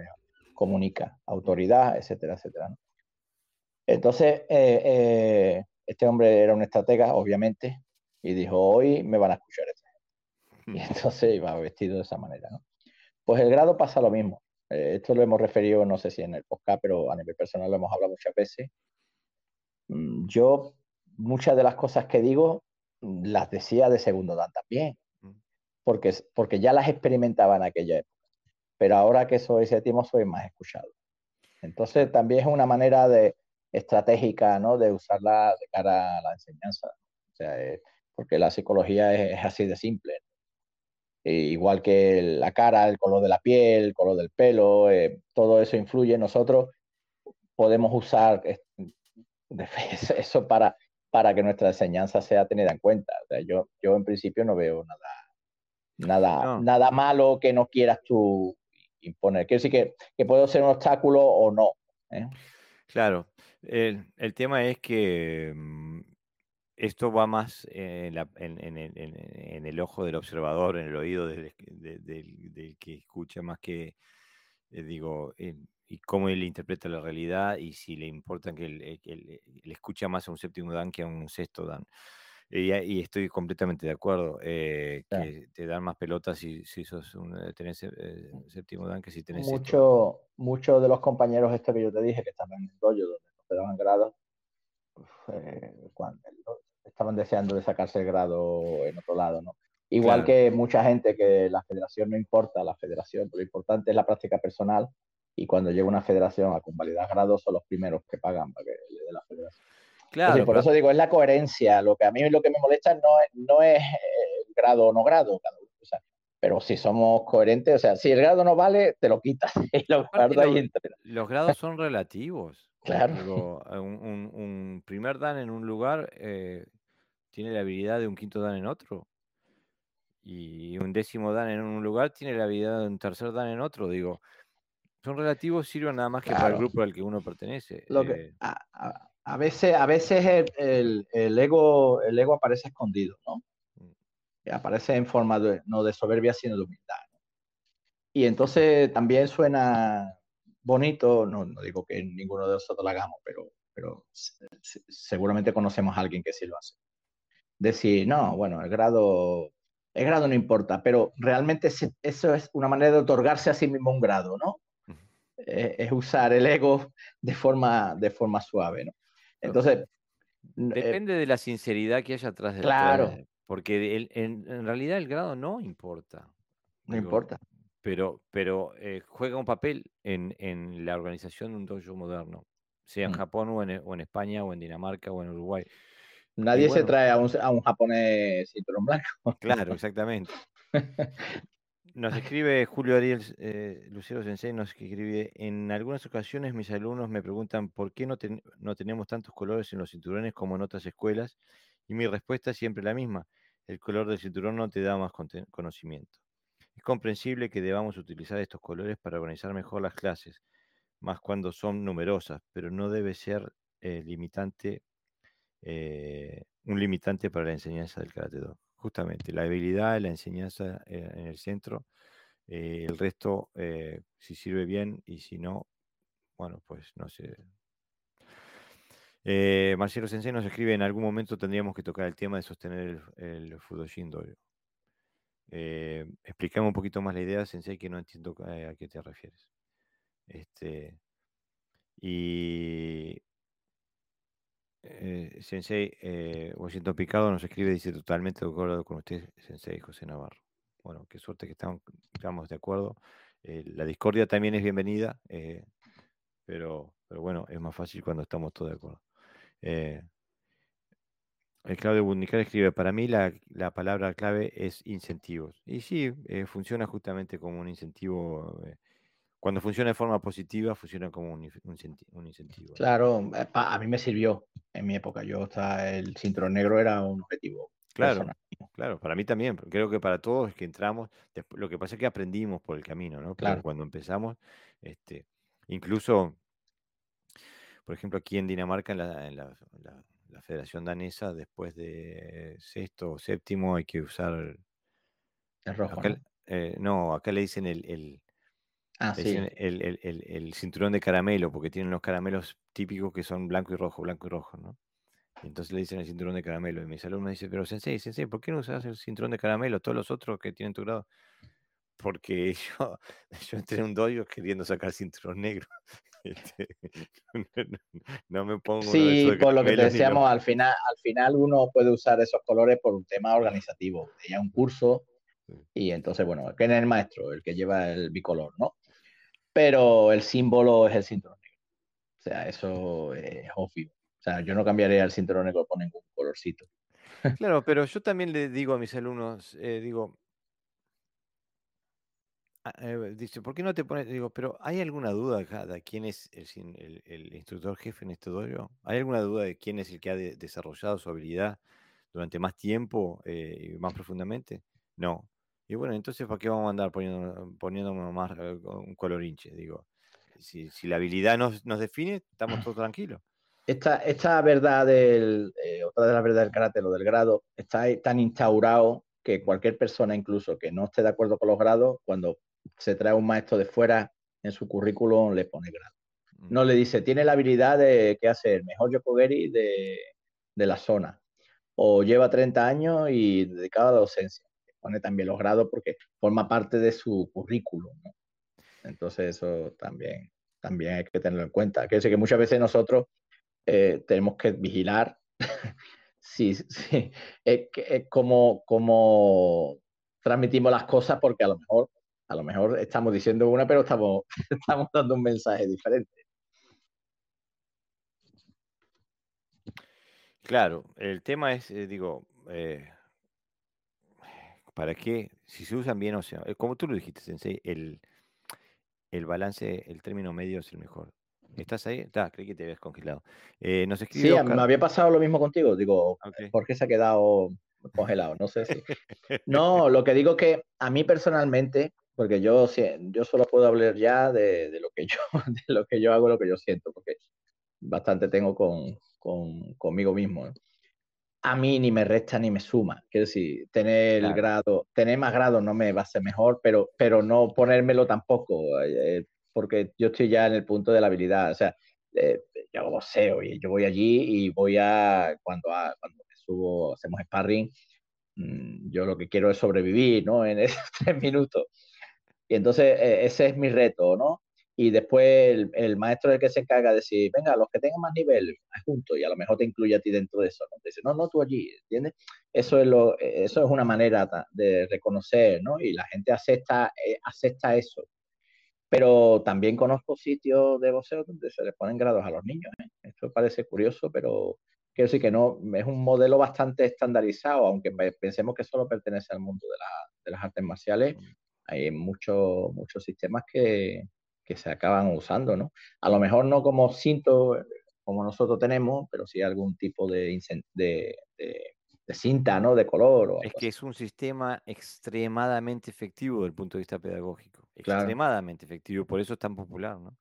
comunica, autoridad, etcétera, etcétera. Entonces, eh, eh, este hombre era un estratega, obviamente, y dijo, hoy me van a escuchar. Y entonces iba vestido de esa manera, ¿no? Pues el grado pasa lo mismo. Eh, esto lo hemos referido, no sé si en el podcast, pero a nivel personal lo hemos hablado muchas veces. Mm, yo muchas de las cosas que digo mm, las decía de segundo dan también, mm. porque, porque ya las experimentaba en aquella época. Pero ahora que soy séptimo, soy más escuchado. Entonces también es una manera de, estratégica ¿no? de usarla de cara a la enseñanza. O sea, eh, porque la psicología es, así de simple. E igual que la cara, el color de la piel, el color del pelo, eh, todo eso influye. Nosotros podemos usar eso para para que nuestra enseñanza sea tenida en cuenta. yo, yo en principio no veo nada, nada, nada malo que no quieras tú imponer. Quiero decir que, que puede ser un obstáculo o no. ¿eh?
Claro, el, el, tema es que mm, esto va más en, en, el ojo del observador, en el oído del, del, que escucha, más que, eh, digo, en, y cómo él interpreta la realidad y si le importa que le escucha más a un séptimo dan que a un sexto dan. Y, estoy completamente de acuerdo, eh, que te dan más pelotas si, si sos un, eh, séptimo dan que si tenés
Mucho, Muchos de los compañeros estos que yo te dije que estaban en el dojo donde daban grado, cuando, estaban deseando de sacarse el grado en otro lado, ¿no? Igual que mucha gente que la federación no importa, la federación, lo importante es la práctica personal y cuando llega una federación a convalidar grados son los primeros que pagan para que le dé la federación. Claro, por eso digo, es la coherencia. Lo que a mí lo que me molesta no es, no es eh, grado o no grado, pero si somos coherentes, o sea, si el grado no vale, te lo quitas y lo
Los grados son relativos. Claro. un, primer dan en un lugar eh, tiene la habilidad de un quinto dan en otro. Y un décimo dan en un lugar tiene la habilidad de un tercer dan en otro. Digo, son relativos, sirven nada más que para el grupo al que uno pertenece.
Eh. a, veces, a veces el, ego, el ego aparece escondido, ¿no? Mm. Aparece en forma de, no de soberbia, sino de humildad. Y entonces también suena bonito, no, digo que ninguno de nosotros lo hagamos, pero, pero seguramente conocemos a alguien que sí lo hace. Decir, no, bueno, el grado, el grado no importa, pero realmente eso es una manera de otorgarse a sí mismo un grado, ¿no? Eh, es usar el ego de forma, de forma suave, ¿no? Entonces... Eh,
Depende de la sinceridad que haya atrás de
Claro.
porque en, realidad el grado no importa.
No importa.
Pero, pero eh, juega un papel en, la organización de un dojo moderno, sea en mm. Japón o en, España o en Dinamarca o en Uruguay.
Nadie se trae a un, a un japonés cinturón blanco.
Claro, exactamente. Nos escribe Julio Ariel eh, Lucero Sensei, nos escribe, en algunas ocasiones mis alumnos me preguntan por qué no, no tenemos tantos colores en los cinturones como en otras escuelas, y mi respuesta es siempre la misma, el color del cinturón no te da más conocimiento. Es comprensible que debamos utilizar estos colores para organizar mejor las clases, más cuando son numerosas, pero no debe ser eh, limitante, eh, un limitante para la enseñanza del karate do justamente, la habilidad, la enseñanza eh, en el centro, eh, el resto, eh, si sirve bien y si no, bueno, pues no sé. Marcelo Sensei nos escribe, en algún momento tendríamos que tocar el tema de sostener el, el Fudoshin explícame un poquito más la idea, Sensei, que no entiendo a qué te refieres. Este, y eh, sensei eh, Washington Picado nos escribe, dice totalmente de acuerdo con usted, Sensei José Navarro. Bueno, qué suerte que estamos, de acuerdo. Eh, la discordia también es bienvenida, eh, pero, pero bueno, es más fácil cuando estamos todos de acuerdo. El Claudio Bundicar escribe, para mí la, la, palabra clave es incentivos. Y sí, funciona justamente como un incentivo Cuando funciona de forma positiva, funciona como un, incentivo.
Claro, eh, a mí me sirvió en mi época. Yo hasta el cinturón negro era un objetivo.
Claro, claro, para mí también. Creo que para todos que entramos, lo que pasa es que aprendimos por el camino, ¿no? Claro. cuando empezamos, este, incluso, por ejemplo, aquí en Dinamarca, en la, Federación Danesa, después de sexto o séptimo, hay que usar
el rojo.
Eh, ¿no? acá le dicen el,
ah,
el, cinturón de caramelo, porque tienen los caramelos típicos que son blanco y rojo, blanco y rojo, ¿no? entonces le dicen el cinturón de caramelo. Y mis alumnos dicen, pero sensei, sensei, ¿por qué no usas el cinturón de caramelo? Todos los otros que tienen tu grado. Porque yo, yo entré en un dojo queriendo sacar cinturón negro. Este, no, me pongo.
Sí, por lo que te decíamos, al, final, al final uno puede usar esos colores por un tema organizativo. Ya un curso y entonces, bueno, ¿quién es el maestro? El que lleva el bicolor, ¿no? Pero el símbolo es el cinturón negro. O sea, eso es obvio. O sea, yo no cambiaría el cinturón negro por ningún colorcito.
Claro, pero yo también le digo a mis alumnos, eh, digo, eh, dice, ¿por qué no te pones? Digo, pero ¿hay alguna duda acá de quién es el, instructor jefe en este dojo? ¿Hay alguna duda de quién es el que ha desarrollado su habilidad durante más tiempo eh, y más profundamente? No. Y bueno, entonces, ¿para qué vamos a andar poniendo, poniendo más eh, un color hinche? Digo, si, la habilidad nos, define, estamos todos tranquilos.
Esta, esta verdad del, eh, otra de las verdades del karate, lo del grado, está tan instaurado que cualquier persona, incluso que no esté de acuerdo con los grados, cuando se trae un maestro de fuera en su currículum, le pone grado. No le dice, tiene la habilidad de, ¿qué hacer? El mejor Yokogeri de, de la zona. O lleva 30 años y dedicado a la docencia pone también los grados porque forma parte de su currículum. Entonces eso también, también hay que tenerlo en cuenta. Que que muchas veces nosotros eh, tenemos que vigilar si, sí, es, como, como transmitimos las cosas porque a lo mejor a lo mejor estamos diciendo una, pero estamos, estamos dando un mensaje diferente.
Claro, el tema es, eh, digo, eh, ¿Para qué? Si se usan bien, o sea, eh, como tú lo dijiste, Sensei, el, el balance, el término medio es el mejor. ¿Estás ahí? Está, creí que te habías congelado.
Eh, nos sí, me había pasado lo mismo contigo. Digo, ¿por qué se ha quedado congelado? No sé si. No, lo que digo es que a mí personalmente, porque yo, yo solo puedo hablar ya de, lo que yo, de lo que yo hago, lo que yo siento, porque bastante tengo con, con conmigo mismo a mí ni me resta ni me suma. Quiero decir, tener el grado, tener más grado no me va a ser mejor, pero, pero no ponérmelo tampoco, eh, porque yo estoy ya en el punto de la habilidad. O sea, eh, yo hago boxeo y yo voy allí y voy a, cuando, cuando me subo, hacemos sparring, mm, yo lo que quiero es sobrevivir, ¿no? En esos tres minutos. Y entonces eh, ese es mi reto, ¿no? y después el, maestro es el que se encarga de decir, venga, los que tengan más nivel, juntos, y a lo mejor te incluye a ti dentro de eso, ¿no? Dice, no, no, tú allí, ¿entiendes? Eso es, lo, eso es una manera de reconocer, ¿no? Y la gente acepta, eh, acepta eso. Pero también conozco sitios de boxeo donde se les ponen grados a los niños, ¿eh? Esto parece curioso, pero quiero decir que no, es un modelo bastante estandarizado, aunque pensemos que solo pertenece al mundo de, de las artes marciales. Hay muchos, muchos sistemas que, que se acaban usando, ¿no? A lo mejor no como cinto como nosotros tenemos, pero sí algún tipo de, de, cinta, ¿no? De color.
es que es un sistema extremadamente efectivo desde el punto de vista pedagógico. Extremadamente efectivo, por eso es tan popular, ¿no?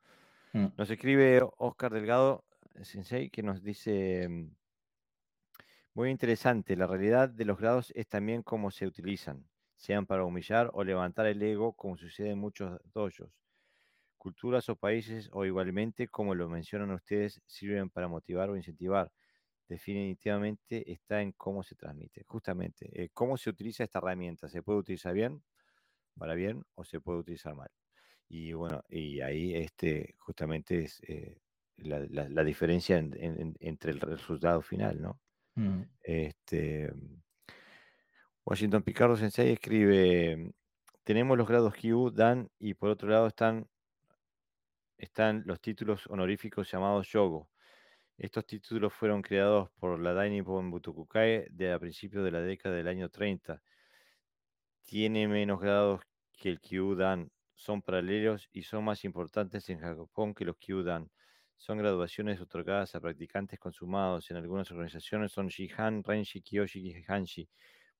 Mm. Nos escribe Oscar Delgado, Sensei, que nos dice, mm, muy interesante, la realidad de los grados es también cómo se utilizan, sean para humillar o levantar el ego, como sucede en muchos dojos culturas o países o igualmente, como lo mencionan ustedes, sirven para motivar o incentivar. Definitivamente está en cómo se transmite. Justamente, eh, cómo se utiliza esta herramienta. ¿Se puede utilizar bien, para bien, o se puede utilizar mal? Y bueno, y ahí este, justamente es eh, la, diferencia entre el resultado final, ¿no? Mm. Este, Washington Picardo Sensei escribe, tenemos los grados Q, Dan, y por otro lado están están los títulos honoríficos llamados Yogo. Estos títulos fueron creados por la Dainippon Butokukai de a principios de la década del año 30. Tiene menos grados que el Kyudan, son paralelos y son más importantes en Japón que los Kyudan. Son graduaciones otorgadas a practicantes consumados. En algunas organizaciones son Shihan, Renshi, Kyoshi y Hanshi.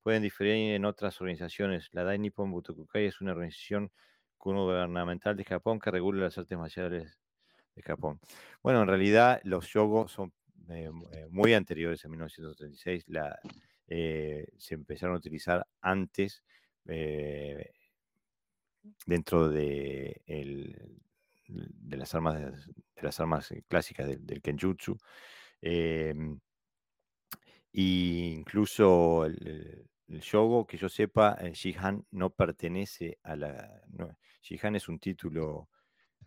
Pueden diferir en otras organizaciones. La Dai Nippon Butokukai es una organización gubernamental de Japón que regula las artes marciales de Japón. Bueno, en realidad los yogos son eh, eh, muy anteriores a 1936. La, eh, se empezaron a utilizar antes dentro de, de, las armas, de, las armas clásicas del, Kenjutsu. Em, incluso el, yogo, que yo sepa, el Shihan no pertenece a la... Shihan es un título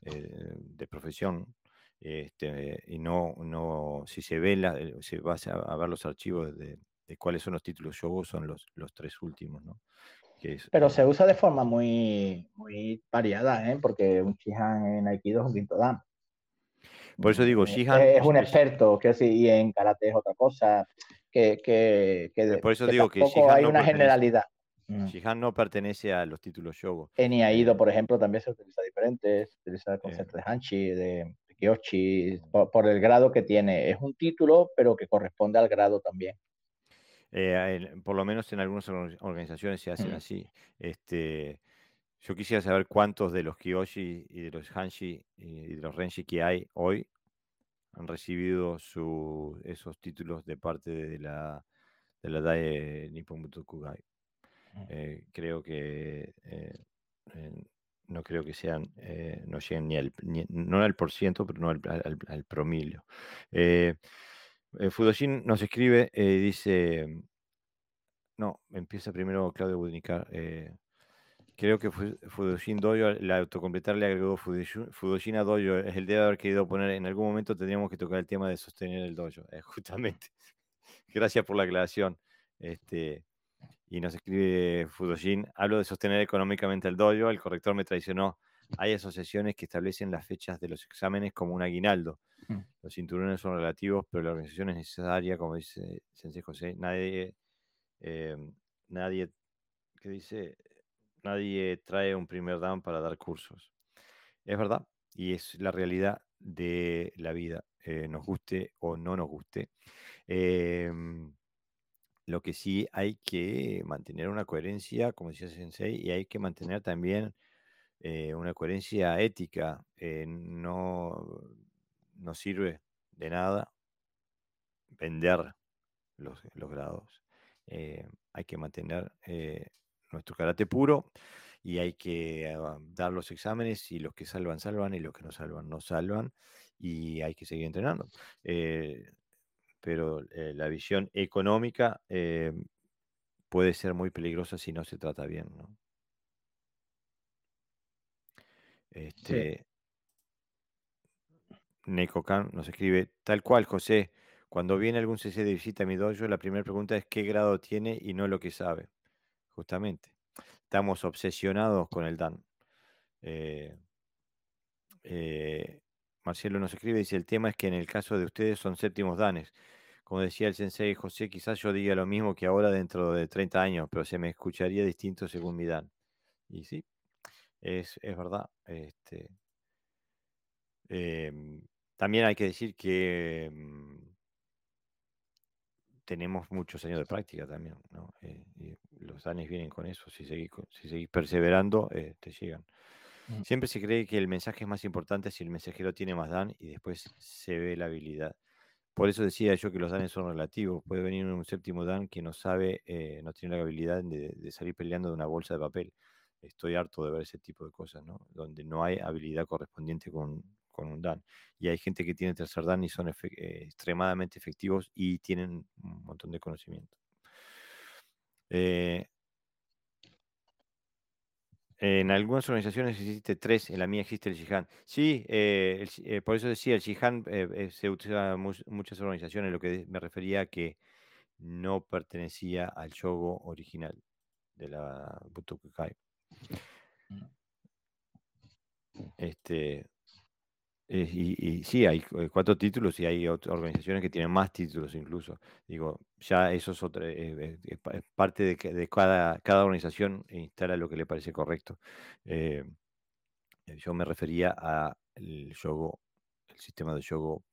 de profesión este, y no, no, si se ve, la, se va a ver los archivos de, cuáles son los títulos yogo, son los, los tres últimos, ¿no?
Pero se usa de forma muy, muy variada, ¿eh? porque un Shihan en Aikido es un quinto dan.
Por eso digo,
eh,
Shihan...
Es un experto, que sí, y en karate es otra cosa, que, que, que
Por eso digo que
hay una generalidad.
Mm. Shihan no pertenece a los títulos Shogo.
En Aido, eh, por ejemplo, también se utiliza diferente, se utiliza el concepto de Hanshi, de Kyoshi, por, el grado que tiene. Es un título, pero que corresponde al grado también.
Eh, por lo menos en algunas organizaciones se hacen así. Este, yo quisiera saber cuántos de los Kyoshi y de los Hanshi y de los Renshi que hay hoy han recibido su, esos títulos de parte de la, de la DAE Nippon Butokugai. Eh, creo que eh, no creo que sean, eh, no lleguen ni al, no al por ciento, pero no al, al, promilio. Eh, eh, Fudoshin nos escribe, dice, no, empieza primero Claudio Budnicar. Creo que Fudoshin Doyo, al autocompletar le agregó Fudoshin a Doyo, es el de haber querido poner, en algún momento tendríamos que tocar el tema de sostener el dojo, justamente. Gracias por la aclaración. Este, y nos escribe Fudoshin, hablo de sostener económicamente el dojo, el corrector me traicionó. Hay asociaciones que establecen las fechas de los exámenes como un aguinaldo. Mm. Los cinturones son relativos, pero la organización es necesaria, como dice Sensei José. Nadie, eh, nadie, ¿qué dice? Nadie trae un primer dan para dar cursos. Es verdad, y es la realidad de la vida, eh, nos guste o no nos guste. Eh, lo que sí hay que mantener una coherencia, como decía Sensei, y hay que mantener también eh, una coherencia ética. Eh, no, sirve de nada vender los, grados. Hay que mantener nuestro karate puro y hay que ah, dar los exámenes y los que salvan, salvan y los que no salvan, no salvan y hay que seguir entrenando pero eh, la visión económica eh, puede ser muy peligrosa si no se trata bien, ¿no? Este, Neko Khan nos escribe, tal cual, José, cuando viene algún CC de visita a mi dojo, la primera pregunta es qué grado tiene y no lo que sabe. Justamente. Estamos obsesionados con el DAN. Eh, Marcelo nos escribe, dice, el tema es que en el caso de ustedes son séptimos danes. Como decía el sensei José, quizás yo diga lo mismo que ahora dentro de 30 años, pero se me escucharía distinto según mi dan. Y sí, es, verdad. Este, em, también hay que decir que em, tenemos muchos años de práctica también, ¿no? Eh, los danes vienen con eso, si seguís, si perseverando, eh, te llegan. Mm. Siempre se cree que el mensaje es más importante si el mensajero tiene más dan y después se ve la habilidad. Por eso decía yo que los danes son relativos. Puede venir un séptimo dan que no sabe, eh, no tiene la habilidad de, salir peleando de una bolsa de papel. Estoy harto de ver ese tipo de cosas, ¿no? Donde no hay habilidad correspondiente con, un dan. Y hay gente que tiene tercer dan y son eh, extremadamente efectivos y tienen un montón de conocimiento. Eh, en algunas organizaciones existe tres, en la mía existe el Shihan. Sí, eh, eh, por eso decía, el Shihan eh, se utiliza en muchas organizaciones, lo que me refería a que no pertenecía al yogo original de la Butokukai. Mm. Este, eh, y, sí, hay eh, cuatro títulos y hay otras organizaciones que tienen más títulos incluso. Digo, ya eso es, otra, eh, parte de, de cada, cada, organización instala lo que le parece correcto. Yo me refería al yogo, el sistema de yogo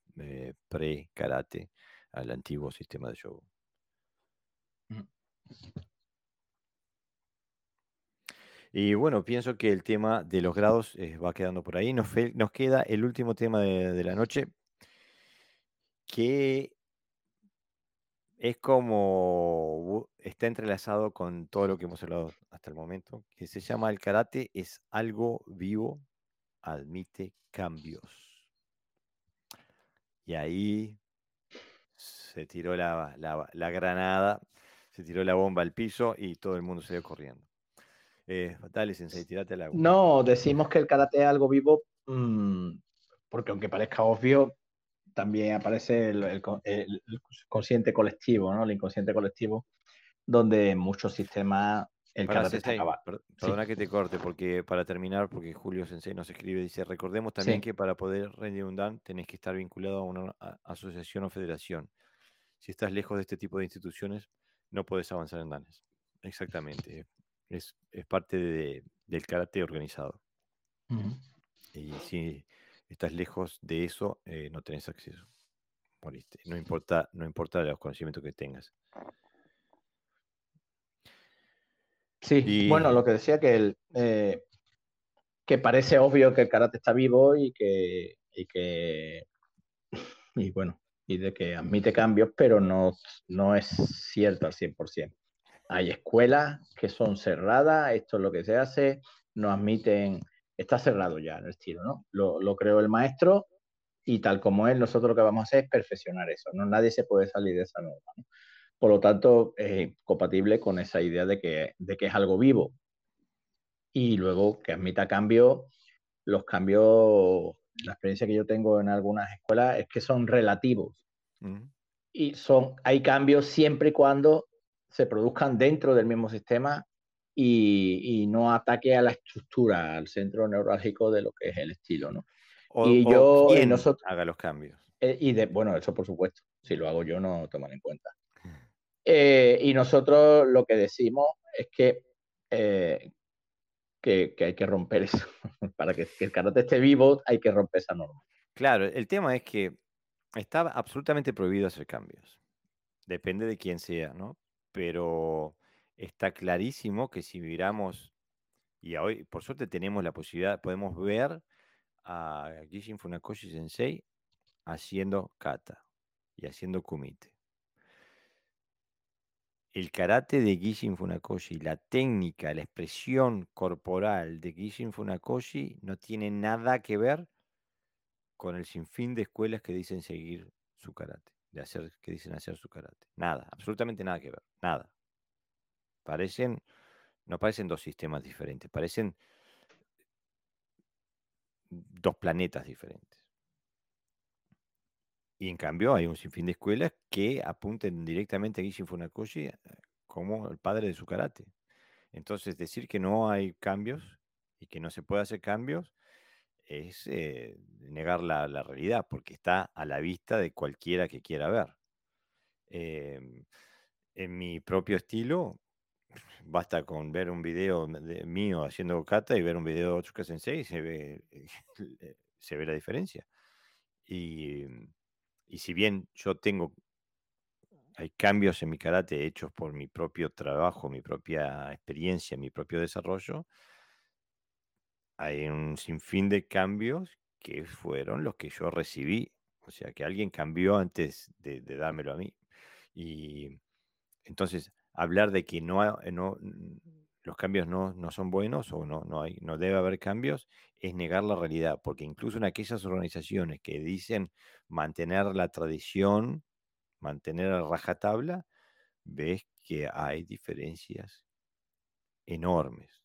pre-karate, al antiguo sistema de yogo. Y bueno, pienso que el tema de los grados eh, va quedando por ahí. Nos, queda el último tema de, la noche, que es como está entrelazado con todo lo que hemos hablado hasta el momento, que se llama el karate es algo vivo, admite cambios. Y ahí se tiró la, la granada, se tiró la bomba al piso y todo el mundo se dio corriendo. Eh, dale, Sensei, tirate al agua.
No, decimos que el karate es algo vivo mm, porque aunque parezca obvio, también aparece el, consciente colectivo, ¿no? El inconsciente colectivo, donde en muchos sistemas el karate
está Perdona que te corte, porque para terminar, porque Julio Sensei nos escribe, dice, recordemos también que para poder rendir un Dan tenés que estar vinculado a una asociación o federación. Si estás lejos de este tipo de instituciones, no puedes avanzar en danes. Exactamente es, parte del karate organizado. Y si estás lejos de eso, eh, no tenés acceso. Moriste. No importa, no importa los conocimientos que tengas.
Sí, bueno, lo que decía que el, eh, que parece obvio que el karate está vivo y que, y que y bueno, y de que admite cambios, pero no, no es cierto al 100%. Hay escuelas que son cerradas, esto es lo que se hace, no admiten, está cerrado ya el estilo, ¿no? Lo, creó el maestro y tal como es, nosotros lo que vamos a hacer es perfeccionar eso, ¿no? Nadie se puede salir de esa norma, Por lo tanto, es compatible con esa idea de que, de que es algo vivo. Y luego que admita cambios, los cambios, la experiencia que yo tengo en algunas escuelas es que son relativos. Y son, hay cambios siempre y cuando se produzcan dentro del mismo sistema y, no ataque a la estructura, al centro neurálgico de lo que es el estilo, ¿no?
y yo nosotros, haga los cambios.
Eh, y de, bueno, eso por supuesto, si lo hago yo no toman en cuenta. Eh, y nosotros lo que decimos es que, eh, que, hay que romper eso. Para que, que, el karate esté vivo hay que romper esa norma.
Claro, el tema es que está absolutamente prohibido hacer cambios. Depende de quién sea, ¿no? Pero está clarísimo que si miramos, y hoy por suerte tenemos la posibilidad, podemos ver a Gishin Funakoshi Sensei haciendo kata y haciendo kumite. El karate de Gishin Funakoshi, la técnica, la expresión corporal de Gishin Funakoshi no tiene nada que ver con el sinfín de escuelas que dicen seguir su karate de hacer, que dicen hacer su karate. Nada, absolutamente nada que ver, nada. Parecen, no parecen dos sistemas diferentes, parecen dos planetas diferentes. Y en cambio hay un sinfín de escuelas que apunten directamente a Gishin Funakoshi eh, como el padre de su karate. Entonces, decir que no hay cambios y que no se puede hacer cambios es eh, negar la, realidad, porque está a la vista de cualquiera que quiera ver. Em, en mi propio estilo, basta con ver un video mío haciendo kata y ver un video de Otsuka Sensei y se ve, se ve la diferencia. Y, y si bien yo tengo, hay cambios en mi karate hechos por mi propio trabajo, mi propia experiencia, mi propio desarrollo, hay un sinfín de cambios que fueron los que yo recibí. O sea, que alguien cambió antes de, dármelo a mí. Y entonces, hablar de que no, no los cambios no, son buenos o no, no, hay, no debe haber cambios es negar la realidad, porque incluso en aquellas organizaciones que dicen mantener la tradición, mantener a rajatabla, ves que hay diferencias enormes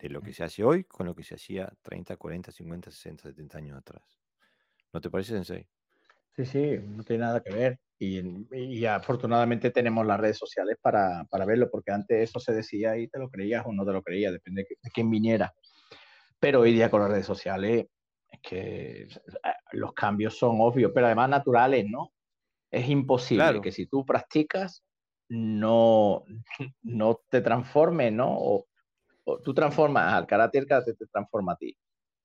de lo que se hace hoy con lo que se hacía 30, 40, 50, 60, 70 años atrás. ¿No te parece, Sensei?
Sí, sí, no tiene nada que ver. Y, afortunadamente tenemos las redes sociales para, verlo, porque antes eso se decía y te lo creías o no te lo creías, depende de, quién viniera. Pero hoy día con las redes sociales es que los cambios son obvios, pero además naturales, ¿no? Es imposible que si tú practicas no, no te transformes, ¿no? Tú transformas al karate, el karate te transforma a ti.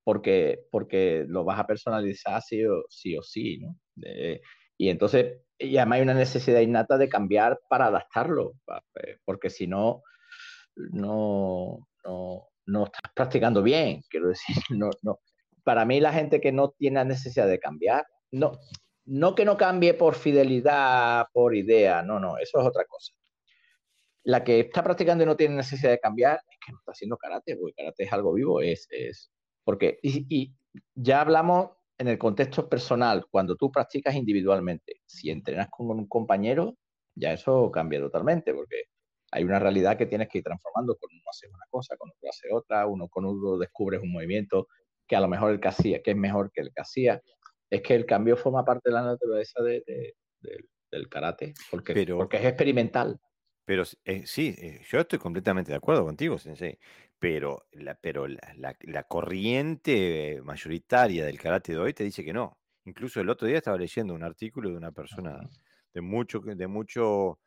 porque, porque lo vas a personalizar sí o sí, o sí ¿no? y entonces, y además hay una necesidad innata de cambiar para adaptarlo, porque si no, no, no, no estás practicando bien, quiero decir, no, no. Para mí la gente que no tiene necesidad de cambiar, no, no que no cambie por fidelidad, por idea, no, no, eso es otra cosa. La que está practicando y no tiene necesidad de cambiar es que no está haciendo karate, porque karate es algo vivo, es, es porque, y, y ya hablamos en el contexto personal, cuando tú practicas individualmente, si entrenas con un compañero, ya eso cambia totalmente, porque hay una realidad que tienes que ir transformando. Con uno haces una cosa, con otro hace otra, uno con uno descubres un movimiento que a lo mejor el que hacía, que es mejor que el que hacía. Es que el cambio forma parte de la naturaleza del karate, porque, porque es experimental.
Pero eh, sí, eh, yo estoy completamente de acuerdo contigo, Sensei, pero, la, pero la, corriente mayoritaria del karate de hoy te dice que no. Incluso el otro día estaba leyendo un artículo de una persona de mucho, de mucho,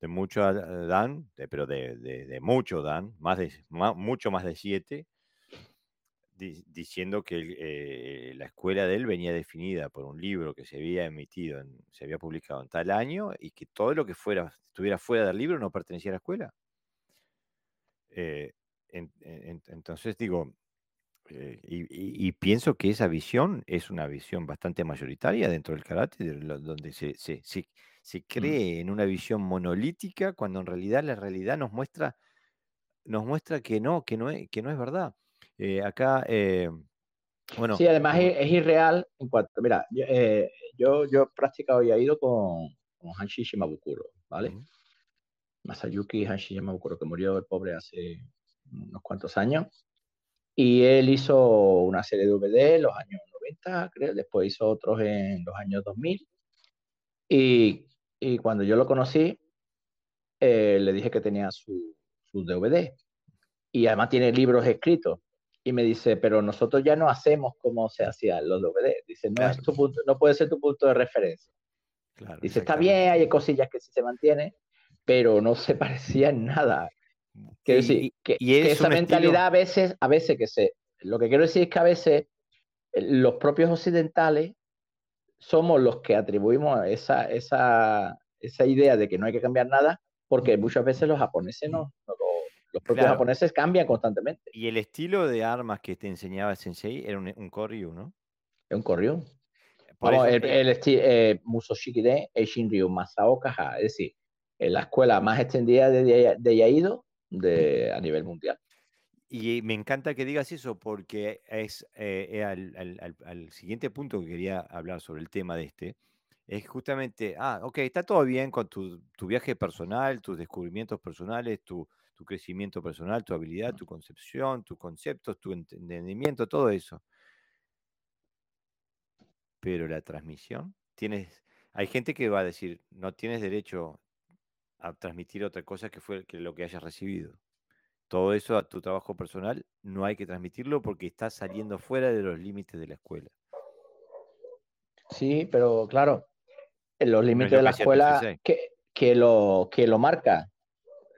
de mucho Dan, pero de, mucho Dan, más de, mucho más de siete, diciendo que eh, la escuela de él venía definida por un libro que se había emitido, se había publicado en tal año y que todo lo que fuera, estuviera fuera del libro no pertenecía a la escuela. Eh, entonces digo, eh, y, pienso que esa visión es una visión bastante mayoritaria dentro del karate, donde se, se, se, mm. cree en una visión monolítica cuando en realidad la realidad nos muestra, nos muestra que no, que no es, que no es verdad. Eh, acá, eh, bueno.
Sí, además es, irreal en cuanto, mira, yo, eh, yo, he practicado y he ido con, con Hanshi Shimabukuro, ¿vale? Masayuki Hanshi Shimabukuro, que murió el pobre hace unos cuantos años. Y él hizo una serie de DVD en los años 90, creo, después hizo otros en los años 2000. Y, y cuando yo lo conocí, le dije que tenía su, su DVD. Y además tiene libros escritos y me dice, pero nosotros ya no hacemos como se hacían los DVD. Dice, no, es tu punto, no puede ser tu punto de referencia. dice, está bien, hay cosillas que sí se mantienen, pero no se parecía en nada. Quiero decir, que, esa mentalidad a veces, a veces que se, lo que quiero decir es que a veces eh, los propios occidentales somos los que atribuimos esa, esa, esa idea de que no hay que cambiar nada, porque muchas veces los japoneses no, no los propios japoneses cambian constantemente.
Y el estilo de armas que te enseñaba Sensei era un, un Koryu, ¿no?
Es un Koryu. Vamos, el, el estilo eh, Musoshiki de Eishinryu Masaoka es decir, la escuela más extendida de, de Yaido de, a nivel mundial.
Y me encanta que digas eso porque es eh, al, al, siguiente punto que quería hablar sobre el tema de este. Es justamente, ah, ok, está todo bien con tu, tu viaje personal, tus descubrimientos personales, tu, tu crecimiento personal, tu habilidad, tu concepción, tus conceptos, tu entendimiento, todo eso. Pero la transmisión, tienes, hay gente que va a decir, no tienes derecho a transmitir otra cosa que fue que lo que hayas recibido. Todo eso a tu trabajo personal no hay que transmitirlo porque está saliendo fuera de los límites de la escuela.
Sí, pero claro, en los límites de la escuela que, que, lo, que lo marca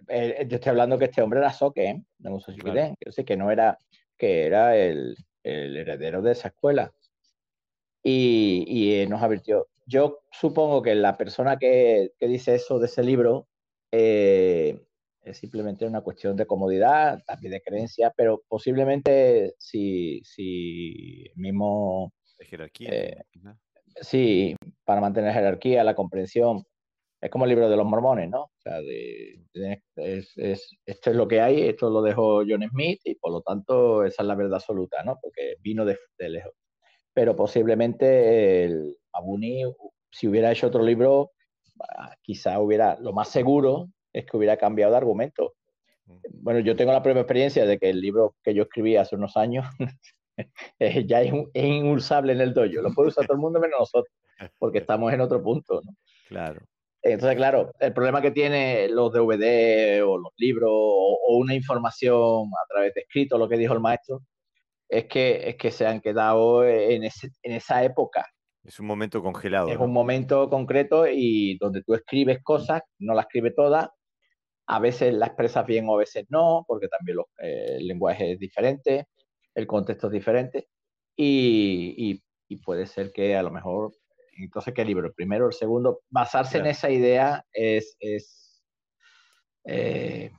eh, yo estoy hablando que este hombre era Soke, ¿eh? de Museo claro. que no era, que era el, el heredero de esa escuela. Y, y eh, nos advirtió. Yo supongo que la persona que, que dice eso de ese libro eh, es simplemente una cuestión de comodidad, también de creencia, pero posiblemente si, si mismo...
De jerarquía.
sí, para mantener jerarquía, la comprensión es como el libro de los mormones, ¿no? O sea, de, esto es lo que hay, esto lo dejó John Smith y por lo tanto esa es la verdad absoluta, ¿no? Porque vino de, lejos. Pero posiblemente el Abuni, si hubiera hecho otro libro, quizá hubiera, lo más seguro es que hubiera cambiado de argumento. Bueno, yo tengo la propia experiencia de que el libro que yo escribí hace unos años ya es, es, inusable en el dojo. Lo puede usar todo el mundo menos nosotros, porque estamos en otro punto, ¿no?
Claro.
Entonces, claro, el problema que tiene los DVD o los libros o, una información a través de escrito, lo que dijo el maestro, es que, es que se han quedado en, en esa época.
Es un momento congelado.
Es un momento concreto y donde tú escribes cosas, no las escribes todas, a veces las expresas bien o a veces no, porque también eh, el lenguaje es diferente. el contexto es diferente y, puede ser que a lo mejor, entonces, ¿qué libro? El primero, el segundo, basarse en esa idea es, eh,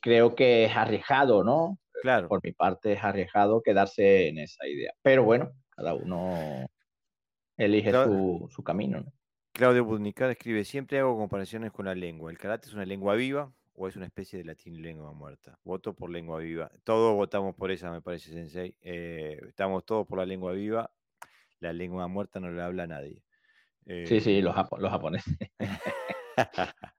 creo que es arriesgado, ¿no?
Claro.
Por mi parte es arriesgado quedarse en esa idea. Pero bueno, cada uno elige su, su, camino. ¿no?
Claudio Budnicar escribe, siempre hago comparaciones con la lengua. ¿El karate es una lengua viva o es una especie de latín lengua muerta? Voto por lengua viva. Todos votamos por esa, me parece, Sensei. Eh, estamos todos por la lengua viva. La lengua muerta no le habla a nadie.
sí, sí, los, los japoneses.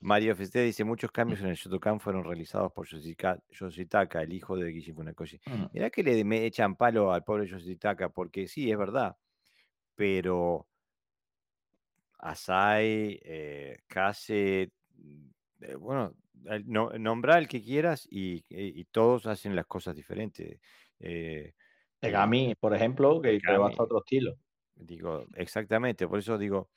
Mario Feste dice, muchos cambios en el Shotokan fueron realizados por Yoshitaka, el hijo de Gishi Funakoshi. Mm. Mirá que le echan palo al pobre Yoshitaka, porque sí, es verdad, pero Asai, eh, Kase, mm, eh, bueno, no, nombra el que quieras y, todos hacen las cosas diferentes.
Eh, Gami, por ejemplo, que va hasta otro estilo.
Digo, exactamente, por eso digo,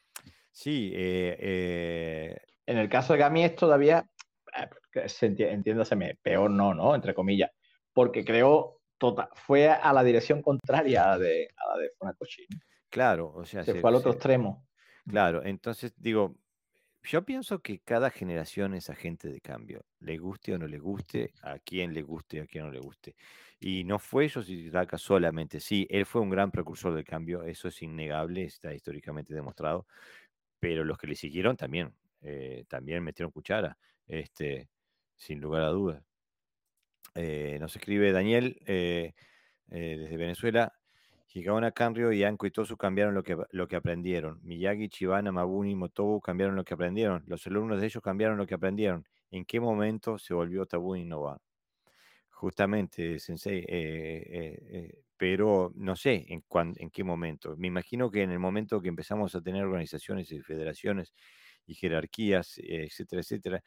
Sí. Eh, eh,
en el caso de Gami es todavía, eh, entiéndaseme, peor no, ¿no? Entre comillas, porque creo tota, fue a la dirección contraria a la de, a la de Funakoshi.
Claro, o sea.
Se, fue al otro extremo.
Claro, entonces digo, yo pienso que cada generación es agente de cambio, le guste o no le guste, a quien le guste o a quien no le guste. Y no fue Yoshitaka solamente, sí, él fue un gran precursor del cambio, eso es innegable, está históricamente demostrado, pero los que le siguieron también, eh, también metieron cuchara, este, sin lugar a dudas. Eh, nos escribe Daniel eh, desde Venezuela. Hikaona Kanryo y Anko y Tosu cambiaron lo que, lo que aprendieron. Miyagi, Chibana, Mabuni, Motobu cambiaron lo que aprendieron. Los alumnos de ellos cambiaron lo que aprendieron. ¿En qué momento se volvió tabú innovar? Justamente, Sensei, pero no sé en, en qué momento. Me imagino que en el momento que empezamos a tener organizaciones y federaciones y jerarquías, etcétera, etcétera,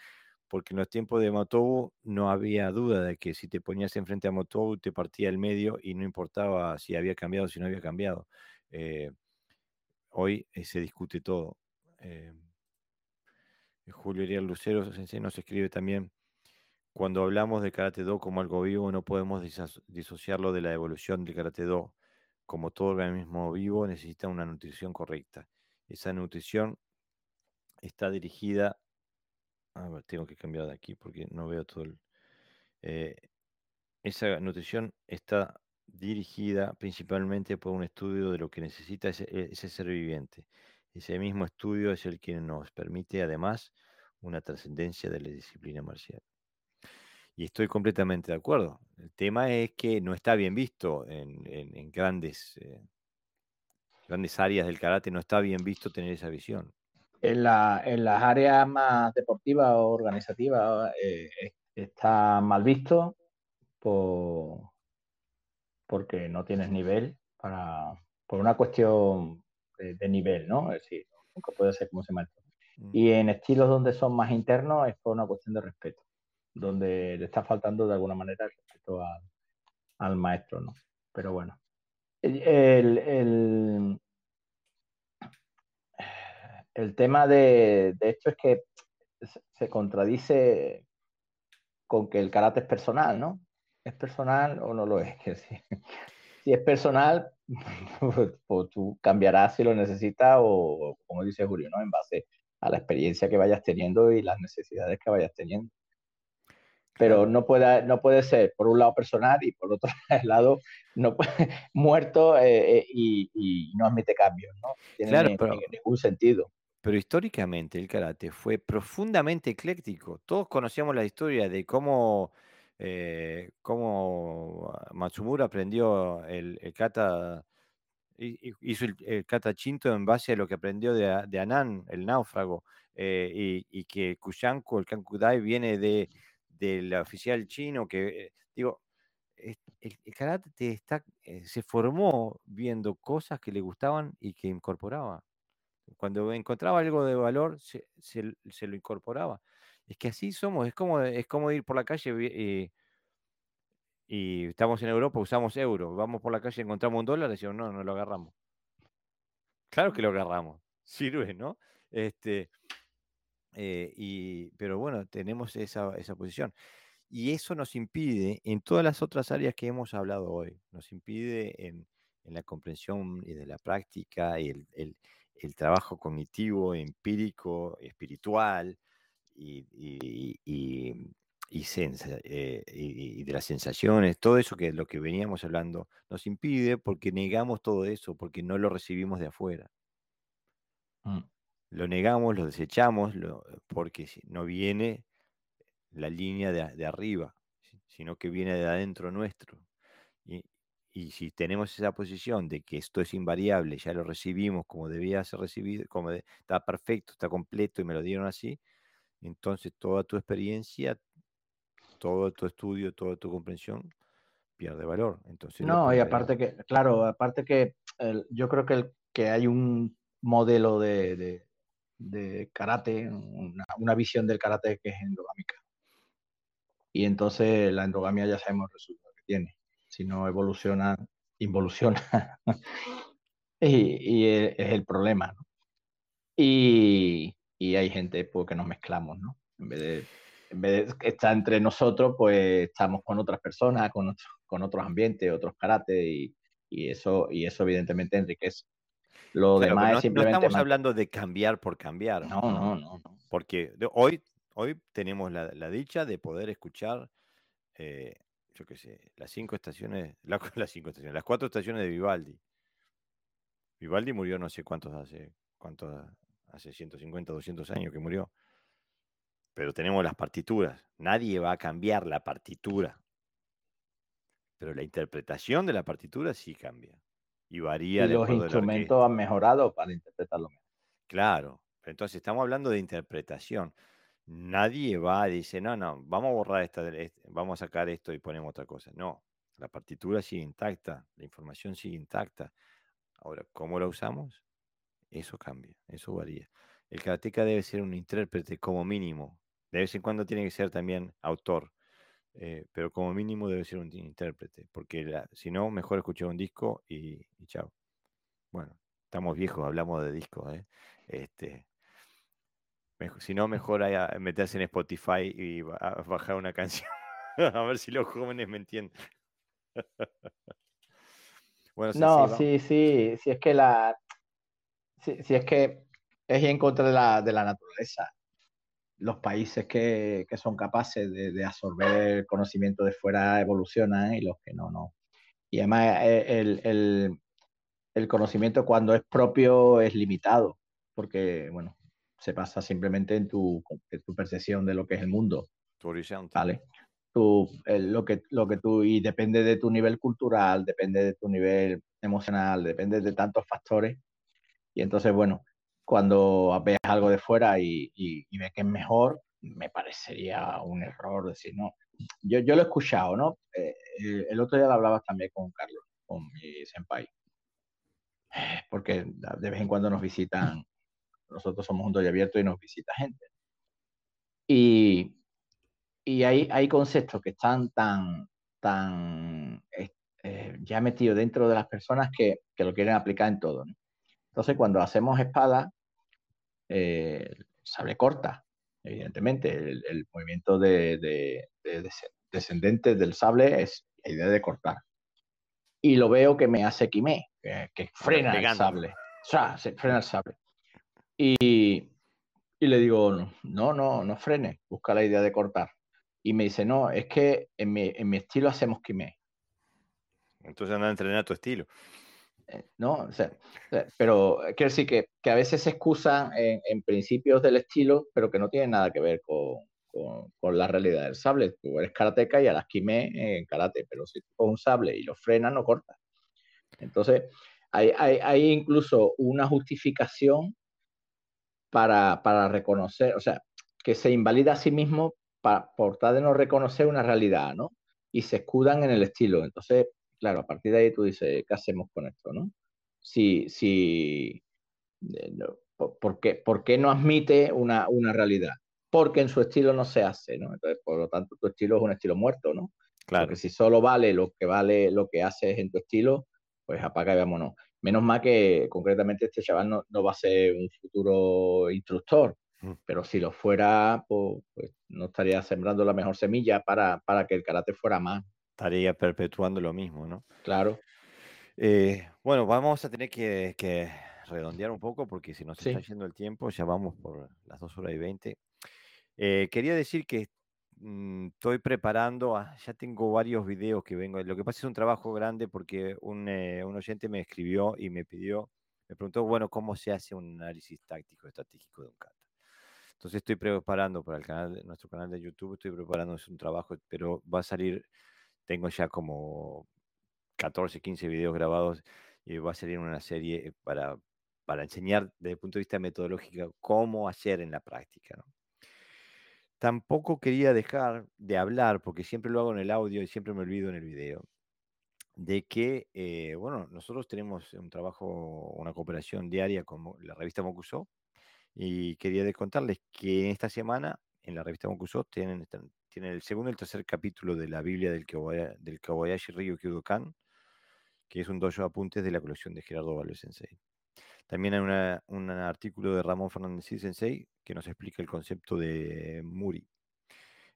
porque en los tiempos de Motobu no había duda de que si te ponías enfrente a Motobu te partía el medio y no importaba si había cambiado o si no había cambiado. Eh, hoy eh, se discute todo. Eh, Julio Ariel Lucero nos escribe también cuando hablamos de Karate Do como algo vivo, no podemos disociarlo de la evolución del Karate Do. Como todo organismo vivo, necesita una nutrición correcta. Esa nutrición está dirigida. A ver, tengo que cambiar de aquí porque no veo todo el. Eh, esa nutrición está dirigida principalmente por un estudio de lo que necesita ese, ese, ser viviente. Ese mismo estudio es el que nos permite además una trascendencia de la disciplina marcial. Y estoy completamente de acuerdo. El tema es que no está bien visto en, eh, grandes áreas del karate, no está bien visto tener esa visión.
En, la, en las áreas más deportivas o organizativas eh, está mal visto por, porque no tienes nivel para, por una cuestión de, nivel, ¿no? Es decir, nunca puede ser como se maestro. Mm. Y en estilos donde son más internos es por una cuestión de respeto donde le está faltando de alguna manera el respeto al, maestro, ¿no? Pero bueno. El, el, tema de, esto es que se contradice con que el carácter es personal, ¿no? ¿Es personal o no lo es? Que si, si es personal, pues, pues, tú cambiarás si lo necesitas o, como dice Julio, ¿no? En base a la experiencia que vayas teniendo y las necesidades que vayas teniendo pero no puede, no puede ser por un lado personal y por otro lado no muerto eh, eh, y, no admite cambios, ¿no? Tiene claro, ningún sentido.
Pero históricamente el karate fue profundamente ecléctico. Todos conocíamos la historia de cómo, eh, cómo Matsumura aprendió el, kata, hizo el, kata chinto en base a lo que aprendió de, de el náufrago, y, y, que Kushanko, el Kankudai, viene de, del oficial chino que, eh, digo, el, karate está, eh, se formó viendo cosas que le gustaban y que incorporaba. Cuando encontraba algo de valor, se, lo incorporaba. Es que así somos, es como, es como ir por la calle y, y estamos en Europa, usamos euro, vamos por la calle, encontramos un dólar, decimos, no, no lo agarramos. Claro que lo agarramos, sirve, ¿no? Este, eh, y, pero bueno, tenemos esa, esa, posición. Y eso nos impide, en todas las otras áreas que hemos hablado hoy, nos impide en, la comprensión y de la práctica y el, trabajo cognitivo, empírico, espiritual y, y, eh, y, de las sensaciones, todo eso que es lo que veníamos hablando, nos impide porque negamos todo eso, porque no lo recibimos de afuera. Mm. Lo negamos, lo desechamos, porque no viene la línea de, arriba, sino que viene de adentro nuestro. Y, si tenemos esa posición de que esto es invariable, ya lo recibimos como debía ser recibido, como está perfecto, está completo y me lo dieron así, entonces toda tu experiencia, todo tu estudio, toda tu comprensión pierde valor. Entonces,
no, y aparte que, claro, aparte que yo creo que, que hay un modelo de, karate, una, una, visión del karate que es endogámica. Y entonces la endogamia ya sabemos el resultado que tiene. Si no evoluciona, involuciona. y, es el problema. ¿no? Y, y, hay gente pues, que nos mezclamos, ¿no? En vez, de, en vez de estar entre nosotros, pues estamos con otras personas, con, con otros ambientes, otros karate, y, y, eso, y eso evidentemente enriquece.
Lo demás no, es simplemente. No estamos hablando de cambiar por cambiar.
No, no, no. no.
Porque hoy Hoy tenemos la, dicha de poder escuchar, eh, yo qué sé, las cinco estaciones, las cinco estaciones, las cuatro estaciones de Vivaldi. Vivaldi murió no sé cuántos hace, cuántos hace 150, 200 años que murió. Pero tenemos las partituras. Nadie va a cambiar la partitura. Pero la interpretación de la partitura sí cambia. Y varía.
Y los instrumentos han mejorado para interpretarlo mejor.
Claro. Entonces estamos hablando de interpretación nadie va y dice, no, no, vamos a borrar esta, vamos a sacar esto y ponemos otra cosa. No, la partitura sigue intacta, la información sigue intacta. Ahora, ¿cómo la usamos? Eso cambia, eso varía. El karateca debe ser un intérprete como mínimo. De vez en cuando tiene que ser también autor, eh, pero como mínimo debe ser un intérprete, porque si no, mejor escuchar un disco y, y chao. Bueno, estamos viejos, hablamos de discos. ¿eh? Este, si no, mejor meterse en Spotify y bajar una canción. a ver si los jóvenes me entienden.
no, sí, sí, sí, es que la. Sí, es que es en contra de la, de la naturaleza. Los países que, son capaces de, absorber el conocimiento de fuera evolucionan y los que no, no. Y además eh, el, el conocimiento cuando es propio es limitado, porque, bueno, se pasa simplemente en tu, tu percepción de lo que es el mundo.
Tu horizonte.
¿Vale? Tu, lo, que, lo que tú, y depende de tu nivel cultural, depende de tu nivel emocional, depende de tantos factores. Y entonces, bueno, cuando ves algo de fuera y, y, ves que es mejor, me parecería un error decir, no. Yo, yo lo he escuchado, ¿no? Eh, eh, el otro día lo hablabas también con Carlos, con mi senpai. Porque de vez en cuando nos visitan nosotros somos un doy abierto y nos visita gente. Y, y hay, hay conceptos que están tan, tan eh, ya metidos dentro de las personas que, que, lo quieren aplicar en todo. Entonces, cuando hacemos espada, eh, sable corta, evidentemente. El, movimiento de, de, descendente del sable es la idea de cortar. Y lo veo que me hace quimé, que, frena el sable. O sea, se frena el sable. Y, le digo, no, no, no frene, busca la idea de cortar. Y me dice, no, es que en mi, en mi estilo hacemos quimé.
Entonces anda a entrenar tu estilo.
Eh, no, o sea, pero quiero decir que, que, a veces se excusan en, principios del estilo, pero que no tienen nada que ver con, con, la realidad del sable. Tú eres karateca y harás quimé en karate, pero si tú pones un sable y lo frenas, no cortas. Entonces, hay, hay, hay incluso una justificación para, para reconocer, o sea, que se invalida a sí mismo para, por tal de no reconocer una realidad, ¿no? Y se escudan en el estilo. Entonces, claro, a partir de ahí tú dices, ¿qué hacemos con esto, no? Si, si, eh, ¿por, qué, ¿por, qué, no admite una, una, realidad? Porque en su estilo no se hace, ¿no? Entonces, por lo tanto, tu estilo es un estilo muerto, ¿no? Claro. Porque si solo vale lo que vale lo que haces en tu estilo, pues apaga y vámonos. Menos mal que concretamente este chaval no, va a ser un futuro instructor, Mm. Pero si lo fuera, pues, pues, no estaría sembrando la mejor semilla para, para que el karate fuera más.
Estaría perpetuando lo mismo, ¿no?
Claro.
Eh, bueno, vamos a tener que, redondear un poco porque si nos está yendo el tiempo, ya vamos por las 2 horas y 20. Eh, quería decir que mm, estoy preparando, ah, ya tengo varios videos que vengo. Lo que pasa es un trabajo grande porque un, eh, un oyente me escribió y me pidió, me preguntó, bueno, ¿cómo se hace un análisis táctico estratégico de un kata? Entonces estoy preparando para el canal, nuestro canal de YouTube, estoy preparando un trabajo, pero va a salir, tengo ya como 14, 15 videos grabados y va a salir una serie para, para enseñar desde el punto de vista metodológico cómo hacer en la práctica. Tampoco quería dejar de hablar, porque siempre lo hago en el audio y siempre me olvido en el video, de que, eh, bueno, nosotros tenemos un trabajo, una cooperación diaria con la revista Mokuso, y quería contarles que esta semana, en la revista Mokuso, tienen, tienen el segundo y el tercer capítulo de la Biblia del, del Kawayashi Ryu Kyudokan, que es un dojo de apuntes de la colección de Gerardo Valdez Sensei. También hay un artículo de Ramón Fernández Sensei que nos explica el concepto de Muri.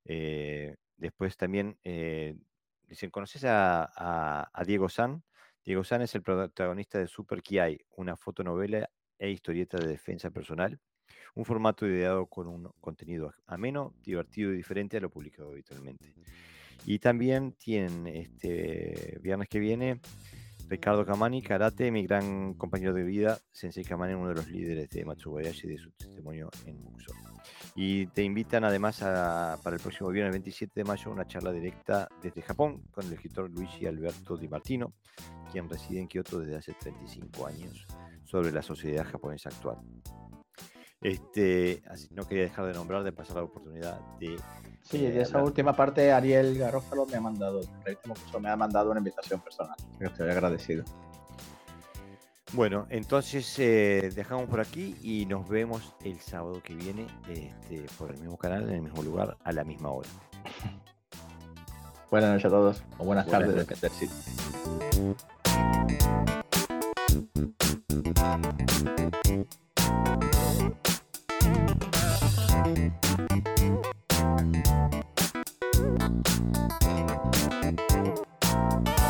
Eh, después también eh, dicen, ¿conoces a, Diego San? Diego San es el protagonista de Super Kiai, una fotonovela e historieta de defensa personal, un formato ideado con un contenido ameno, divertido y diferente a lo publicado habitualmente. Y también tienen este viernes que viene Ricardo Kamani, karate, mi gran compañero de vida, Sensei Kamani, uno de los líderes de Matsubayashi de su testimonio en Muxo. Y te invitan además para el próximo viernes 27 de mayo una charla directa desde Japón con el escritor Luigi Alberto Di Martino, quien reside en Kioto desde hace 35 años, sobre la sociedad japonesa actual. Este, así, no quería dejar de nombrar, de pasar la oportunidad de
Sí, de esa última parte Ariel Garófalo me ha mandado, me ha mandado una invitación personal. Estoy agradecido.
Bueno, entonces eh, dejamos por aquí y nos vemos el sábado que viene este, por el mismo canal, en el mismo lugar, a la misma hora.
Buenas noches a todos, o buenas, tardes, noches. de Thank you.